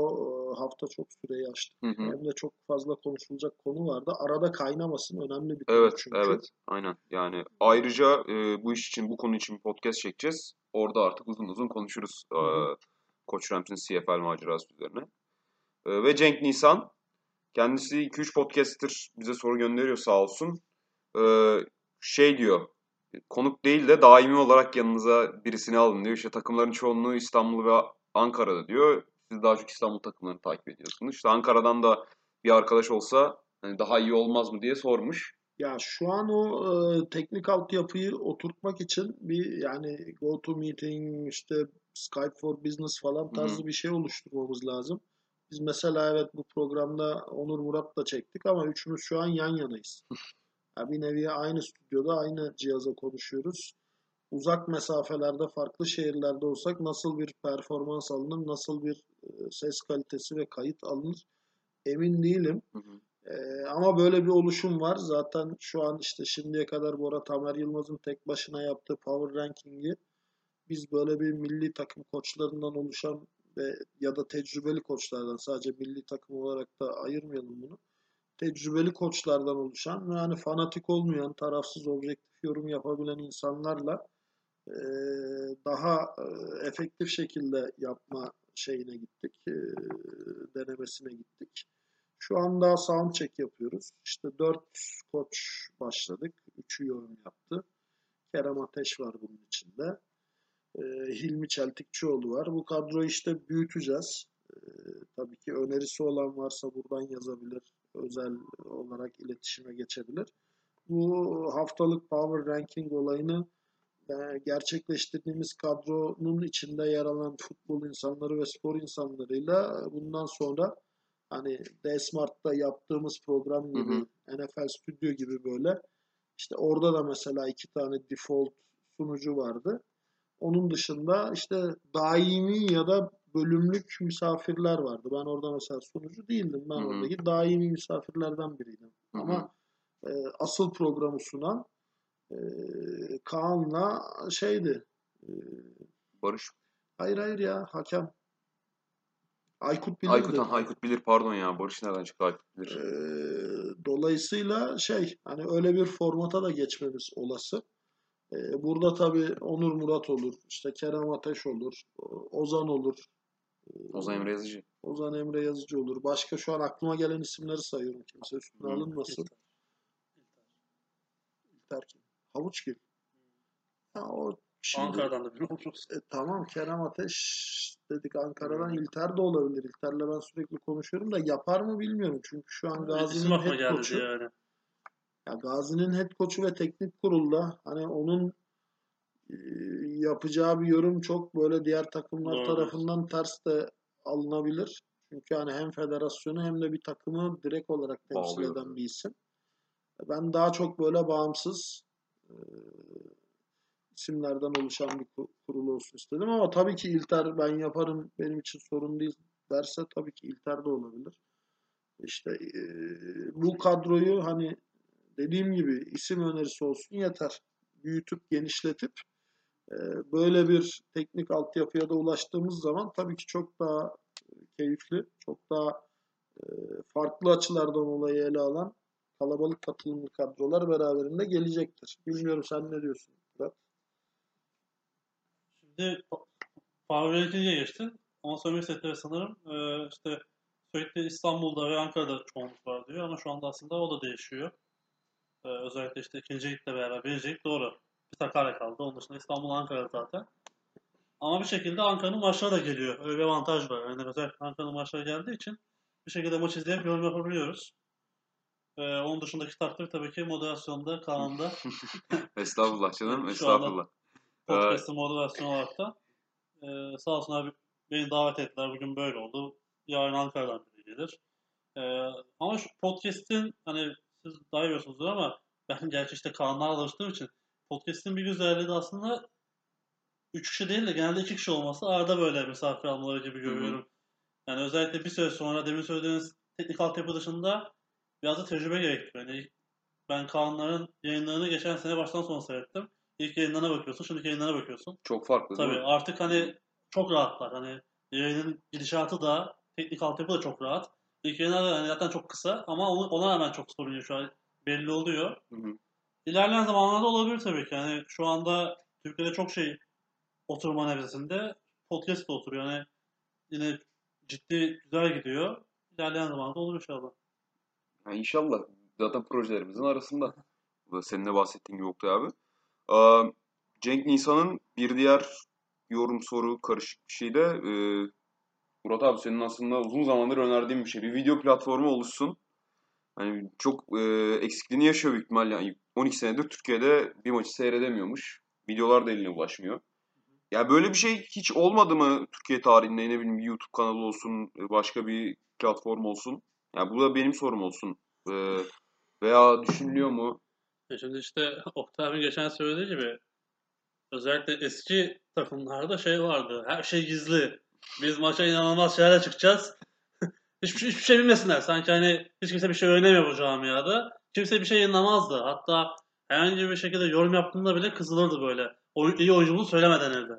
e, hafta çok süreyi. Hı hı. Hem de çok fazla konuşulacak konu vardı. Arada kaynamasın önemli bir konu Evet, çünkü. evet, aynen. Yani ayrıca e, bu iş için, bu konu için podcast çekeceğiz. Orada artık uzun uzun konuşuruz e, hı. Koç Rams'in CFL macerası üzerine. E, ve Cenk Nisan, kendisi 2-3 podcast'tir bize soru gönderiyor sağ olsun. E, şey diyor, konuk değil de daimi olarak yanınıza birisini alın diyor. İşte takımların çoğunluğu İstanbul ve Ankara'da diyor. Siz daha çok İstanbul takımlarını takip ediyorsunuz. İşte Ankara'dan da bir arkadaş olsa hani daha iyi olmaz mı diye sormuş. Ya şu an o e, teknik altyapıyı oturtmak için bir yani GoToMeeting işte Skype for Business falan tarzı Hı hı. bir şey oluşturmamız lazım. Biz mesela evet bu programda Onur Murat'la çektik ama üçümüz şu an yan yanayız. Ya bir nevi aynı stüdyoda aynı cihaza konuşuyoruz. Uzak mesafelerde farklı şehirlerde olsak nasıl bir performans alınır, nasıl bir e, ses kalitesi ve kayıt alınır emin değilim. Hı hı. Ee, ama böyle bir oluşum var. Zaten şu an işte şimdiye kadar Bora Tamer Yılmaz'ın tek başına yaptığı Power Ranking'i biz böyle bir milli takım koçlarından oluşan ve ya da tecrübeli koçlardan sadece milli takım olarak da ayırmayalım bunu. Tecrübeli koçlardan oluşan ve hani fanatik olmayan, tarafsız, objektif yorum yapabilen insanlarla daha e, efektif şekilde yapma şeyine gittik, denemesine gittik. Şu anda daha sound check yapıyoruz. İşte dört koç başladık. Üçü yorum yaptı. Kerem Ateş var bunun içinde. Ee, Hilmi Çeltikçioğlu var. Bu kadroyu işte büyüteceğiz. Ee, tabii ki önerisi olan varsa buradan yazabilir. Özel olarak iletişime geçebilir. Bu haftalık power ranking olayını e, gerçekleştirdiğimiz kadronun içinde yer alan futbol insanları ve spor insanlarıyla bundan sonra hani D-Smart'ta yaptığımız program gibi, Hı NFL Studio gibi böyle işte orada da mesela iki tane default sunucu vardı. Onun dışında işte daimi ya da bölümlük misafirler vardı. Ben orada mesela sunucu değildim. Ben Hı hı. oradaki daimi misafirlerden biriydim. Hı hı. Ama e, asıl programı sunan e, Kaan'la şeydi. E, Barış. hayır hayır ya hakem. Aykut bilirdi. Aykut, Aykut bilir pardon ya. Barış nereden çıktı Aykut bilir. Ee, dolayısıyla şey hani öyle bir formata da geçmemiz olası. Ee, burada tabii Onur Murat olur, işte Kerem Ateş olur, Ozan olur, Ozan Emre Yazıcı. Ozan Emre Yazıcı olur. Başka şu an aklıma gelen isimleri sayıyorum. Kimse üstüne Hı. alınmasın. İlter kim? Havuçgil. Ha, o şimdi, Ankara'dan da bir. E, tamam Kerem Ateş dedik Ankara'dan. İlter de olabilir. İlter'le ben sürekli konuşuyorum da yapar mı bilmiyorum. Çünkü şu an Gazi'nin head diye yani. Ya Gazi'nin head koçu ve teknik kurulda hani onun e, yapacağı bir yorum çok böyle diğer takımlar Doğru. tarafından ters de alınabilir. Çünkü hani hem federasyonu hem de bir takımı direkt olarak temsil Bağlıyor. eden bir isim. Ben daha çok böyle bağımsız e, isimlerden oluşan bir ku- kurul olsun istedim ama tabii ki İlter ben yaparım benim için sorun değil derse tabii ki İlter de olabilir. İşte e, bu kadroyu hani dediğim gibi isim önerisi olsun yeter. Büyütüp genişletip e, böyle bir teknik altyapıya da ulaştığımız zaman tabii ki çok daha keyifli, çok daha e, farklı açılardan olayı ele alan kalabalık katılımlı kadrolar beraberinde gelecektir. Bilmiyorum sen ne diyorsun? Murat? Şimdi Ranking'e geçtin. Söylemek istedikleri sanırım e, işte sürekli İstanbul'da ve Ankara'da çoğunluk var diyor ama şu anda aslında o da değişiyor. E, özellikle işte ikinci ligle beraber birinci lig doğru. Bir Sakarya kaldı. Onun dışında İstanbul, Ankara zaten. Ama bir şekilde Ankara'nın maçları da geliyor. Öyle bir avantaj var. Yani özellikle Ankara'nın maçları geldiği için bir şekilde maç izleyip yorum yapabiliyoruz. E, onun dışındaki takdir tabii ki moderasyonda, Kaan'da. Estağfurullah canım. Estağfurullah. Podcast'ın moderasyon olarak da. Ee, sağ olsun abi beni davet ettiler. Bugün böyle oldu. Yarın Ankara'dan biri gelir. Ee, ama şu podcast'in hani siz daha iyi biliyorsunuzdur ama ben gerçi işte kanallarla alıştığım için podcast'in bir güzelliği de aslında 3 kişi değil de genelde 2 kişi olması arada böyle misafir almaları gibi görüyorum. Yani özellikle bir süre sonra demin söylediğiniz teknik altyapı dışında biraz da tecrübe gerektiriyor. Yani ben Kaanların yayınlarını geçen sene baştan sona seyrettim. İlk yayınlarına bakıyorsun, şimdiki yayınlarına bakıyorsun. Çok farklı Tabii artık hani çok rahatlar. Hani yayının gidişatı da teknik altyapı da çok rahat. İlk yayınlar da hani zaten çok kısa ama onu- ona rağmen çok sorun yok şu an belli oluyor. Hı hı. İlerleyen zamanlarda olabilir tabii ki. Yani şu anda Türkiye'de çok şey oturma nevresinde podcast da oturuyor. Yani yine ciddi güzel gidiyor. İlerleyen zamanlarda olur inşallah. Yani inşallah. Zaten projelerimizin arasında. Senin de bahsettiğin gibi Oktay abi. Aa, Cenk Nisan'ın bir diğer yorum soru karışık bir şey de e, Murat abi senin aslında uzun zamandır önerdiğin bir şey. Bir video platformu oluşsun. Hani çok e, eksikliğini yaşıyor büyük ihtimalle. Yani 12 senedir Türkiye'de bir maçı seyredemiyormuş. Videolar da eline ulaşmıyor. Ya böyle bir şey hiç olmadı mı Türkiye tarihinde? Ne bileyim bir YouTube kanalı olsun, başka bir platform olsun. Ya bu da benim sorum olsun. E, veya düşünülüyor mu? E şimdi işte Oktay abi geçen söylediği gibi özellikle eski takımlarda şey vardı. Her şey gizli. Biz maça inanılmaz şeylerle çıkacağız. Hiçbir, şey- hiçbir şey bilmesinler. Sanki hani hiç kimse bir şey öğrenemiyor bu camiada. Kimse bir şey yayınlamazdı. Hatta herhangi bir şekilde yorum yaptığında bile kızılırdı böyle. Oy, iyi oyunculuğu söylemeden evde.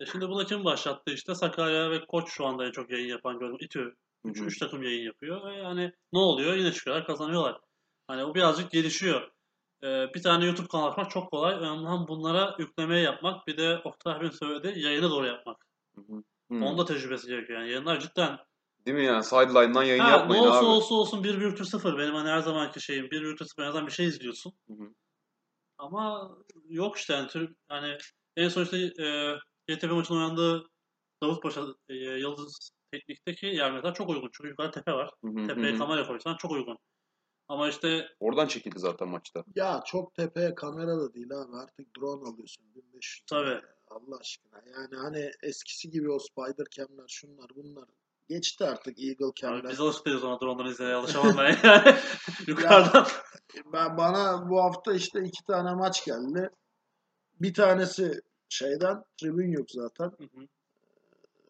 E şimdi buna kim başlattı işte? Sakarya ve Koç şu anda en çok yayın yapan gördüm. İTÜ. Üç, üç takım yayın yapıyor. Ve yani ne oluyor? Yine çıkıyorlar kazanıyorlar. Hani o birazcık gelişiyor. Ee, bir tane YouTube kanalı açmak çok kolay. Önemli bunlara yüklemeyi yapmak. Bir de Oktay abinin söylediği yayını doğru yapmak. Hı. Onun da tecrübesi gerekiyor. Yani yayınlar cidden Değil mi yani? Sideline'dan yayın Ha, ne yapmayın olsa abi. olsa olsun 1 büyüktür 0. Benim hani her zamanki şeyim 1 büyüktür 0. En azından bir şey izliyorsun. Hı hı. Ama yok işte yani Türk hani en son işte e, GTB maçının oynandığı Davutpaşa e, Yıldız Teknik'teki yer mesela çok uygun. Çünkü yukarı tepe var. Hı, hı Tepeye hı. kamera koysan çok uygun. Ama işte Oradan çekildi zaten maçta. Ya çok tepeye kamera da değil abi. Artık drone alıyorsun 1500. Tabii. Allah aşkına. Yani hani eskisi gibi o spider cam'ler şunlar bunlar geçti artık Eagle abi cam'ler. biz değiliz ona drone'dan izlemeye alışamam ben yani. Yukarıdan. Ben bana bu hafta işte iki tane maç geldi. Bir tanesi şeyden tribün yok zaten. Hı hı.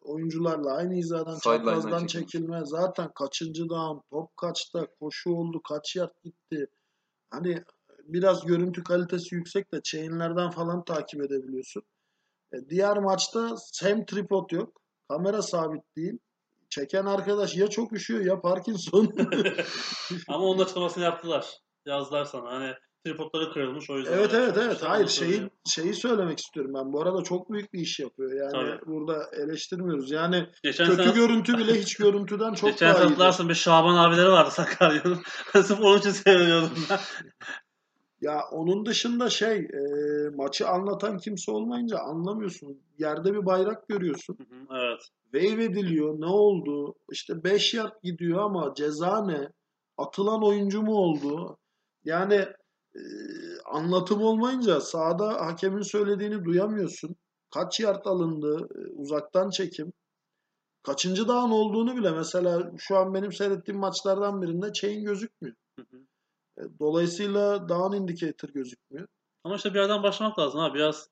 Oyuncularla aynı hizadan çaprazdan çekilme. Zaten kaçıncı dağım, top kaçta, koşu oldu, kaç yard gitti. Hani biraz görüntü kalitesi yüksek de chainlerden falan takip edebiliyorsun. E, diğer maçta hem tripod yok, kamera sabit değil. Çeken arkadaş ya çok üşüyor ya Parkinson. Ama onun açıklamasını yaptılar. Yazdılar sana. Hani tripodları kırılmış o yüzden. Evet evet evet. Hayır şeyi şeyi söylemek istiyorum ben. Bu arada çok büyük bir iş yapıyor. Yani Tabii. burada eleştirmiyoruz. Yani Geçen kötü sene, görüntü bile hiç görüntüden çok geçen daha iyi. hatırlarsın bir Şaban abileri vardı Sakarya'nın. Sırf onun için seyrediyordum ben. Ya onun dışında şey e, maçı anlatan kimse olmayınca anlamıyorsun. Yerde bir bayrak görüyorsun. Hı hı, evet. Wave ediliyor. Ne oldu? İşte 5 yard gidiyor ama ceza ne? Atılan oyuncu mu oldu? Yani e, anlatım olmayınca sahada hakemin söylediğini duyamıyorsun. Kaç yard alındı? E, uzaktan çekim. Kaçıncı dağın olduğunu bile mesela şu an benim seyrettiğim maçlardan birinde chain gözükmüyor. Hı hı. E, Dolayısıyla down indicator gözükmüyor. Ama işte bir yerden başlamak lazım ha. Biraz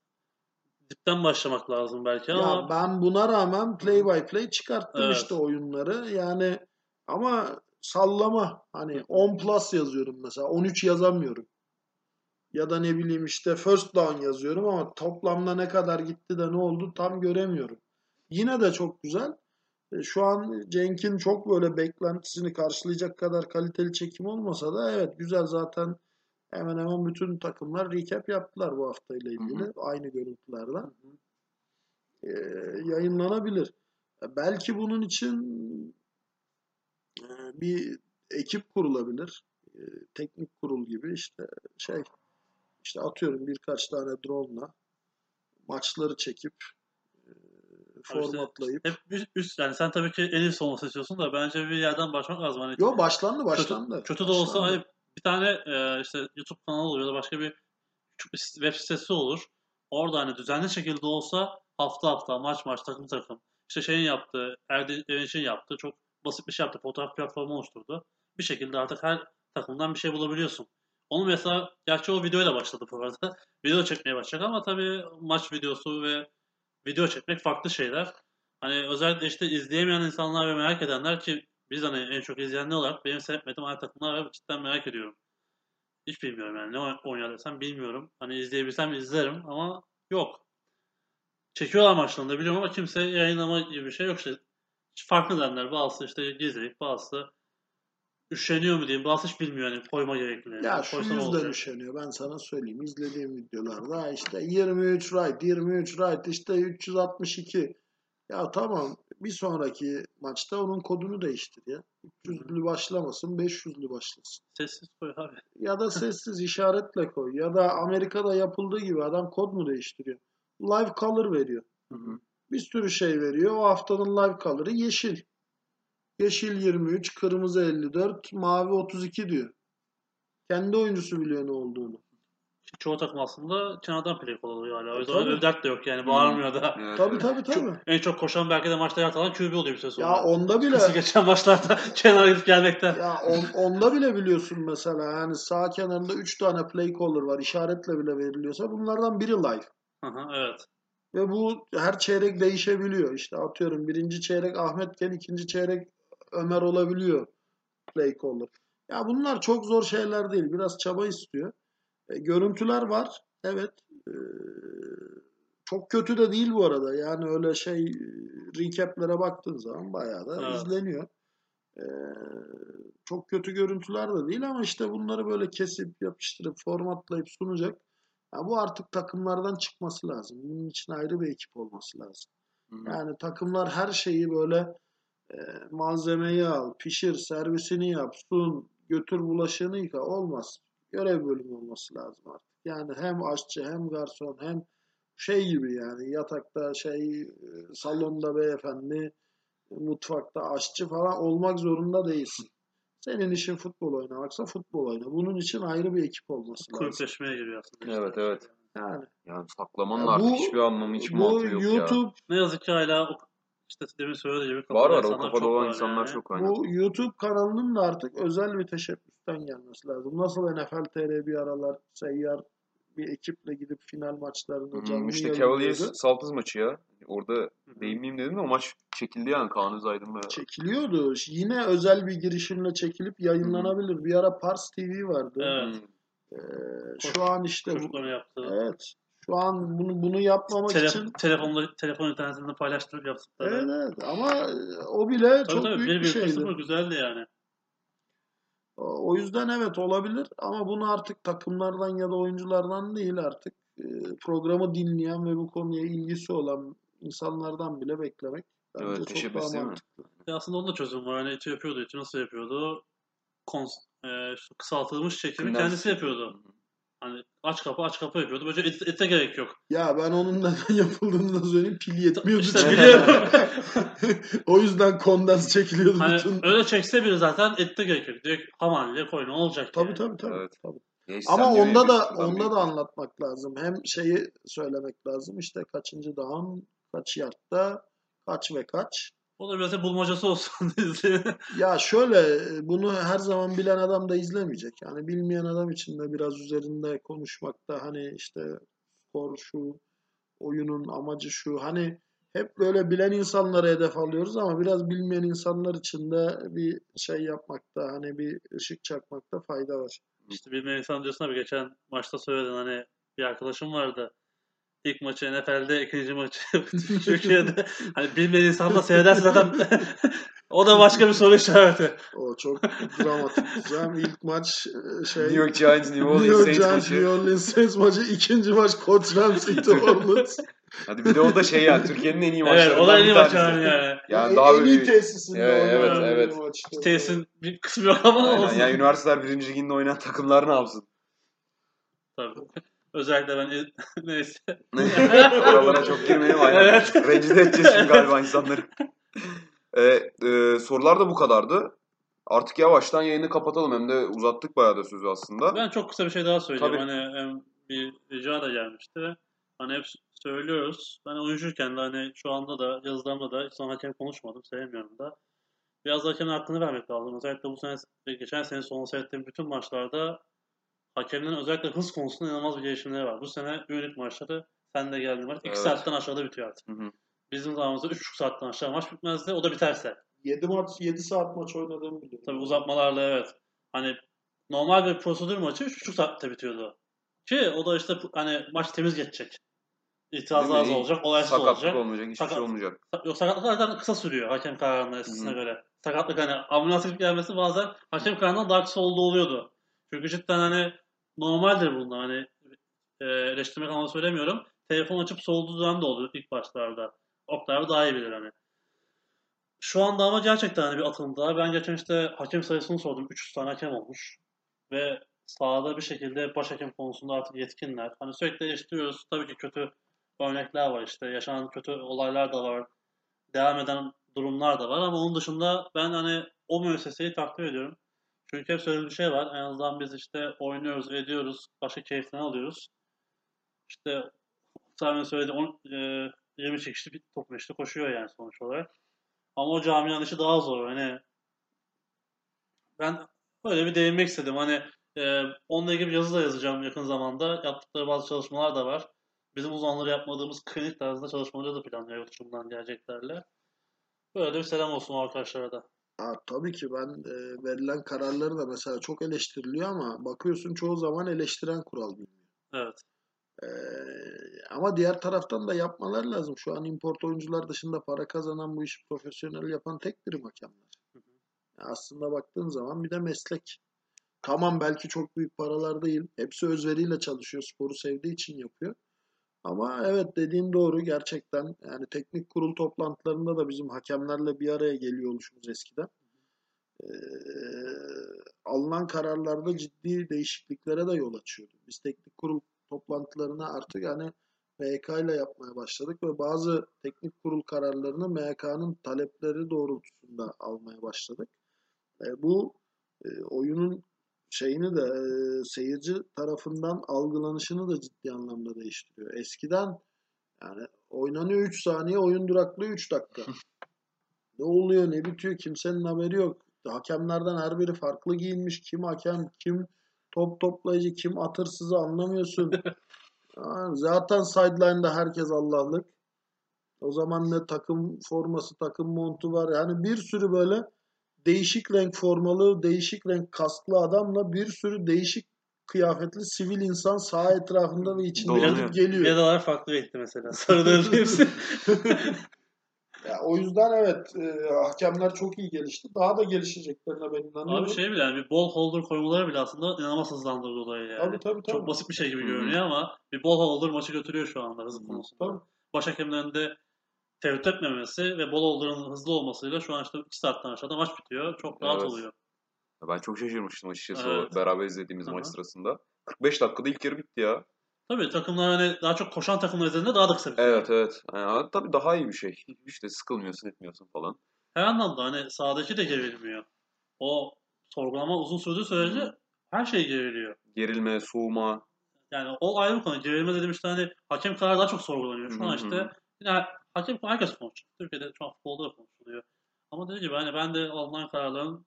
dipten başlamak lazım belki Ya ama ben buna rağmen play by play çıkarttım Evet. işte oyunları. Yani ama sallama. Hani 10 plus yazıyorum mesela. 13 yazamıyorum. Ya da ne bileyim işte first down yazıyorum ama toplamda ne kadar gitti de ne oldu tam göremiyorum. Yine de çok güzel. E, Şu an Cenk'in çok böyle beklentisini karşılayacak kadar kaliteli çekim olmasa da evet güzel zaten hemen hemen bütün takımlar recap yaptılar bu haftayla ilgili. Aynı görüntülerden e, yayınlanabilir. E, Belki bunun için e, bir ekip kurulabilir. E, Teknik kurul gibi işte şey işte atıyorum birkaç tane drone'la maçları çekip formatlayıp hep üst, yani sen tabii ki en iyisi olması istiyorsun da bence bir yerden başlamak lazım. Hani Yo başlandı başlandı. Kötü, kötü de olsa Başlandı. hani bir tane e, işte YouTube kanalı olur ya da başka bir küçük bir web sitesi olur. Orada hani düzenli şekilde olsa hafta hafta maç maç takım takım. İşte şeyin yaptığı, Erdin Evinç'in yaptığı çok basit bir şey yaptı. Fotoğraf platformu oluşturdu. Bir şekilde artık her takımdan bir şey bulabiliyorsun. Onu mesela, gerçi o videoyla başladı bu arada. Video çekmeye başlayacak ama tabii maç videosu ve video çekmek farklı şeyler. Hani özellikle işte izleyemeyen insanlar ve merak edenler ki biz hani en çok izleyenler olarak benim seyretmediğim aynı takımlar var. Cidden merak ediyorum. Hiç bilmiyorum yani. Ne oyn- oynuyor desem bilmiyorum. Hani izleyebilsem izlerim ama yok. Çekiyorlar maçlarında biliyorum ama kimse yayınlama gibi bir şey yok işte. Farklı nedenler. Bazısı işte gizli, bazısı üşeniyor mu diyeyim. Bazısı hiç bilmiyor yani koyma gerekliliğini. Ya şu Koysa ne yüzden olacak? üşeniyor. Ben sana söyleyeyim. İzlediğim videolarda işte 23 right, 23 right, işte 362. Ya tamam bir sonraki maçta onun kodunu değiştir ya. 300'lü başlamasın, 500'lü başlasın. Sessiz koy abi. Ya da sessiz işaretle koy. Ya da Amerika'da yapıldığı gibi adam kod mu değiştiriyor? Live color veriyor. Hı hı. Bir sürü şey veriyor. O haftanın live color'ı yeşil. Yeşil 23, kırmızı 54, mavi 32 diyor. Kendi oyuncusu biliyor ne olduğunu. Çoğu takım aslında kenardan play oluyor hala. O yüzden Tabii. öyle bir dert de yok yani. Bağırmıyor da. Evet, Tabii tabii tabii. En çok koşan belki de maçta yer alan QB oluyor bir süre sonra. Ya onda bile Kısa geçen maçlarda kenara gidip gelmekten. ya on- onda bile biliyorsun mesela yani sağ kenarında 3 tane play caller var işaretle bile veriliyorsa bunlardan biri live. Hı hı, evet. Ve bu her çeyrek değişebiliyor. İşte atıyorum birinci çeyrek Ahmetken ikinci çeyrek Ömer olabiliyor play caller. Ya bunlar çok zor şeyler değil. Biraz çaba istiyor. E, görüntüler var. Evet. E, çok kötü de değil bu arada. Yani öyle şey e, recaplere baktığın zaman bayağı da Evet. izleniyor. E, çok kötü görüntüler de değil ama işte bunları böyle kesip yapıştırıp formatlayıp sunacak. Ya bu artık takımlardan çıkması lazım. Bunun için ayrı bir ekip olması lazım. Hı hı. Yani takımlar her şeyi böyle e, malzemeyi al, pişir, servisini yap, sun, götür bulaşığını yıka. Olmaz. Görev bölümü olması lazım artık. Yani hem aşçı hem garson hem şey gibi yani yatakta şey e, salonda beyefendi mutfakta aşçı falan olmak zorunda değilsin. Senin işin futbol oynamaksa futbol oyna. Bunun için ayrı bir ekip olması lazım. Kulüpleşmeye giriyor aslında. işte. Evet evet. Yani Yani saklamanın Ya artık bu- hiçbir anlamı, bu mantığı yok ya. YouTube Ne yazık ki hala işte demin söylediği gibi Var var o insanlar kafada çok olan var insanlar yani. çok aynen. Bu YouTube kanalının da artık özel bir teşebbüsten gelmesi lazım. Nasıl NFL TR bir aralar seyyar bir ekiple gidip final maçlarını Hmm, canlı işte. Cavaliers Saltız maçı ya. Orada değinmeyeyim dedim de o maç çekildi yani Kaan Özaydın ve Çekiliyordu. Yine özel bir girişimle çekilip yayınlanabilir. Bir ara Pars TV vardı. Evet. Hmm. Ee, şu an işte Çocukların yaptığı. evet. Şu an bunu bunu yapmamak Tele, için telefonda, telefon internetinde paylaştırıp yaptıkları. evet, evet. ama e, o bile Tabii çok tabii. büyük Bir bir şeydi. güzeldi yani. O yüzden evet olabilir ama bunu artık takımlardan ya da oyunculardan değil artık e, programı dinleyen ve bu konuya ilgisi olan insanlardan bile beklemek bence Evet, çok daha mantıklı. Ya aslında onun da çözüm var. Hani İTÜ yapıyordu. Nasıl yapıyordu? Kons e, kısaltılmış çekimi Kındemsiz. kendisi yapıyordu. Hani aç kapı aç kapı yapıyordu. Böylece et, ete gerek yok. Ya ben onun neden yapıldığını da söyleyeyim. Pil yetmiyordu. İşte biliyorum. o yüzden kondens çekiliyordu hani bütün. öyle çekse biri zaten ette gerek yok. Direkt hamaliye koy ne olacak Tabii yani. tabii tabii. Evet. tabii. Neyse, Ama onda da onda da anlatmak lazım. Hem şeyi söylemek lazım. İşte kaçıncı down, kaç yardta, kaç ve kaç. O da biraz da bulmacası olsun dizi. Ya şöyle bunu her zaman bilen adam da izlemeyecek. Yani bilmeyen adam için de biraz üzerinde konuşmakta hani işte skor şu, oyunun amacı şu. Hani hep böyle bilen insanları hedef alıyoruz ama biraz bilmeyen insanlar için de bir şey yapmakta hani bir ışık çakmakta fayda var. işte bir insan diyorsun abi geçen maçta söyledin hani bir arkadaşım vardı. İlk maçı NFL'de, ikinci maçı Türkiye'de. Hani bilmeyen insan da seyrederse zaten o da başka bir soru işareti. O çok dramatik diyeceğim. İlk maç e, şey New York Giants, New New Orleans York Saints Giants, New maçı. Orleans Saints maçı. ikinci maç Coach Ramsey to Orleans. Hadi bir de o da şey yani Türkiye'nin en iyi maçlarından Evet o da en iyi bir maç tanesi. yani. yani. Daha en iyi tesisinde Evet, evet, evet. maçtı. Tesisin bir kısmı yok ama Aynen, olsun. yani üniversiteler birinci liginde oynayan takımlar ne yapsın? Tabii. Özellikle ben neyse. Oralara çok girmeyelim. Aynen. Evet. Rencide edeceğiz şimdi galiba insanları. Ee, e, sorular da bu kadardı. Artık yavaştan yayını kapatalım. Hem de uzattık bayağı da sözü aslında. Ben çok kısa bir şey daha söyleyeyim. Tabii. Hani hem bir rica da gelmişti. Hani hep söylüyoruz. Ben oyuncuyken de hani şu anda da yazılarımda da hiç zaman hakem konuşmadım. Sevmiyorum da. Biraz da hakemin hakkını vermek lazım. Özellikle bu sene geçen sene sonu seyrettiğim bütün maçlarda hakemlerin özellikle hız konusunda inanılmaz bir gelişimleri var. Bu sene Euroleague maçları sen de geldin maç. 2 Evet. saatten aşağıda bitiyor artık. Hı hı. Bizim zamanımızda 3,5 saatten aşağı maç bitmezdi. O da biterse. 7 maç 7 saat maç oynadığımı biliyorum. Tabii uzatmalarla evet. Hani normal bir prosedür maçı 3,5 saatte bitiyordu. Ki o da işte hani maç temiz geçecek. İtirazı Değil az olacak, olaysız Sakatlık olacak. olmayacak, hiçbir Sakat- şey olmayacak. Yok sakatlık zaten kısa sürüyor hakem kararının eskisine göre. Sakatlık hani ambulans gelmesi bazen hakem kararından daha kısa olduğu oluyordu. Çünkü cidden hani normaldir bunlar hani e, eleştirmek anlamda söylemiyorum. Telefon açıp soğuduğu dönem de oluyor ilk başlarda. Oktay daha iyi bilir hani. Şu anda ama gerçekten hani bir atılım daha. Ben geçen işte hakem sayısını sordum. 300 tane hakem olmuş. Ve sahada bir şekilde baş hakem konusunda artık yetkinler. Hani sürekli eleştiriyoruz. Tabii ki kötü örnekler var işte. Yaşanan kötü olaylar da var. Devam eden durumlar da var ama onun dışında ben hani o müesseseyi takdir ediyorum. Çünkü hep söylediğim bir şey var. En azından biz işte oynuyoruz, ediyoruz. Başka keyiften alıyoruz. İşte Sami söyledi on, e, 20 çekişli bir top işte koşuyor yani sonuç olarak. Ama o camianın işi daha zor. Hani ben böyle bir değinmek istedim. Hani e, onunla ilgili bir yazı da yazacağım yakın zamanda. Yaptıkları bazı çalışmalar da var. Bizim uzmanları yapmadığımız klinik tarzında çalışmaları da planlıyor yurt dışından geleceklerle. Böyle bir selam olsun arkadaşlara da. Ha, tabii ki ben e, verilen kararları da mesela çok eleştiriliyor ama bakıyorsun çoğu zaman eleştiren kural bilmiyor. Evet. Ee, ama diğer taraftan da yapmalar lazım. Şu an import oyuncular dışında para kazanan bu işi profesyonel yapan tek birim hakemler. Hı hı. Aslında baktığın zaman bir de meslek. Tamam belki çok büyük paralar değil. Hepsi özveriyle çalışıyor. Sporu sevdiği için yapıyor. Ama evet dediğin doğru gerçekten. Yani teknik kurul toplantılarında da bizim hakemlerle bir araya geliyor oluşumuz eskiden. Ee, alınan kararlarda ciddi değişikliklere de yol açıyordu. Biz teknik kurul toplantılarına artık yani MHK ile yapmaya başladık ve bazı teknik kurul kararlarını MHK'nın talepleri doğrultusunda almaya başladık. E, bu e, oyunun şeyini de e, seyirci tarafından algılanışını da ciddi anlamda değiştiriyor. Eskiden yani oynanıyor 3 saniye, oyun duraklıyor 3 dakika. ne oluyor, ne bitiyor kimsenin haberi yok. Hakemlerden her biri farklı giyinmiş. Kim hakem, kim top toplayıcı, kim atırsızı anlamıyorsun. Ha, Zaten sideline'da herkes Allah'lık. O zaman ne takım forması, takım montu var. Yani bir sürü böyle değişik renk formalı, değişik renk kasklı adamla bir sürü değişik kıyafetli sivil insan saha etrafında ve içinde gidip geliyor. Bedalar farklı renkli mesela. Sarıların hepsi. Ya, o yüzden evet e, hakemler çok iyi gelişti. Daha da gelişeceklerine ben inanıyorum. Abi şey bile yani bir ball holder koymaları bile aslında inanılmaz hızlandırdı olayı yani. Tabii tabii tabii. Çok basit bir şey gibi görünüyor ama bir ball holder maçı götürüyor şu anda hızı Hı hı. konusunda. Tabii. Baş hakemlerinde tereddüt etmemesi ve ball holder'ın hızlı olmasıyla şu an işte 2 saatten aşağıda maç bitiyor. Çok rahat Evet. oluyor. Ben çok şaşırmıştım açıkçası Evet. o beraber izlediğimiz Hı hı. maç sırasında. 45 dakikada ilk yarı bitti ya. Tabii takımlar hani daha çok koşan takımlar üzerinde daha da kısa bitiyor. Evet evet. Yani, tabii daha iyi bir şey. De sıkılmıyorsun etmiyorsun falan. Her anlamda hani sahadaki de gerilmiyor. O sorgulama uzun sürdüğü sürece her şey geriliyor. Gerilme, soğuma. Yani o ayrı bir konu. Gerilme dediğim işte hani hakem kararı daha çok sorgulanıyor. Şu an işte yine hakem herkes konuşuyor. Türkiye'de şu an futbolda da konuşuluyor. Ama dediğim gibi hani ben de alınan kararların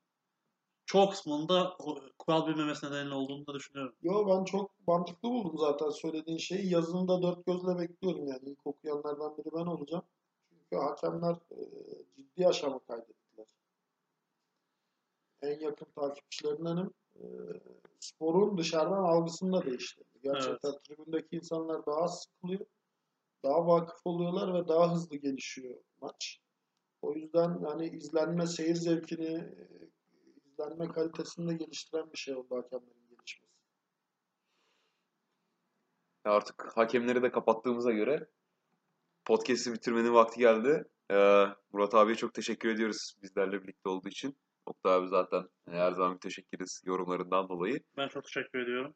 çoğu kısmında kural bilmemesi nedeniyle olduğunu da düşünüyorum. Yo ben çok mantıklı buldum zaten söylediğin şeyi. Yazında dört gözle bekliyorum yani. İlk okuyanlardan biri ben olacağım. Çünkü hakemler e, ciddi aşama kaydettiler. En yakın takipçilerindenim. E, sporun dışarıdan algısını da değiştirdi. Gerçekten tribündeki insanlar daha sıkılıyor. Daha vakıf oluyorlar ve daha hızlı gelişiyor maç. O yüzden yani izlenme, seyir zevkini, e, izlenme kalitesini de geliştiren bir şey oldu hakemlerin gelişmesi. Artık hakemleri de kapattığımıza göre podcast'i bitirmenin vakti geldi. Ee, Murat abiye çok teşekkür ediyoruz bizlerle birlikte olduğu için. Oktay abi zaten her zaman müteşekkiriz yorumlarından dolayı. Ben çok teşekkür ediyorum.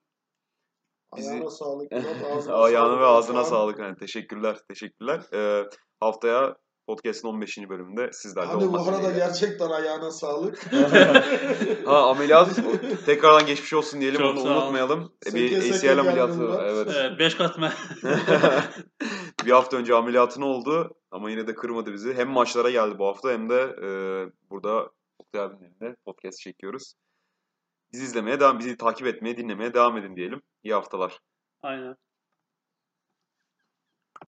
Bizi- Ayağına sağlık. Murat, Ayağına sağlık. ve ağzına an- sağlık. Yani teşekkürler, teşekkürler. Ee, haftaya podcast'ın 15. bölümünde sizlerle Hadi bu olmak arada dileğiyle. gerçekten ayağına sağlık. Ha ameliyat tekrardan geçmiş olsun diyelim Çok onu unutmayalım. Seke bir ACL ameliyatı evet. Evet 5 katmer. bir hafta önce ameliyatın oldu ama yine de kırmadı bizi. Hem maçlara geldi bu hafta hem de e, burada Oktay abinin podcast çekiyoruz. Bizi izlemeye devam, bizi takip etmeye, dinlemeye devam edin diyelim. İyi haftalar. Aynen.